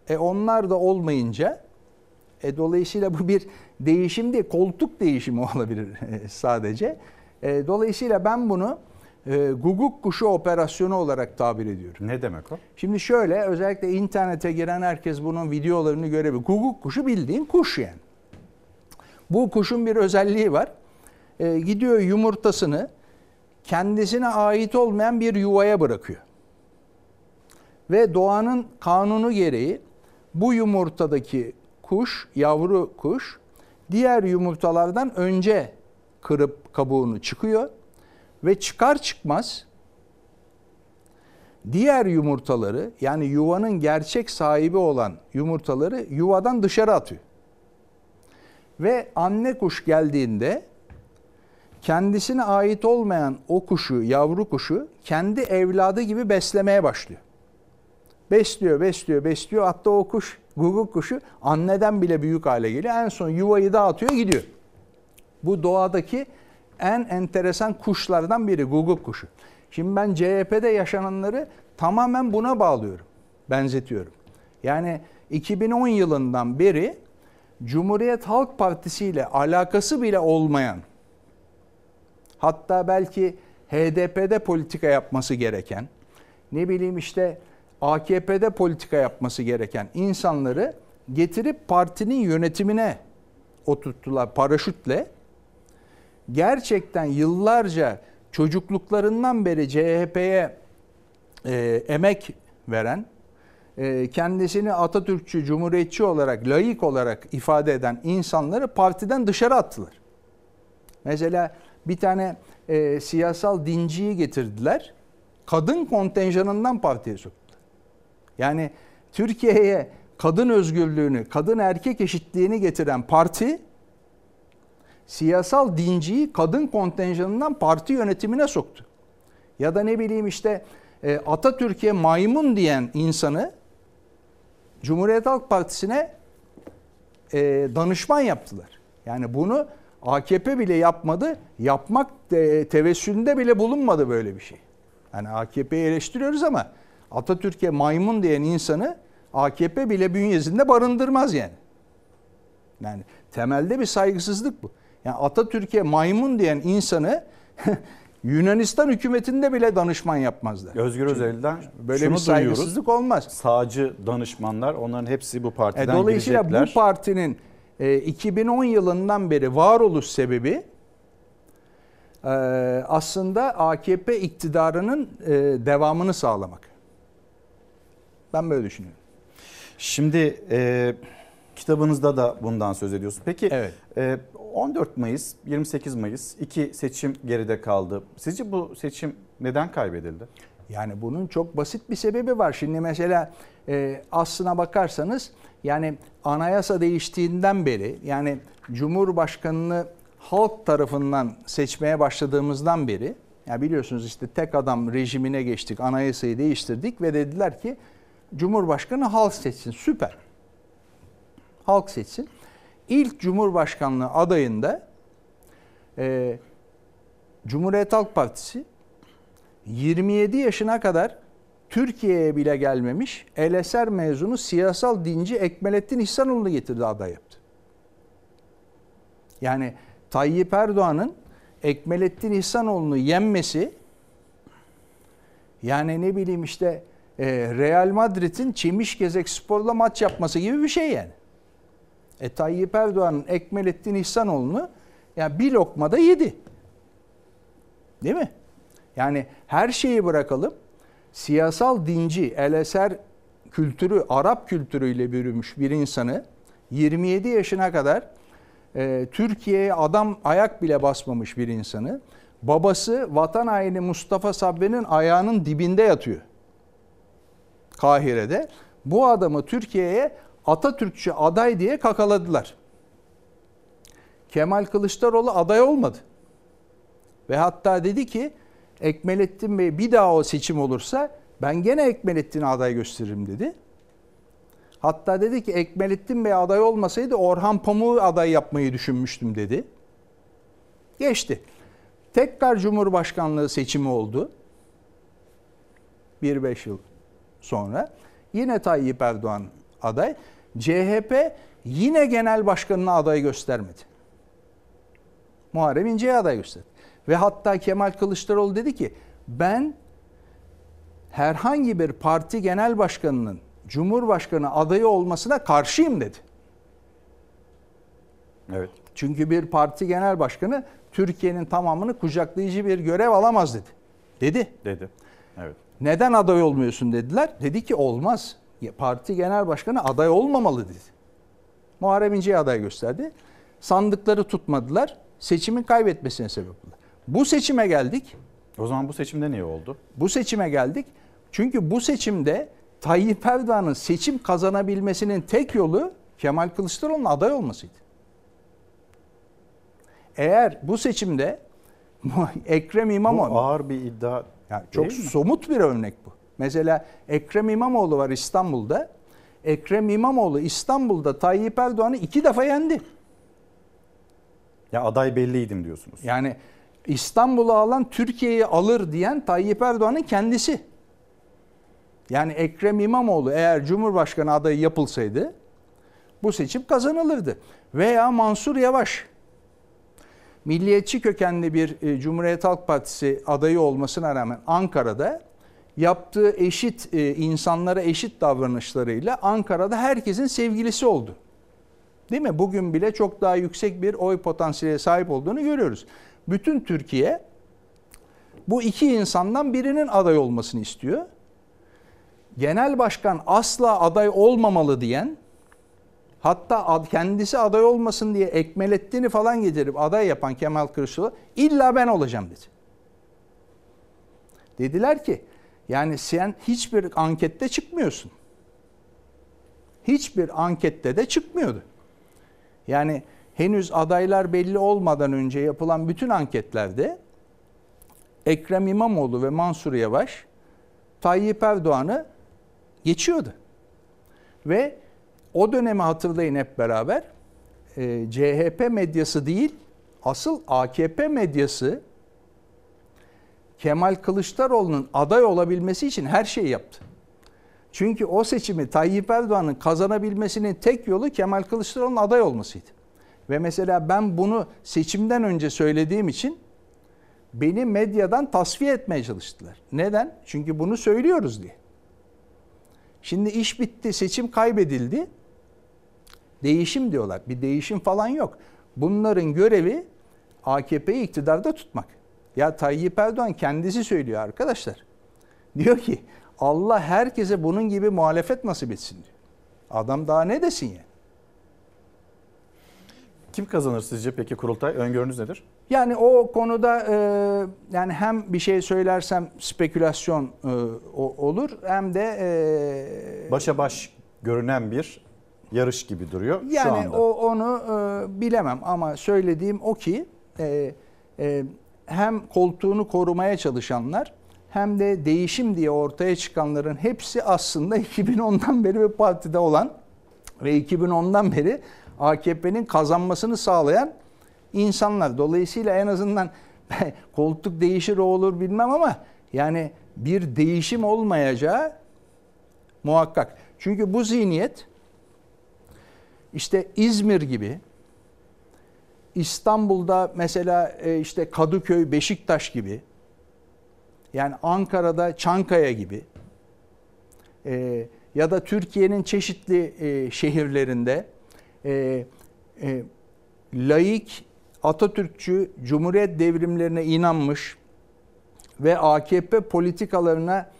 E onlar da olmayınca e, dolayısıyla bu bir değişim değil, koltuk değişimi olabilir e, sadece. E, dolayısıyla ben bunu e, guguk kuşu operasyonu olarak tabir ediyorum.
Ne demek o?
Şimdi şöyle özellikle internete giren herkes bunun videolarını görebilir. Guguk kuşu bildiğin kuş yani. Bu kuşun bir özelliği var. Gidiyor yumurtasını kendisine ait olmayan bir yuvaya bırakıyor. Ve doğanın kanunu gereği bu yumurtadaki kuş, yavru kuş diğer yumurtalardan önce kırıp kabuğunu çıkıyor ve çıkar çıkmaz diğer yumurtaları yani yuvanın gerçek sahibi olan yumurtaları yuvadan dışarı atıyor. Ve anne kuş geldiğinde kendisine ait olmayan o kuşu, yavru kuşu kendi evladı gibi beslemeye başlıyor. Besliyor, besliyor, besliyor. Hatta o kuş, guguk kuşu anneden bile büyük hale geliyor. En son yuvayı dağıtıyor, gidiyor. Bu doğadaki en enteresan kuşlardan biri guguk kuşu. Şimdi ben CHP'de yaşananları tamamen buna bağlıyorum, benzetiyorum. Yani 2010 yılından beri Cumhuriyet Halk Partisi ile alakası bile olmayan hatta belki HDP'de politika yapması gereken ne bileyim işte AKP'de politika yapması gereken insanları getirip partinin yönetimine oturttular paraşütle. Gerçekten yıllarca çocukluklarından beri CHP'ye e, emek veren e, kendisini Atatürkçü, Cumhuriyetçi olarak, layık olarak ifade eden insanları partiden dışarı attılar. Mesela bir tane e, siyasal dinciyi getirdiler. Kadın kontenjanından partiye soktular. Yani Türkiye'ye kadın özgürlüğünü, kadın erkek eşitliğini getiren parti siyasal dinciyi kadın kontenjanından parti yönetimine soktu. Ya da ne bileyim işte e, Atatürk'e maymun diyen insanı Cumhuriyet Halk Partisi'ne e, danışman yaptılar. Yani bunu AKP bile yapmadı. Yapmak e, tevessülünde bile bulunmadı böyle bir şey. Yani AKP'yi eleştiriyoruz ama Atatürk'e maymun diyen insanı AKP bile bünyesinde barındırmaz yani. Yani temelde bir saygısızlık bu. Yani Atatürk'e maymun diyen insanı Yunanistan hükümetinde bile danışman yapmazlar.
Özgür Özel'den
böyle şunu bir saygısızlık duyuyoruz. olmaz.
Sağcı danışmanlar onların hepsi bu partiden
e, Dolayısıyla
girecekler.
bu partinin e, 2010 yılından beri varoluş sebebi e, aslında AKP iktidarının e, devamını sağlamak. Ben böyle düşünüyorum.
Şimdi e, kitabınızda da bundan söz ediyorsun. Peki
Evet.
e, 14 Mayıs, 28 Mayıs iki seçim geride kaldı. Sizce bu seçim neden kaybedildi?
Yani bunun çok basit bir sebebi var. Şimdi mesela e, aslına bakarsanız yani anayasa değiştiğinden beri yani Cumhurbaşkanını halk tarafından seçmeye başladığımızdan beri ya biliyorsunuz işte tek adam rejimine geçtik, anayasayı değiştirdik ve dediler ki Cumhurbaşkanı halk seçsin. Süper. Halk seçsin. İlk Cumhurbaşkanlığı adayında e, Cumhuriyet Halk Partisi 27 yaşına kadar Türkiye'ye bile gelmemiş Eleser mezunu siyasal dinci Ekmelettin İhsanoğlu'nu getirdi aday yaptı. Yani Tayyip Erdoğan'ın Ekmelettin İhsanoğlu'nu yenmesi yani ne bileyim işte Real Madrid'in Çemişgezek Spor'la maç yapması gibi bir şey yani. E Tayyip Erdoğan'ın Ekmelettin İhsanoğlu'nu yani bir lokmada yedi. Değil mi? Yani her şeyi bırakalım. Siyasal dinci, eleser kültürü, Arap kültürüyle bürümüş bir insanı 27 yaşına kadar e, Türkiye'ye adam ayak bile basmamış bir insanı babası vatan haini Mustafa Sabri'nin ayağının dibinde yatıyor. Kahire'de. Bu adamı Türkiye'ye Atatürkçü aday diye kakaladılar. Kemal Kılıçdaroğlu aday olmadı. Ve hatta dedi ki Ekmelettin Bey bir daha o seçim olursa ben gene Ekmelettin'e aday gösteririm dedi. Hatta dedi ki Ekmelettin Bey aday olmasaydı Orhan Pamuk'u aday yapmayı düşünmüştüm dedi. Geçti. Tekrar Cumhurbaşkanlığı seçimi oldu. 1-5 yıl sonra. Yine Tayyip Erdoğan aday. CHP yine genel başkanına aday göstermedi. Muharrem İnce'ye aday gösterdi. Ve hatta Kemal Kılıçdaroğlu dedi ki ben herhangi bir parti genel başkanının Cumhurbaşkanı adayı olmasına karşıyım dedi.
Evet.
Çünkü bir parti genel başkanı Türkiye'nin tamamını kucaklayıcı bir görev alamaz dedi. Dedi.
Dedi. Evet.
Neden aday olmuyorsun dediler. Dedi ki olmaz. Parti genel başkanı aday olmamalı dedi. Muharrem İnce'ye aday gösterdi. Sandıkları tutmadılar. Seçimin kaybetmesine sebep oldu. Bu seçime geldik.
O zaman bu seçimde niye oldu?
Bu seçime geldik. Çünkü bu seçimde Tayyip Erdoğan'ın seçim kazanabilmesinin tek yolu Kemal Kılıçdaroğlu'nun aday olmasıydı. Eğer bu seçimde Ekrem İmamoğlu...
Bu ağır bir iddia
yani Çok
değil mi?
somut bir örnek bu. Mesela Ekrem İmamoğlu var İstanbul'da. Ekrem İmamoğlu İstanbul'da Tayyip Erdoğan'ı iki defa yendi.
Ya aday belliydim diyorsunuz.
Yani İstanbul'u alan Türkiye'yi alır diyen Tayyip Erdoğan'ın kendisi. Yani Ekrem İmamoğlu eğer Cumhurbaşkanı adayı yapılsaydı bu seçim kazanılırdı. Veya Mansur Yavaş milliyetçi kökenli bir e, Cumhuriyet Halk Partisi adayı olmasına rağmen Ankara'da yaptığı eşit e, insanlara eşit davranışlarıyla Ankara'da herkesin sevgilisi oldu. Değil mi? Bugün bile çok daha yüksek bir oy potansiyeli sahip olduğunu görüyoruz. Bütün Türkiye bu iki insandan birinin aday olmasını istiyor. Genel başkan asla aday olmamalı diyen hatta kendisi aday olmasın diye Ekmelettin'i falan getirip aday yapan Kemal Kılıçdaroğlu illa ben olacağım dedi. Dediler ki yani sen hiçbir ankette çıkmıyorsun. Hiçbir ankette de çıkmıyordu. Yani henüz adaylar belli olmadan önce yapılan bütün anketlerde Ekrem İmamoğlu ve Mansur Yavaş Tayyip Erdoğan'ı geçiyordu. Ve o dönemi hatırlayın hep beraber. E, CHP medyası değil, asıl AKP medyası Kemal Kılıçdaroğlu'nun aday olabilmesi için her şeyi yaptı. Çünkü o seçimi Tayyip Erdoğan'ın kazanabilmesinin tek yolu Kemal Kılıçdaroğlu'nun aday olmasıydı. Ve mesela ben bunu seçimden önce söylediğim için beni medyadan tasfiye etmeye çalıştılar. Neden? Çünkü bunu söylüyoruz diye. Şimdi iş bitti, seçim kaybedildi. Değişim diyorlar. Bir değişim falan yok. Bunların görevi AKP'yi iktidarda tutmak. Ya Tayyip Erdoğan kendisi söylüyor arkadaşlar. Diyor ki Allah herkese bunun gibi muhalefet nasip etsin diyor. Adam daha ne desin ya?
Kim kazanır sizce peki kurultay? Öngörünüz nedir?
Yani o konuda e, yani hem bir şey söylersem spekülasyon e, olur hem de e,
Başa baş görünen bir yarış gibi duruyor şu
yani
anda.
o onu e, bilemem ama söylediğim o ki e, e, hem koltuğunu korumaya çalışanlar hem de değişim diye ortaya çıkanların hepsi aslında 2010'dan beri bir partide olan ve 2010'dan beri AKP'nin kazanmasını sağlayan insanlar. Dolayısıyla en azından koltuk değişir o olur bilmem ama yani bir değişim olmayacağı muhakkak. Çünkü bu zihniyet işte İzmir gibi İstanbul'da mesela e, işte Kadıköy, Beşiktaş gibi yani Ankara'da Çankaya gibi e, ya da Türkiye'nin çeşitli e, şehirlerinde laik, Atatürkçü, Cumhuriyet devrimlerine inanmış ve AKP politikalarına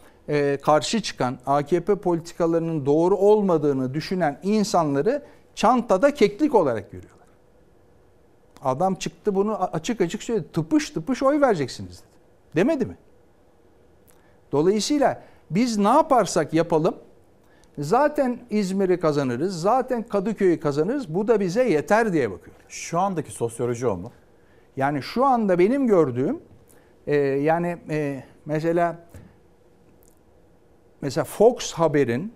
karşı çıkan, AKP politikalarının doğru olmadığını düşünen insanları çantada keklik olarak görüyorlar. Adam çıktı bunu açık açık söyledi. Tıpış tıpış oy vereceksiniz dedi. Demedi mi? Dolayısıyla biz ne yaparsak yapalım zaten İzmir'i kazanırız, zaten Kadıköy'ü kazanırız. Bu da bize yeter diye bakıyor.
Şu andaki sosyoloji o mu?
Yani şu anda benim gördüğüm e, yani e, mesela mesela Fox Haber'in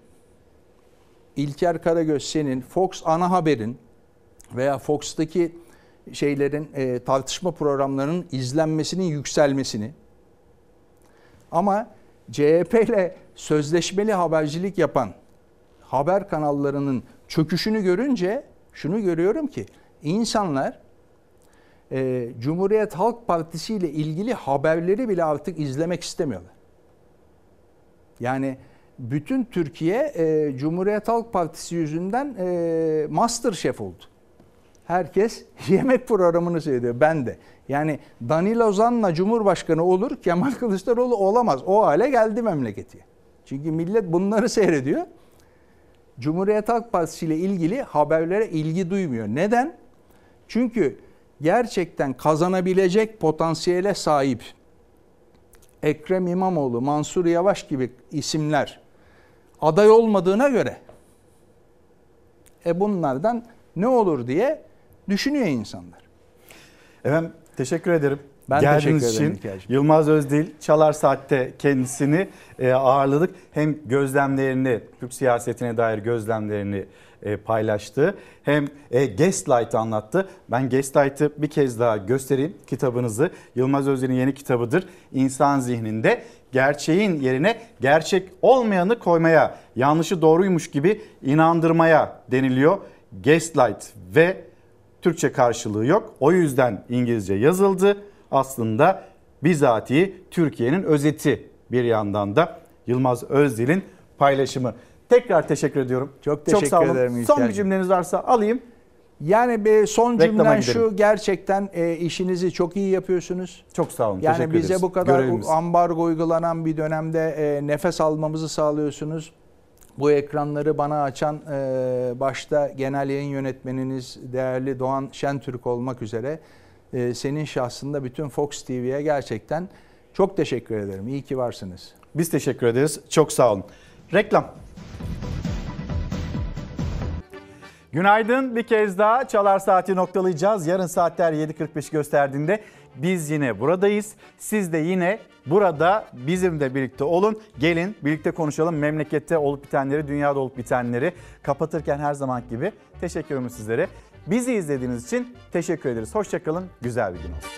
İlker Karagöz senin Fox ana haberin veya Fox'taki şeylerin e, tartışma programlarının izlenmesinin yükselmesini ama CHP ile sözleşmeli habercilik yapan haber kanallarının çöküşünü görünce şunu görüyorum ki insanlar e, Cumhuriyet Halk Partisi ile ilgili haberleri bile artık izlemek istemiyorlar. Yani bütün Türkiye e, Cumhuriyet Halk Partisi yüzünden e, master şef oldu. Herkes yemek programını seyrediyor. Ben de. Yani Danilo Zan'la Cumhurbaşkanı olur, Kemal Kılıçdaroğlu olamaz. O hale geldi memleketi. Çünkü millet bunları seyrediyor. Cumhuriyet Halk Partisi ile ilgili haberlere ilgi duymuyor. Neden? Çünkü gerçekten kazanabilecek potansiyele sahip Ekrem İmamoğlu, Mansur Yavaş gibi isimler aday olmadığına göre e bunlardan ne olur diye düşünüyor insanlar.
Efendim teşekkür ederim.
Ben
Geldiğiniz
teşekkür ederim
için. Yılmaz Özdil Çalar Saat'te kendisini e, ağırladık. Hem gözlemlerini, Türk siyasetine dair gözlemlerini paylaştı. Hem e, Gaslight anlattı. Ben Gaslight'ı bir kez daha göstereyim kitabınızı. Yılmaz Özdil'in yeni kitabıdır. İnsan zihninde gerçeğin yerine gerçek olmayanı koymaya, yanlışı doğruymuş gibi inandırmaya deniliyor. Gaslight ve Türkçe karşılığı yok. O yüzden İngilizce yazıldı. Aslında bizatihi Türkiye'nin özeti bir yandan da Yılmaz Özdil'in paylaşımı. Tekrar teşekkür ediyorum.
Çok teşekkür
sağ olun.
ederim
Son bir cümleniz varsa alayım.
Yani bir son cümlen şu gerçekten e, işinizi çok iyi yapıyorsunuz.
Çok sağ olun.
Yani bize
ederiz.
bu kadar
Görevimiz.
ambargo uygulanan bir dönemde e, nefes almamızı sağlıyorsunuz. Bu ekranları bana açan e, başta genel yayın yönetmeniniz değerli Doğan Şentürk olmak üzere e, senin şahsında bütün Fox TV'ye gerçekten çok teşekkür ederim. İyi ki varsınız.
Biz teşekkür ederiz. Çok sağ olun. Reklam. Günaydın. Bir kez daha Çalar Saati noktalayacağız. Yarın saatler 7.45 gösterdiğinde biz yine buradayız. Siz de yine burada bizimle birlikte olun. Gelin birlikte konuşalım memlekette olup bitenleri, dünyada olup bitenleri. Kapatırken her zaman gibi teşekkür ederim sizlere. Bizi izlediğiniz için teşekkür ederiz. Hoşçakalın. Güzel bir gün olsun.